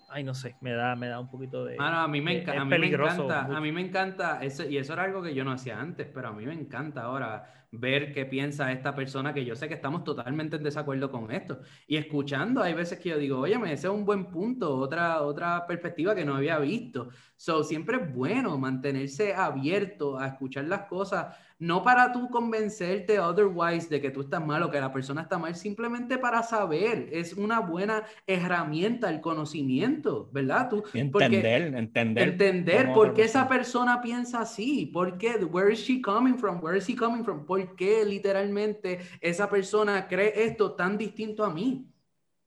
ay no sé, me da me da un poquito de a mí me, a mí me encanta, a mí me encanta eso y eso era algo que yo no hacía antes, pero a mí me encanta ahora ver qué piensa esta persona que yo sé que estamos totalmente en desacuerdo con esto. Y escuchando, hay veces que yo digo, oye, ese es un buen punto, otra, otra perspectiva que no había visto. So, siempre es bueno mantenerse abierto a escuchar las cosas, no para tú convencerte otherwise de que tú estás mal o que la persona está mal, simplemente para saber. Es una buena herramienta el conocimiento, ¿verdad? Tú, entender, entender. Entender por qué esa persona piensa así, por qué, where is she coming from, where is he coming from, por qué literalmente esa persona cree esto tan distinto a mí.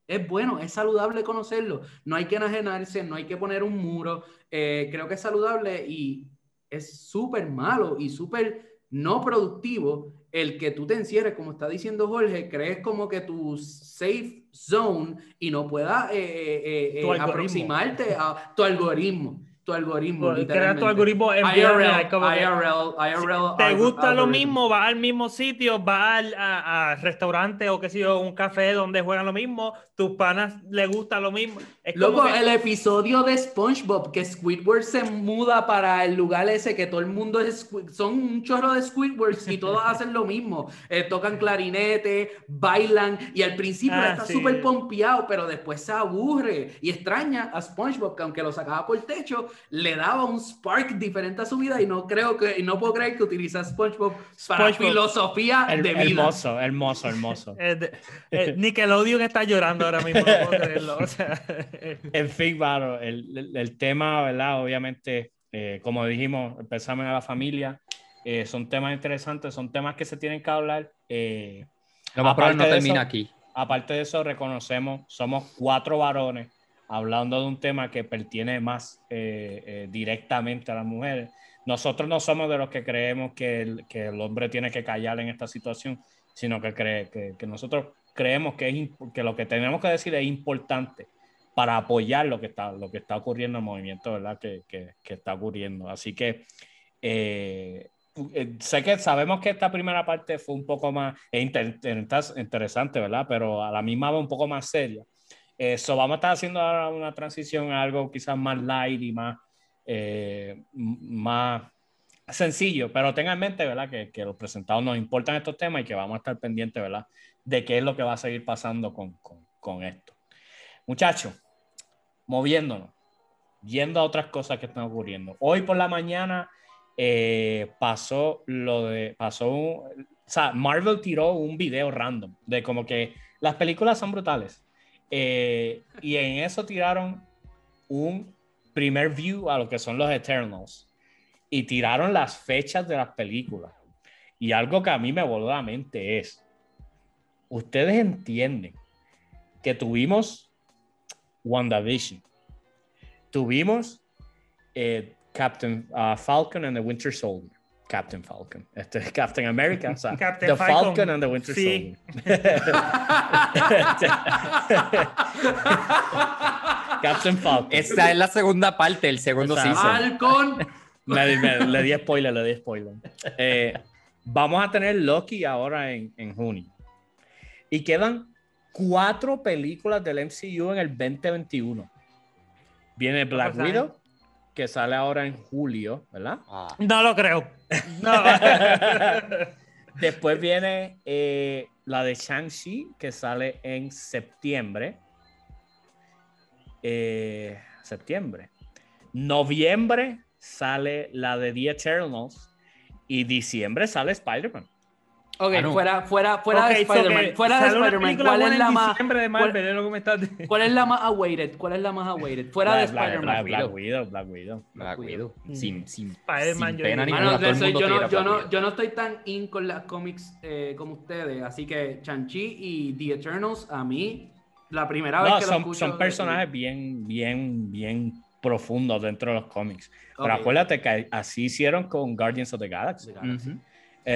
Es bueno, es saludable conocerlo. No hay que enajenarse, no hay que poner un muro. Eh, creo que es saludable y es súper malo y súper no productivo el que tú te encierres, como está diciendo Jorge, crees como que tu safe zone y no puedas eh, eh, eh, aproximarte a tu algoritmo tu algoritmo. Creas tu algoritmo en IRL, IRL, IRL, Te gusta lo mismo, va al mismo sitio, va al a, restaurante o qué sé yo, un café donde juegan lo mismo, tus panas le gusta lo mismo. Es Loco, el episodio de SpongeBob, que Squidward se muda para el lugar ese que todo el mundo es, son un chorro de Squidwards y todos hacen lo mismo. Eh, tocan clarinete, bailan y al principio ah, está súper pompeado, pero después se aburre y extraña a SpongeBob, que aunque lo sacaba por el techo, le daba un spark diferente a su vida y no creo que, y no puedo creer que utiliza SpongeBob para filosofía de vida. Hermoso, hermoso, hermoso. eh, eh, Nickelodeon está llorando ahora mismo, no puedo creerlo. en fin, claro, el, el, tema, ¿verdad? Obviamente, eh, como dijimos, empezamos a la familia, eh, son temas interesantes, son temas que se tienen que hablar. Lo más probable no termina aquí. Aparte de eso, reconocemos, somos cuatro varones hablando de un tema que pertiene más eh, eh, directamente a las mujeres. Nosotros no somos de los que creemos que el, que el hombre tiene que callar en esta situación, sino que, cree, que, que nosotros creemos que, es, que lo que tenemos que decir es importante para apoyar lo que está, lo que está ocurriendo en el movimiento, ¿verdad? Que, que, que está ocurriendo. Así que eh, sé que sabemos que esta primera parte fue un poco más interesante, ¿verdad? Pero a la misma vez un poco más seria. Eso, vamos a estar haciendo ahora una transición a algo quizás más light y más, eh, más sencillo, pero tengan en mente, ¿verdad? Que, que, los presentados nos importan estos temas y que vamos a estar pendientes, ¿verdad? De qué es lo que va a seguir pasando con, con, con esto. Muchachos, moviéndonos, yendo a otras cosas que están ocurriendo. Hoy por la mañana eh, pasó lo de, pasó, o sea, Marvel tiró un video random de como que las películas son brutales. Eh, y en eso tiraron un primer view a lo que son los Eternals y tiraron las fechas de las películas. Y algo que a mí me voló la mente es, ustedes entienden que tuvimos WandaVision, tuvimos eh, Captain uh, Falcon and the Winter Soldier. Captain Falcon. Este es Captain America. O sea, Captain the Falcon. Falcon. and the Winter sí. Soldier. Captain Falcon. Esta es la segunda parte, el segundo season. Falcon. le di spoiler, le di spoiler. Eh, vamos a tener Loki ahora en, en junio. Y quedan cuatro películas del MCU en el 2021. Viene Black Widow, que sale ahora en julio, ¿verdad? Ah. No lo creo. Después viene eh, la de Shang-Chi, que sale en septiembre. Eh, septiembre. Noviembre sale la de The Eternals. Y diciembre sale Spider-Man. Ok, ah, fuera, fuera, fuera de Spider-Man. Fuera de Spider-Man, ¿cuál es la más. De Marvel, ¿cuál, ¿Cuál es la más awaited? ¿Cuál es la más awaited? Fuera de Spider-Man. Black, Widow, Black Widow. Black Widow. Sin, sin, sin pena ni ninguna. Yo, no, yo, no, yo no estoy tan in con las cómics eh, como ustedes, así que Chanchi y The Eternals, a mí, la primera vez que son, lo son personajes bien, bien, bien profundos dentro de los cómics. Pero acuérdate que así hicieron con Guardians of the Galaxy.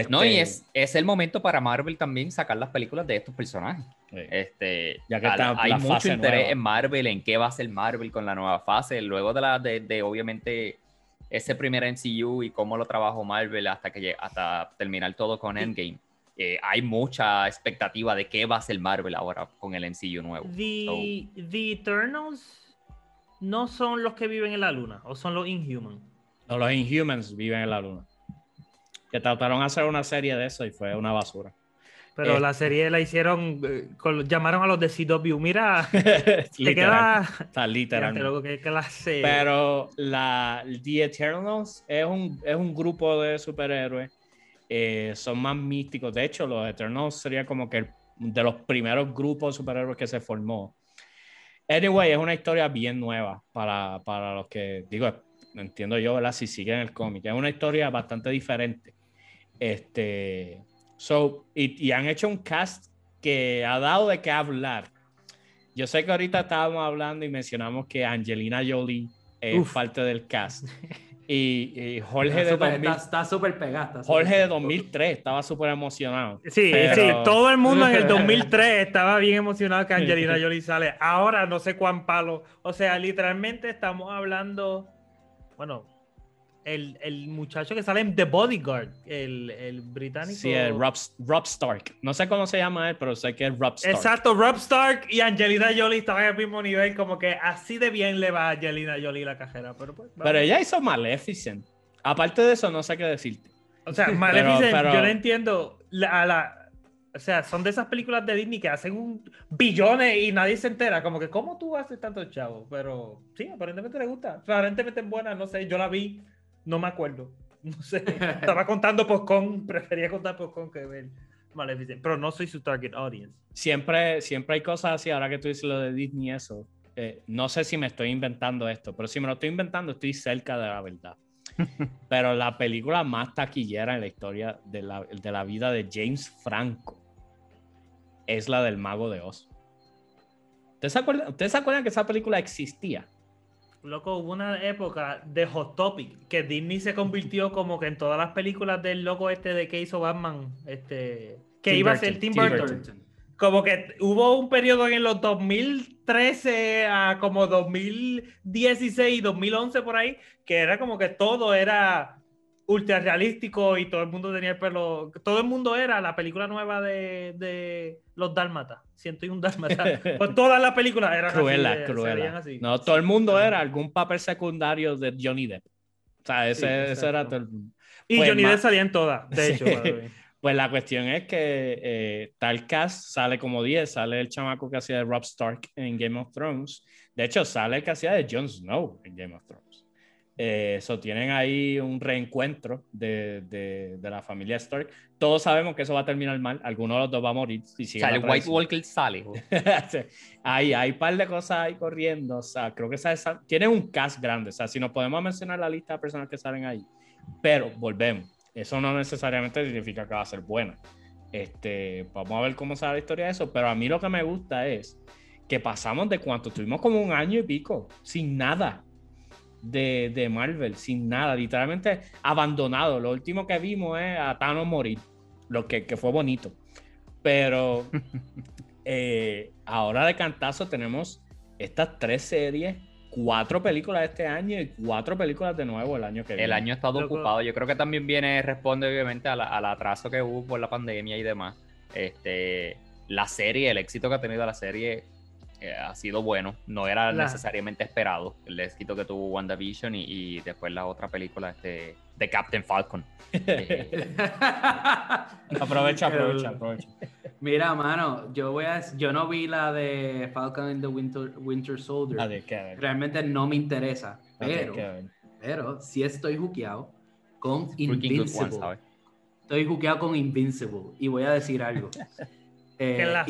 No, y este, es, es el momento para Marvel también sacar las películas de estos personajes. Este, ya que hay mucho interés en Marvel, en qué va a ser Marvel con la nueva fase, luego de la de, obviamente ese primer MCU y cómo lo trabajó Marvel hasta que hasta terminar todo con Endgame. Eh, hay mucha expectativa de qué va a ser Marvel ahora con el MCU nuevo. The, the Eternals no son los que viven en la luna o son los Inhumans. No, los Inhumans viven en la luna que trataron de hacer una serie de eso y fue una basura. Pero la este. serie la hicieron, eh, llamaron a los de CW. Mira, te queda. Está literal. Pero la The Eternals es un, es un grupo de superhéroes. Eh, son más místicos. De hecho, los Eternals sería como que de los primeros grupos de superhéroes que se formó. Anyway, es una historia bien nueva para, para los que, digo, entiendo yo, ¿verdad? Si siguen el cómic. Es una historia bastante diferente. Este, so, y, han hecho un cast que ha dado de qué hablar. Yo sé que ahorita estábamos hablando y mencionamos que Angelina Jolie es parte del cast. Y, Jorge de 2000, está súper pegada. Jorge de 2003 estaba súper emocionado. Sí, sí, todo el mundo en el 2003 estaba bien emocionado que Angelina Jolie sale. Ahora no sé cuán palo. O sea, literalmente estamos hablando, bueno, el, el, muchacho que sale en The Bodyguard, el, el británico. Sí, el Rob, Rob, Stark. No sé cómo se llama él, pero sé que es Rob Stark. Exacto, Rob Stark y Angelina Jolie estaban al mismo nivel, como que así de bien le va a Angelina Jolie la cajera. Pero, pues, pero ella hizo Maleficent. Aparte de eso, no sé qué decirte. O sea, Maleficent, yo no entiendo. a la, o sea, son de esas películas de Disney que hacen un billones y nadie se entera. Como que, ¿cómo tú haces tanto chavo? Pero sí, aparentemente le gusta. Aparentemente es buena, no sé. Yo la vi no me acuerdo. No sé. Estaba contando Postcon. Prefería contar Postcon que ver Maleficent. Pero no soy su target audience. Siempre, siempre hay cosas así. Ahora que tú dices lo de Disney, eso. Eh, no sé si me estoy inventando esto, pero si me lo estoy inventando, estoy cerca de la verdad. pero la película más taquillera en la historia de la, de la vida de James Franco es la del Mago de Oz. ¿Ustedes se acuerdan que esa película existía? Loco, hubo una época de Hot Topic que Disney se convirtió como que en todas las películas del loco este de que hizo Batman, este, que iba a ser Tim Burton. Como que hubo un periodo en los 2013 a como 2016, 2011 por ahí, que era como que todo era ultra realístico y todo el mundo tenía el pelo. Todo el mundo era la película nueva de, de Los Dálmatas. Siento un Dálmata. pues todas las películas eran así, No, todo el mundo era algún papel secundario de Johnny Depp. O sea, ese, era todo el... Y pues Johnny Depp salía en todas, de hecho. Pues la cuestión es que eh, tal cast sale como 10, sale el chamaco que hacía de Rob Stark en Game of Thrones. De hecho, sale el que hacía de Jon Snow en Game of Thrones. Eso, eh, tienen ahí un reencuentro de, de, de, la familia Stark. Todos sabemos que eso va a terminar mal. Alguno de los dos va a morir. Si o sea, el White Walker sale. hay, hay un par de cosas ahí corriendo. O sea, creo que esa, tiene un cast grande. O sea, si nos podemos mencionar la lista de personas que salen ahí. Pero volvemos eso no necesariamente significa que va a ser buena. Este, vamos a ver cómo sale la historia de eso, pero a mí lo que me gusta es que pasamos de cuánto, tuvimos como un año y pico, sin nada de, de Marvel, sin nada, literalmente abandonado. Lo último que vimos es a Thanos morir, lo que, que fue bonito. Pero eh, ahora de cantazo tenemos estas tres series cuatro películas este año y cuatro películas de nuevo el año que viene. El año ha estado ocupado. Yo creo que también viene, responde obviamente al atraso que hubo por la pandemia y demás. Este, la serie, el éxito que ha tenido la serie eh, ha sido bueno. No era necesariamente esperado el éxito que tuvo WandaVision y, y después la otra película este, de Captain Falcon. aprovecha, aprovecha, aprovecha. Mira, mano, yo voy a, yo no vi la de Falcon and the Winter, Winter Soldier. Realmente no me interesa. Pero, pero sí estoy juqueado con Invincible. estoy juqueado con Invincible. Y voy a decir algo. eh,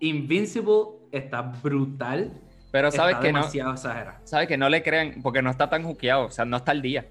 Invincible está brutal. Pero sabes que no. Sabes que no le crean, porque no está tan juqueado, o sea, no está al día.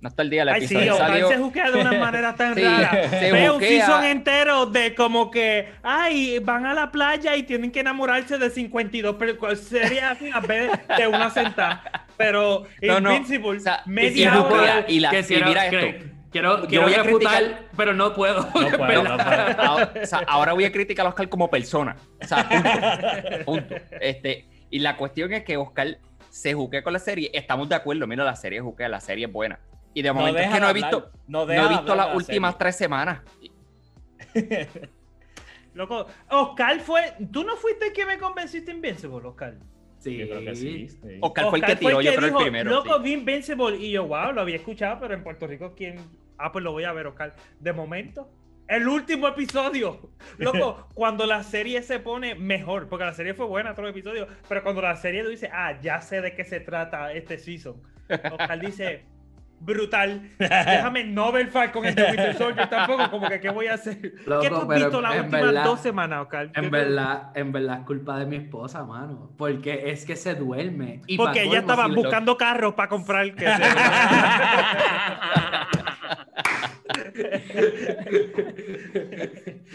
No está el día el Ay, episodio sí, salió... se juquea de una manera tan rara. Ve un season entero de como que, ay, van a la playa y tienen que enamorarse de 52 pero sería así a vez de una sentada. Pero no, Invincible, no. O sea, media hora. Y, la, y mira esto. Quiero, quiero refutar, pero no puedo. No puedo, no puedo. Ahora, o sea, ahora voy a criticar a Oscar como persona. O sea, punto. punto. Este, y la cuestión es que Oscar se juquea con la serie. Estamos de acuerdo. Mira, la serie juquea, la serie es buena. Y de momento es que no he visto, no, he visto las últimas tres semanas. Loco, Oscar fue. ¿Tú no fuiste el que me convenciste Invincible, Oscar? Sí. Yo creo que sí. Oscar, fue el que tiró, yo creo, el primero. Loco, vi Invincible y yo, wow, lo había escuchado, pero en Puerto Rico, ¿quién? Ah, pues lo voy a ver, Oscar. De momento, el último episodio. Loco, cuando la serie se pone mejor, porque la serie fue buena, otro episodio, pero cuando la serie dice, ah, ya sé de qué se trata este season. Oscar dice, brutal. Déjame no ver Falcon en The Winter Soldier tampoco, como que qué voy a hacer. ¿Qué tú has visto las últimas dos semanas, Oscar? En verdad, en verdad es culpa de mi esposa, mano. Porque es que se duerme. Y porque ella estaba buscando carros para comprar que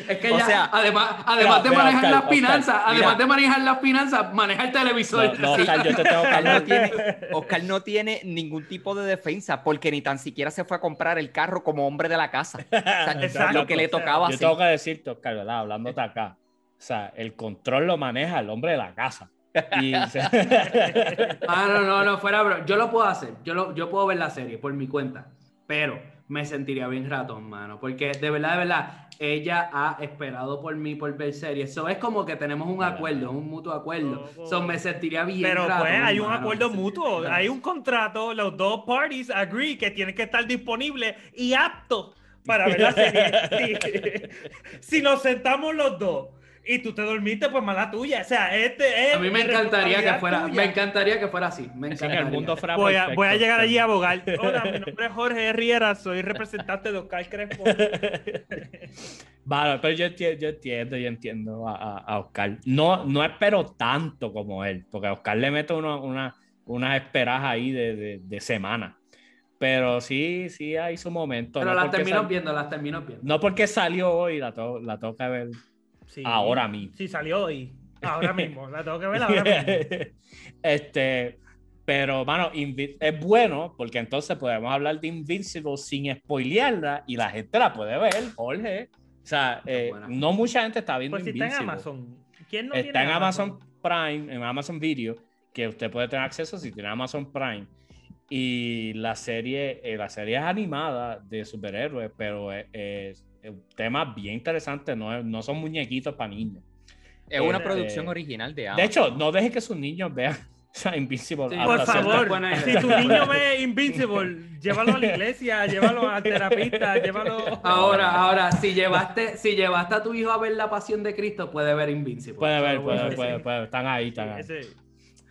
es que ella, además, además de manejar las finanzas, además de manejar las finanzas, maneja el televisor. No, Oscar, yo te tengo Oscar, no tiene, Oscar no tiene ningún tipo de defensa porque ni tan siquiera se fue a comprar el carro como hombre de la casa. O sea, lo que le tocaba Yo tengo que decirte, Oscar, ¿verdad? Hablándote acá. O sea, el control lo maneja el hombre de la casa. Y... ah, no, no, no, fuera, bro. Yo lo puedo hacer. Yo, lo, yo puedo ver la serie por mi cuenta. Pero me sentiría bien ratón, mano. Porque de verdad, de verdad, ella ha esperado por mí por ver series. Eso es como que tenemos un acuerdo, un mutuo acuerdo. Eso me sentiría bien Pero pues hay un acuerdo mutuo, hay un contrato, los dos parties agree que tienen que estar disponibles y aptos para ver la serie. si nos sentamos los dos y tú te dormiste, pues mala tuya. O sea, este es. A mí me encantaría que fuera, me encantaría que fuera así. Me encantaría. el mundo fuera voy, a, voy, a, llegar allí a abogar. Hola, mi nombre es Jorge Riera, soy representante de Oscar Crespo. vale, pero yo entiendo, yo entiendo, yo entiendo a, a, Oscar. No, no espero tanto como él, porque a Oscar le meto uno, una, unas esperas ahí de, de, de semana. Pero sí, sí hay su momento. Pero las termino viendo, las termino viendo. No porque salió hoy, la, to la tengo que ahora mismo. Sí, salió hoy. Ahora mismo. La tengo que ver ahora mismo. este, pero, mano, es bueno porque entonces podemos hablar de Invincible sin spoilearla y la gente la puede ver, Jorge. O sea, eh, no mucha gente está viendo pues Invincible. está en Amazon. ¿Quién no está en Amazon? Prime, en Amazon Video, que usted puede tener acceso si tiene Amazon Prime. Y la serie, eh, la serie es animada de superhéroes, pero es tema bien interesante, no, no son muñequitos para niños. Es una este, producción original de De hecho, no deje que sus niños vean Invincible. por favor, si tu niño ve Invincible, llévalo a la iglesia, llévalo al terapista, llévalo. Ahora, ahora, si llevaste, si llevaste a tu hijo a ver la pasión de Cristo, puede ver Invincible. Puede ver, puede, puede, puede, Están ahí, están ahí.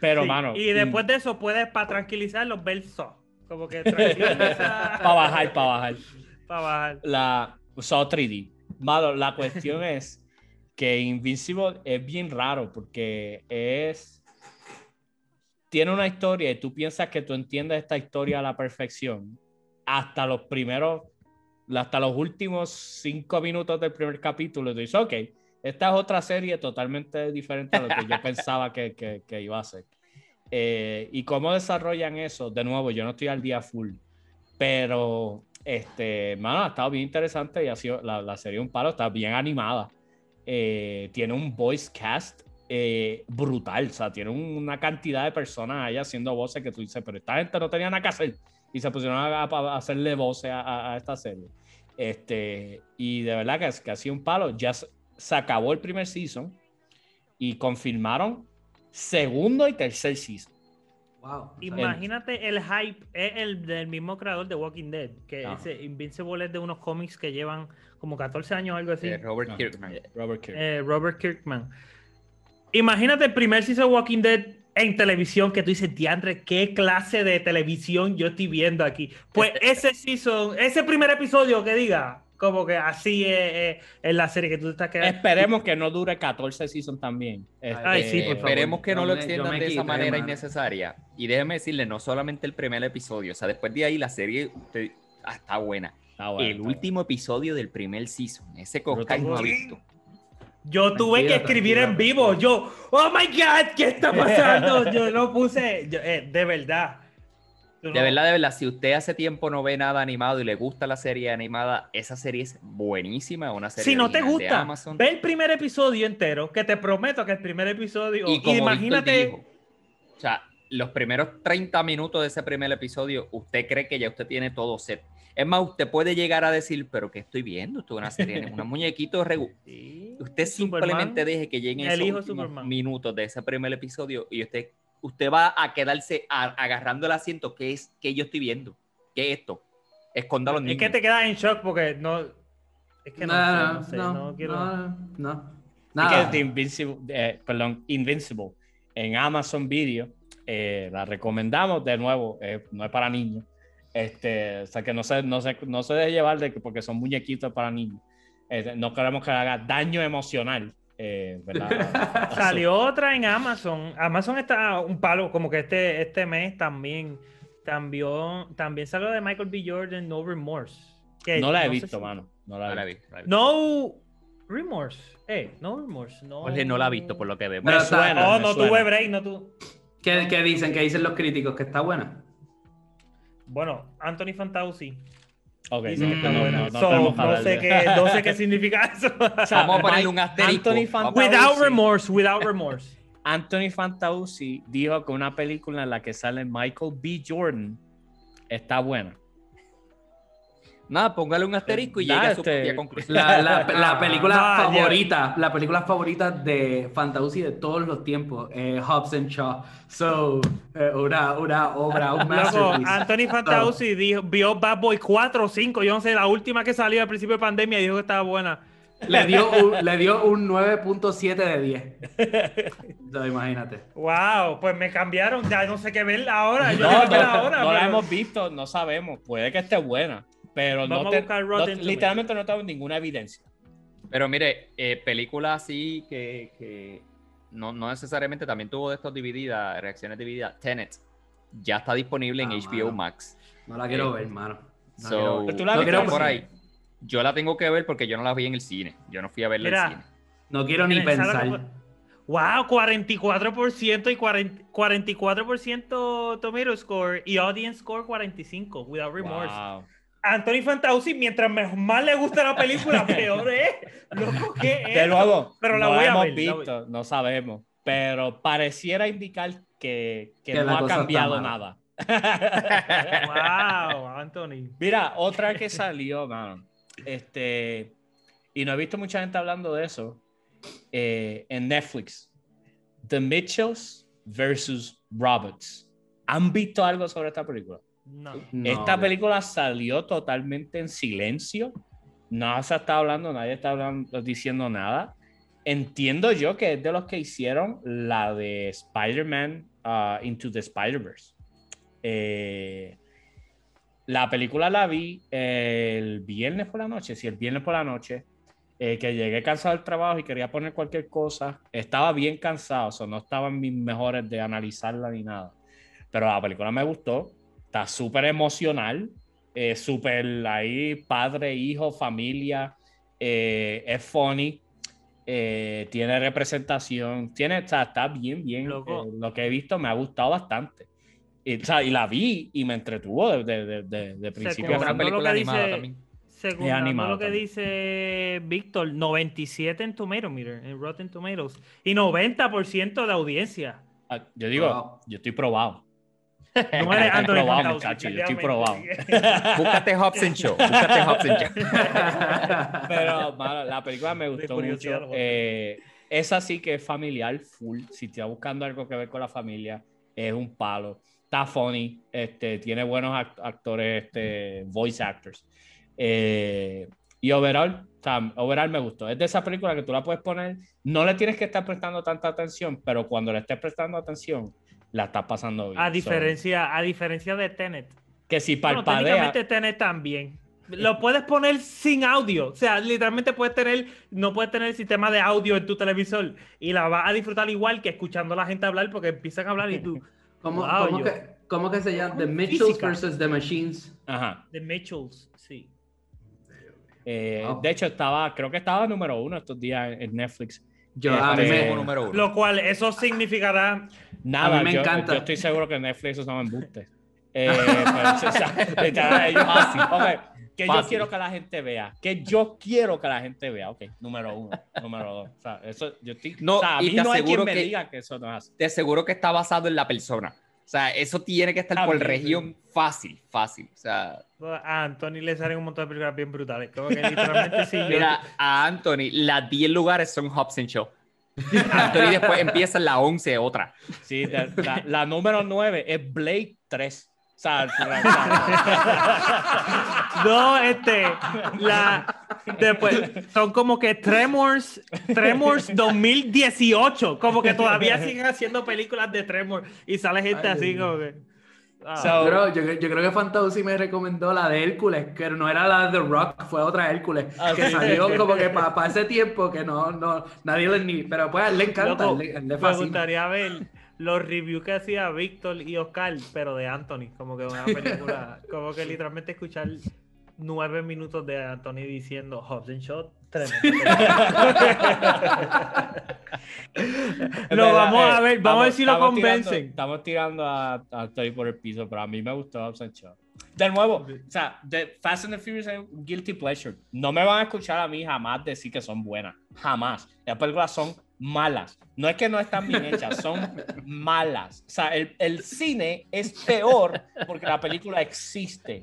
Pero, mano. Y después de eso, puedes, para tranquilizarlos, ver Saw. Como que tranquiliza. para bajar, para bajar. Para bajar. La Saw 3D. Mano, la cuestión es que Invincible es bien raro porque es tiene una historia y tú piensas que tú entiendes esta historia a la perfección, hasta los primeros, hasta los últimos cinco minutos del primer capítulo, tú dices, ok, esta es otra serie totalmente diferente a lo que yo pensaba que, que, iba a ser. Eh, y cómo desarrollan eso, de nuevo, yo no estoy al día full, pero, este, mano, ha estado bien interesante y ha sido, la, la serie un palo, está bien animada. Eh, tiene un voice cast eh, brutal. O sea, tiene una cantidad de personas ahí haciendo voces que tú dices, pero esta gente no tenía nada que hacer. Y se pusieron a, hacerle voces a, esta serie. Este, y de verdad que, que ha sido un palo. Ya se acabó el primer season y confirmaron segundo y tercer season. Wow. Imagínate el hype, es el del mismo creador de Walking Dead, que ese Invincible es de unos cómics que llevan como 14 años o algo así. Eh, Robert Kirkman. Robert Kirkman. Eh, Robert Kirkman. Imagínate el primer season de Walking Dead en televisión que tú dices, Diandre, ¿qué clase de televisión yo estoy viendo aquí? Pues ese season, ese primer episodio que diga, como que así es, la serie que tú estás quedando. Esperemos que no dure 14 seasons también. Ay, sí, este, Esperemos que no, lo extiendan de esa manera innecesaria. Y déjeme decirle, no solamente el primer episodio, o sea, después de ahí la serie ah, está buena. el último episodio del primer season, ese que no ha visto. Yo tuve que escribir en vivo. Yo, oh my God, ¿qué está pasando? Yo lo puse, eh, de verdad. De verdad, de verdad, si usted hace tiempo no ve nada animado y le gusta la serie animada, esa serie es buenísima, una serie Si no te gusta, ve el primer episodio entero, que te prometo que el primer episodio, y, imagínate... o sea, los primeros 30 minutos de ese primer episodio, usted cree que ya usted tiene todo set. Es más, usted puede llegar a decir, pero ¿qué estoy viendo? Esto es una serie, un muñequito usted simplemente deje que lleguen esos minutos de ese primer episodio y usted, usted va a quedarse agarrando el asiento. ¿Qué es que yo estoy viendo? ¿Qué es esto? Esconda los niños. Es que te quedas en shock porque no. Es que no, no, sé, no, no, quiero. No, Nada. Invincible, eh, perdón, Invincible en Amazon Video. Eh, la recomendamos de nuevo, eh, no es para niños. Este, o sea, que no se, no se, no se debe llevar de que porque son muñequitos para niños. Este, no queremos que haga daño emocional. Eh, Salió otra en Amazon. Amazon está un palo, como que este, este mes también, también, también salió de Michael B. Jordan, No Remorse. no la he visto, mano. No la he visto. No Remorse. Eh, no Remorse. No, no la he visto por lo que veo. Pero suena, oh, no tuve break, no tu... ¿Qué, ¿Qué, dicen? ¿Qué dicen los críticos? ¿Que está buena? Bueno, Anthony Fantauci. Ok, mm, no, sé qué, no sé qué significa eso. Vamos a ponerle un asterisco. without remorse, without remorse. Anthony Fantauci dijo que una película en la que sale Michael B. Jordan está buena. Nada, póngale un asterisco y llega a su este, conclusión. La, película favorita, la película favorita de Fantasy de todos los tiempos, eh, Hobbs and Shaw. So, eh, una, una, obra, un masterpiece. Anthony Fantauci dijo, vio Bad Boy 4 o 5, yo no sé, la última que salió al principio de pandemia dijo que estaba buena. Le dio un, le dio un 9.7 de 10. imagínate. Wow, pues me cambiaron. Ya no sé qué ver ahora. Yo no, no, ahora, no la hemos visto, no sabemos. Puede que esté buena. Pero no, literalmente no tengo ninguna evidencia. Pero mire, eh, películas así que, no, necesariamente también tuvo de estos divididas, reacciones divididas. Tenet ya está disponible en HBO ah, Max. No la quiero eh, ver, mano. No ¿Tú la quiero por ahí. Yo la tengo que ver porque yo no la vi en el cine. Yo no fui a verla en el cine. No quiero ni pensar. Wow, 44% y 44% Tomato Score y Audience Score 45, without remorse. Wow. Anthony Fantauci, mientras más le gusta la película, peor es. Loco, ¿qué es? De nuevo, pero la no voy hemos visto, no sabemos. Pero pareciera indicar que, que, no ha cambiado nada. wow, Anthony. Mira, otra que salió, man. Este, y no he visto mucha gente hablando de eso. Eh, en Netflix. The Mitchells versus Robots. ¿Han visto algo sobre esta película? No. Esta película salió totalmente en silencio. No se está hablando, nadie está hablando, diciendo nada. Entiendo yo que es de los que hicieron la de Spider-Man uh, Into the Spider-Verse. Eh, la película la vi el viernes por la noche, sí, el viernes por la noche, eh, que llegué cansado del trabajo y quería poner cualquier cosa. Estaba bien cansado, o sea, no estaba en mis mejores de analizarla ni nada. Pero la película me gustó, está súper emocional, eh, súper ahí, padre, hijo, familia, eh, es funny, eh, tiene representación, tiene, está, está bien, bien. lo que he visto me ha gustado bastante. Y, o sea, y la vi y me entretuvo de, de, de, de principio a película animada también. Según lo que dice Víctor, 97 en Tomato Meter, en Rotten Tomatoes, y 90% de audiencia. Ah, yo digo, yo estoy probado. No eres Anthony probado, muchacho, yo estoy probado. búscate Hobson Show, búscate Hobson Show. Pero la película me gustó mucho. Eh, es así que es familiar, full. Si estás buscando algo que ver con la familia, es un palo. Está funny, este, tiene buenos actores, este, voice actors. Eh, y overall, overall me gustó. Es de esa película que tú la puedes poner, no le tienes que estar prestando tanta atención, pero cuando le estés prestando atención, la está pasando bien. A diferencia, a diferencia de Tenet. Que si parpadea... Bueno, técnicamente Tenet también. Lo puedes poner sin audio. O sea, literalmente puedes tener, no puedes tener el sistema de audio en tu televisor y la vas a disfrutar igual que escuchando a la gente hablar porque empiezan a hablar y tú. ¿Cómo, que, ¿cómo que se llama? The Mitchells versus The Machines. Ajá. The Mitchells, sí. Eh, de hecho, estaba, creo que estaba número uno estos días en Netflix. Yo, a mí me, número uno. Lo cual, eso significará Nada, a mí me yo, encanta. Yo estoy seguro que Netflix son embustes. Eh, pues, que yo quiero que la gente vea. Que yo quiero que la gente vea. Ok, número uno, número dos. O sea, eso, yo estoy, no, o sea, a mí no hay quien me diga que eso no es así. Te aseguro que está basado en la persona. O sea, eso tiene que estar por región fácil, fácil. O sea, a Anthony le salen un montón de películas bien brutales. Como que literalmente sí. Mira, a Anthony, las 10 lugares son Hobson Show. Anthony después empieza la 11 otra. Sí, la, la, número 9 es Blade 3. No, este, la, después, son como que Tremors, Tremors 2018, como que todavía siguen haciendo películas de Tremors y sale gente así como que... Ah. yo, yo, creo que Fantasy me recomendó la de Hércules, que no era la de The Rock, fue otra Hércules, ah, que salió como que para ese tiempo que no, no nadie le ni. Pero pues a él le encanta, le, Me gustaría ver los reviews que hacía Víctor y Oscar, pero de Anthony, como que una película, como que literalmente escuchar nueve minutos de Anthony diciendo Hobbs Shot lo vamos a ver, vamos a ver si lo convencen. estamos tirando a, a por el piso, pero a mí me gustó Hobbs De nuevo, o sea, de Fast and the Furious es guilty pleasure. No me van a escuchar a mí jamás decir que son buenas. Jamás. Las películas son malas. No es que no están bien hechas, son malas. O sea, el, el cine es peor porque la película existe.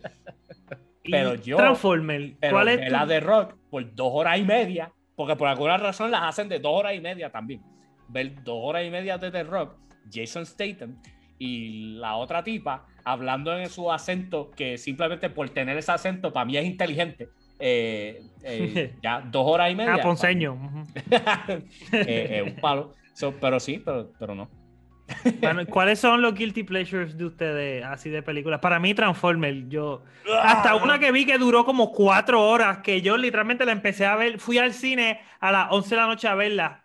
Pero yo. Transformer. ¿Cuál es? La de Rock por dos horas y media, porque por alguna razón las hacen de dos horas y media también. Ver dos horas y media de The Rock, Jason Statham y la otra tipa hablando en su acento, que simplemente por tener ese acento para mí es inteligente. Eh, eh, ya dos horas y media. Ah, ponceño. eh, un palo. pero sí, pero, pero no. ¿Cuáles son los guilty pleasures de ustedes así de películas? Para mí, Transformer, yo. Hasta una que vi que duró como cuatro horas, que yo literalmente la empecé a ver. Fui al cine a las 11 de la noche a verla.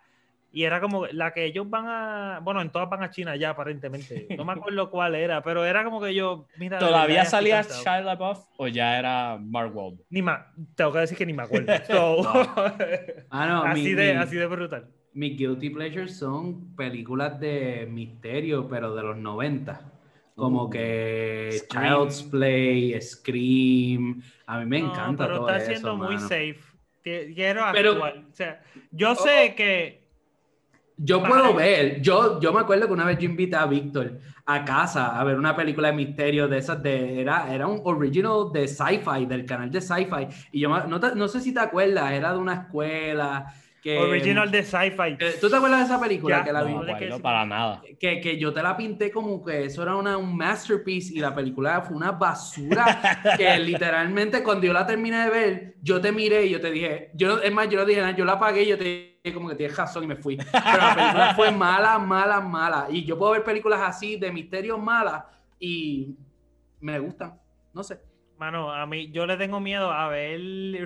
Y era como la que ellos van a. Bueno, en todas van a China ya, aparentemente. No me acuerdo cuál era, pero era como que yo. Mira, ¿Todavía salía Shia LaBeouf o ya era Mark Wahlberg? Ni más. Tengo que decir que ni me acuerdo. Ah, no, así, de, así de brutal mis guilty pleasures son películas de misterio, pero de los 90. Como uh, que Child's Play, Scream. A mí me encanta pero está siendo muy safe. Quiero pero, O sea, yo sé oh. que. Yo puedo ver. Yo, yo me acuerdo que una vez yo invité a Víctor a casa a ver una película de misterio de esas de. Era, era un original de sci-fi, del canal de sci-fi. Y yo no, no sé si te acuerdas, era de una escuela Original de sci-fi. ¿Tú te acuerdas de esa película? que la no, vi? para nada. Que, que, yo te la pinté como que eso era una, un masterpiece y la película fue una basura que literalmente cuando yo la terminé de ver, yo te miré y yo te dije, yo, es más, yo no dije nada, yo la apagué y yo te dije como que tienes razón y me fui. Pero la película fue mala, mala, mala. Y yo puedo ver películas así de misterios malas y me gustan. No sé. Mano, a mí yo le tengo miedo a ver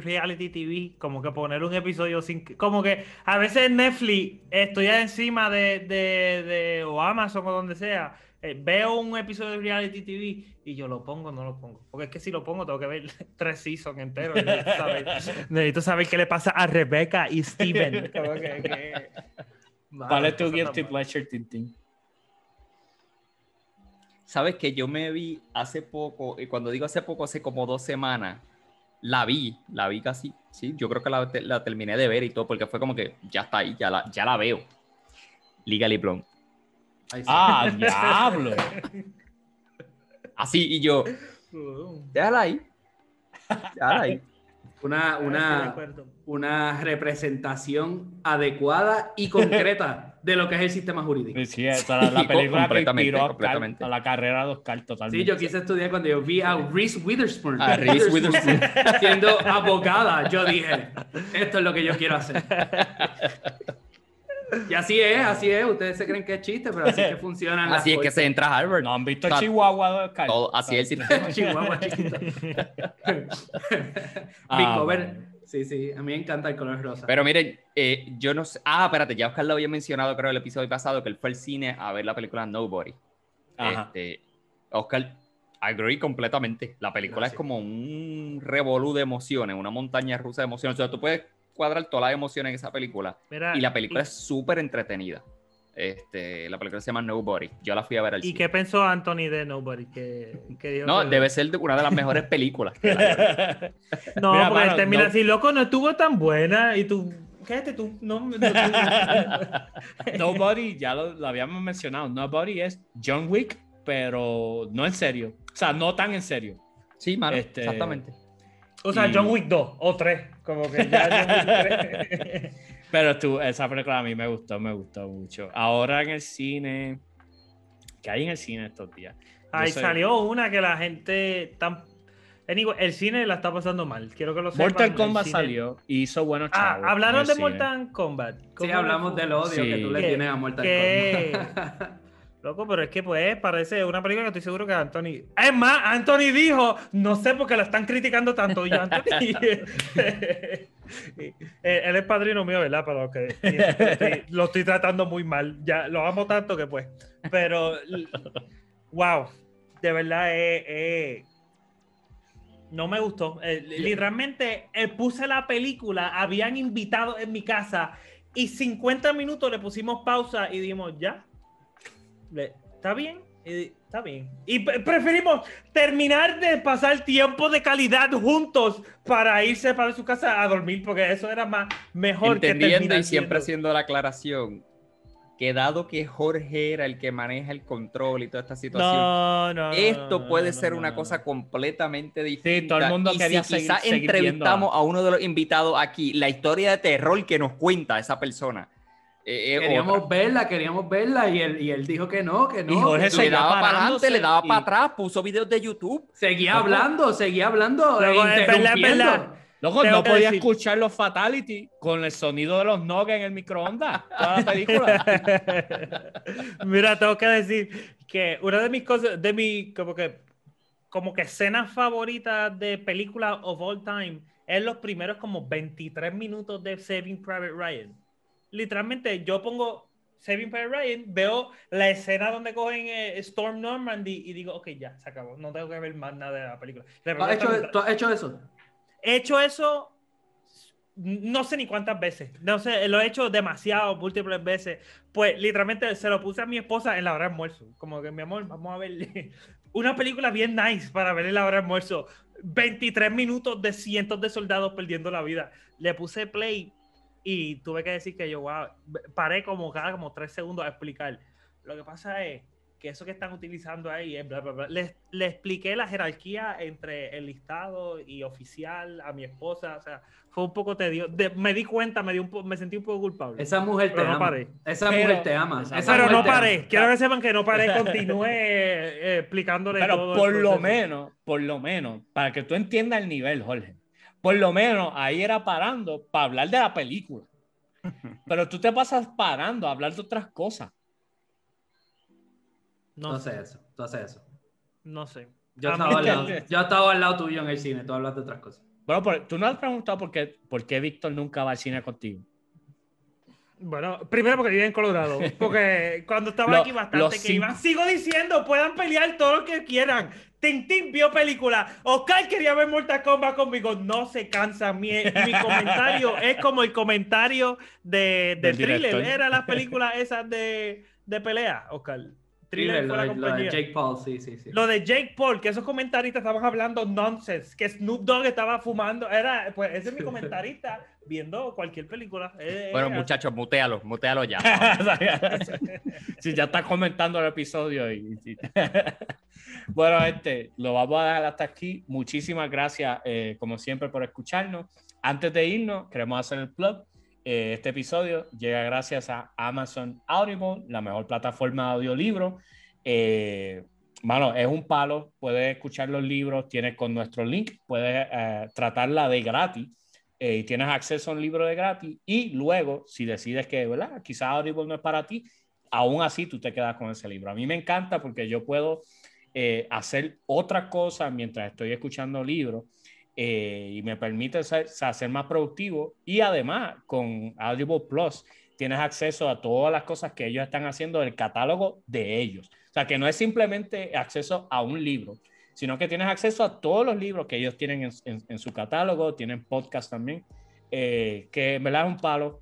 reality TV, como que poner un episodio sin... Como que a veces Netflix estoy encima de, de, de o Amazon o donde sea, eh, veo un episodio de reality TV y yo lo pongo no lo pongo. Porque es que si lo pongo tengo que ver tres seasons enteros. Necesito saber, qué le pasa a Rebecca y Steven. ¿Cuál es tu guilty pleasure, Tintín? Sabes que yo me vi hace poco, y cuando digo hace poco, hace como dos semanas, la vi, la vi casi, sí, yo creo que la, la terminé de ver y todo, porque fue como que ya está ahí, ya la, ya la veo. Legally Blonde. Ah, diablo. Así, y yo, déjala ahí. Déjala ahí. Una, una, una representación adecuada y concreta de lo que es el sistema jurídico. Sí, esa es la película que inspiró a, la carrera de Oscar totalmente. Sí, yo quise estudiar cuando yo vi a Reese Witherspoon, a Reese Witherspoon. siendo abogada. Yo dije, esto es lo que yo quiero hacer. Y así es, así es. Ustedes se creen que es chiste, pero así es que funcionan. Así es que se entra a Harvard. No han visto Chihuahua. Todo, así es el sistema. Chihuahua chiquito. ah, cover. Sí, sí, a mí me encanta el color rosa. Pero miren, eh, yo no sé. Ah, espérate, ya Oscar lo había mencionado, creo, el episodio pasado, que él fue al cine a ver la película Nobody. Este, Oscar, agree completamente. La película es como un revolú de emociones, una montaña rusa de emociones. O sea, tú puedes cuadrar toda la emoción en esa película. y la película es súper entretenida. Este, la película se llama Nobody. Yo la fui a ver al ¿Y qué pensó Anthony de Nobody? Que, no, debe ser una de las mejores películas. no, porque termina así, loco, no estuvo tan buena. Y tú, quédate tú. No, Nobody, ya lo, habíamos mencionado. Nobody es John Wick, pero no en serio. O sea, no tan en serio. Sí, mano, este, exactamente. O sea, John Wick 2 o 3. Como que ya 3. Pero tú, esa película a mí me gustó, me gustó mucho. Ahora en el cine, ¿qué hay en el cine estos días? Ahí salió una que la gente tan el cine la está pasando mal. Quiero que lo sepan. Mortal Kombat salió y hizo buenos ah, chavos. Ah, hablaron de Mortal Kombat. Sí, hablamos del odio que tú le tienes a Mortal Kombat. Loco, pero es que pues parece una película que estoy seguro que Anthony. Es más, Anthony dijo, no sé por qué la están criticando tanto. Y Anthony. él es padrino mío, ¿verdad? Pero que lo estoy tratando muy mal. Ya lo amo tanto que pues. Pero wow, de verdad no me gustó. Eh, literalmente eh, puse la película, habían invitado en mi casa y 50 minutos le pusimos pausa y dijimos, ya, está bien, está bien. Y preferimos terminar de pasar tiempo de calidad juntos para irse para su casa a dormir, porque eso era más mejor Entendiendo y siempre haciendo la aclaración que dado que Jorge era el que maneja el control y toda esta situación, esto puede ser una cosa completamente distinta. Sí, todo el mundo y quería si quizás entrevistamos a uno de los invitados aquí, la historia de terror que nos cuenta esa persona eh, eh, queríamos verla, queríamos verla y él, y él dijo que no, que no. Y le daba para adelante, le daba para atrás, puso videos de YouTube. Seguía hablando, seguía hablando. Luego, verdad, Loco, no podía escuchar los Fatality con el sonido de los nuggets en el microondas. Toda la película. Mira, tengo que decir que una de mis cosas, de mi, como que, como que escenas favoritas de películas of all time es los primeros como 23 minutos de Saving Private Ryan literalmente yo pongo Saving Private Ryan, veo la escena donde cogen eh, Storm Normandy y digo, ok, ya, se acabó, no tengo que ver más nada de la película. ¿Tú has, hecho, eso? He hecho eso no sé ni cuántas veces. No sé, lo he hecho demasiado, múltiples veces. Pues literalmente se lo puse a mi esposa en la hora de almuerzo. Como que, mi amor, vamos a ver una película bien nice para ver en la hora de almuerzo. 23 minutos de cientos de soldados perdiendo la vida. Le puse play y tuve que decir que yo, wow, paré como cada como tres segundos a explicar. Lo que pasa es que eso que están utilizando ahí es bla, bla, bla. Le, le, expliqué la jerarquía entre el listado y oficial a mi esposa, o sea, fue un poco tedioso. me di cuenta, me, di un me sentí un poco culpable. Esa mujer te ama. Paré. Esa mujer te ama. pero no paré. Quiero que sepan que no paré, continué eh, explicándole pero por lo menos, por lo menos, para que tú entiendas el nivel, Jorge, por lo menos ahí era parando para hablar de la película. Pero tú te pasas parando a hablar de otras cosas. No, sé eso, tú haces eso. No sé. Yo estaba, al lado, yo estaba al lado tuyo en el cine, tú hablas de otras cosas. Bueno, tú no has preguntado por qué, por qué Víctor nunca va al cine contigo. Bueno, primero porque vive en Colorado. Porque cuando estaba aquí bastante que iban. Sigo diciendo, puedan pelear todo lo que quieran. Tintín vio película. Oscar quería ver Mortal Kombat conmigo. No se cansa. Mi, mi comentario es como el comentario de, de thriller. Era las películas esas de, de pelea, Oscar lo, de, Jake Paul, sí, sí, sí. Lo de Jake Paul, que esos comentaristas estaban hablando nonsense, que Snoop Dogg estaba fumando. Era, pues ese es mi comentarista viendo cualquier película. Eh, bueno, muchachos, mutealo, mutealo ya. si ya está comentando el episodio. Y, bueno, este, lo vamos a dejar hasta aquí. Muchísimas gracias, eh, como siempre, por escucharnos. Antes de irnos, queremos hacer el plug. Eh, este episodio llega gracias a Amazon Audible, la mejor plataforma de audiolibro. Eh, es un palo, puedes escuchar los libros, tienes con nuestro link, puedes eh, tratarla de gratis y tienes acceso a un libro de gratis y luego, si decides que, ¿verdad? Quizás Audible no es para ti, aún así tú te quedas con ese libro. A mí me encanta porque yo puedo hacer otra cosa mientras estoy escuchando libros eh, y me permite ser, ser, más productivo. Y además, con Audible Plus, tienes acceso a todas las cosas que ellos están haciendo del catálogo de ellos. O sea, que no es simplemente acceso a un libro, sino que tienes acceso a todos los libros que ellos tienen en, su catálogo, tienen podcast también, eh, que me verdad un palo.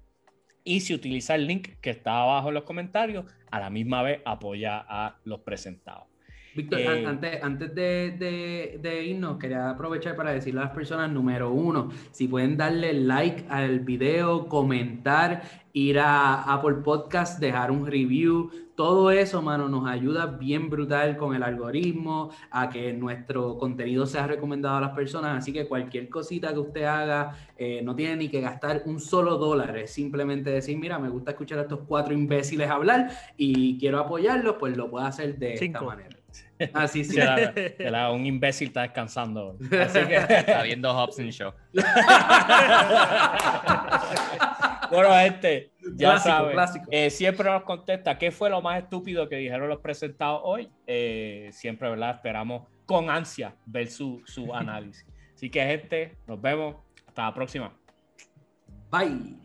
Y si utiliza el link que está abajo en los comentarios, a la misma vez apoya a los presentados. Víctor, eh, antes, antes de, de, irnos, quería aprovechar para decirle a las personas, número uno, si pueden darle like al video, comentar, ir a Apple Podcast, dejar un review, todo eso, mano, nos ayuda bien brutal con el algoritmo, a que nuestro contenido sea recomendado a las personas. Así que cualquier cosita que usted haga, eh, no tiene ni que gastar un solo dólar. Es simplemente decir, mira, me gusta escuchar a estos cuatro imbéciles hablar y quiero apoyarlos, pues lo puede hacer de esta manera. Así sí. un imbécil está descansando. Así que está viendo Hobson Show. bueno, este, ya sabes. Eh, siempre nos contesta qué fue lo más estúpido que dijeron los presentados hoy. Eh, siempre, ¿verdad? Esperamos con ansia ver su, su análisis. Así que, gente, nos vemos. Hasta la próxima. Bye.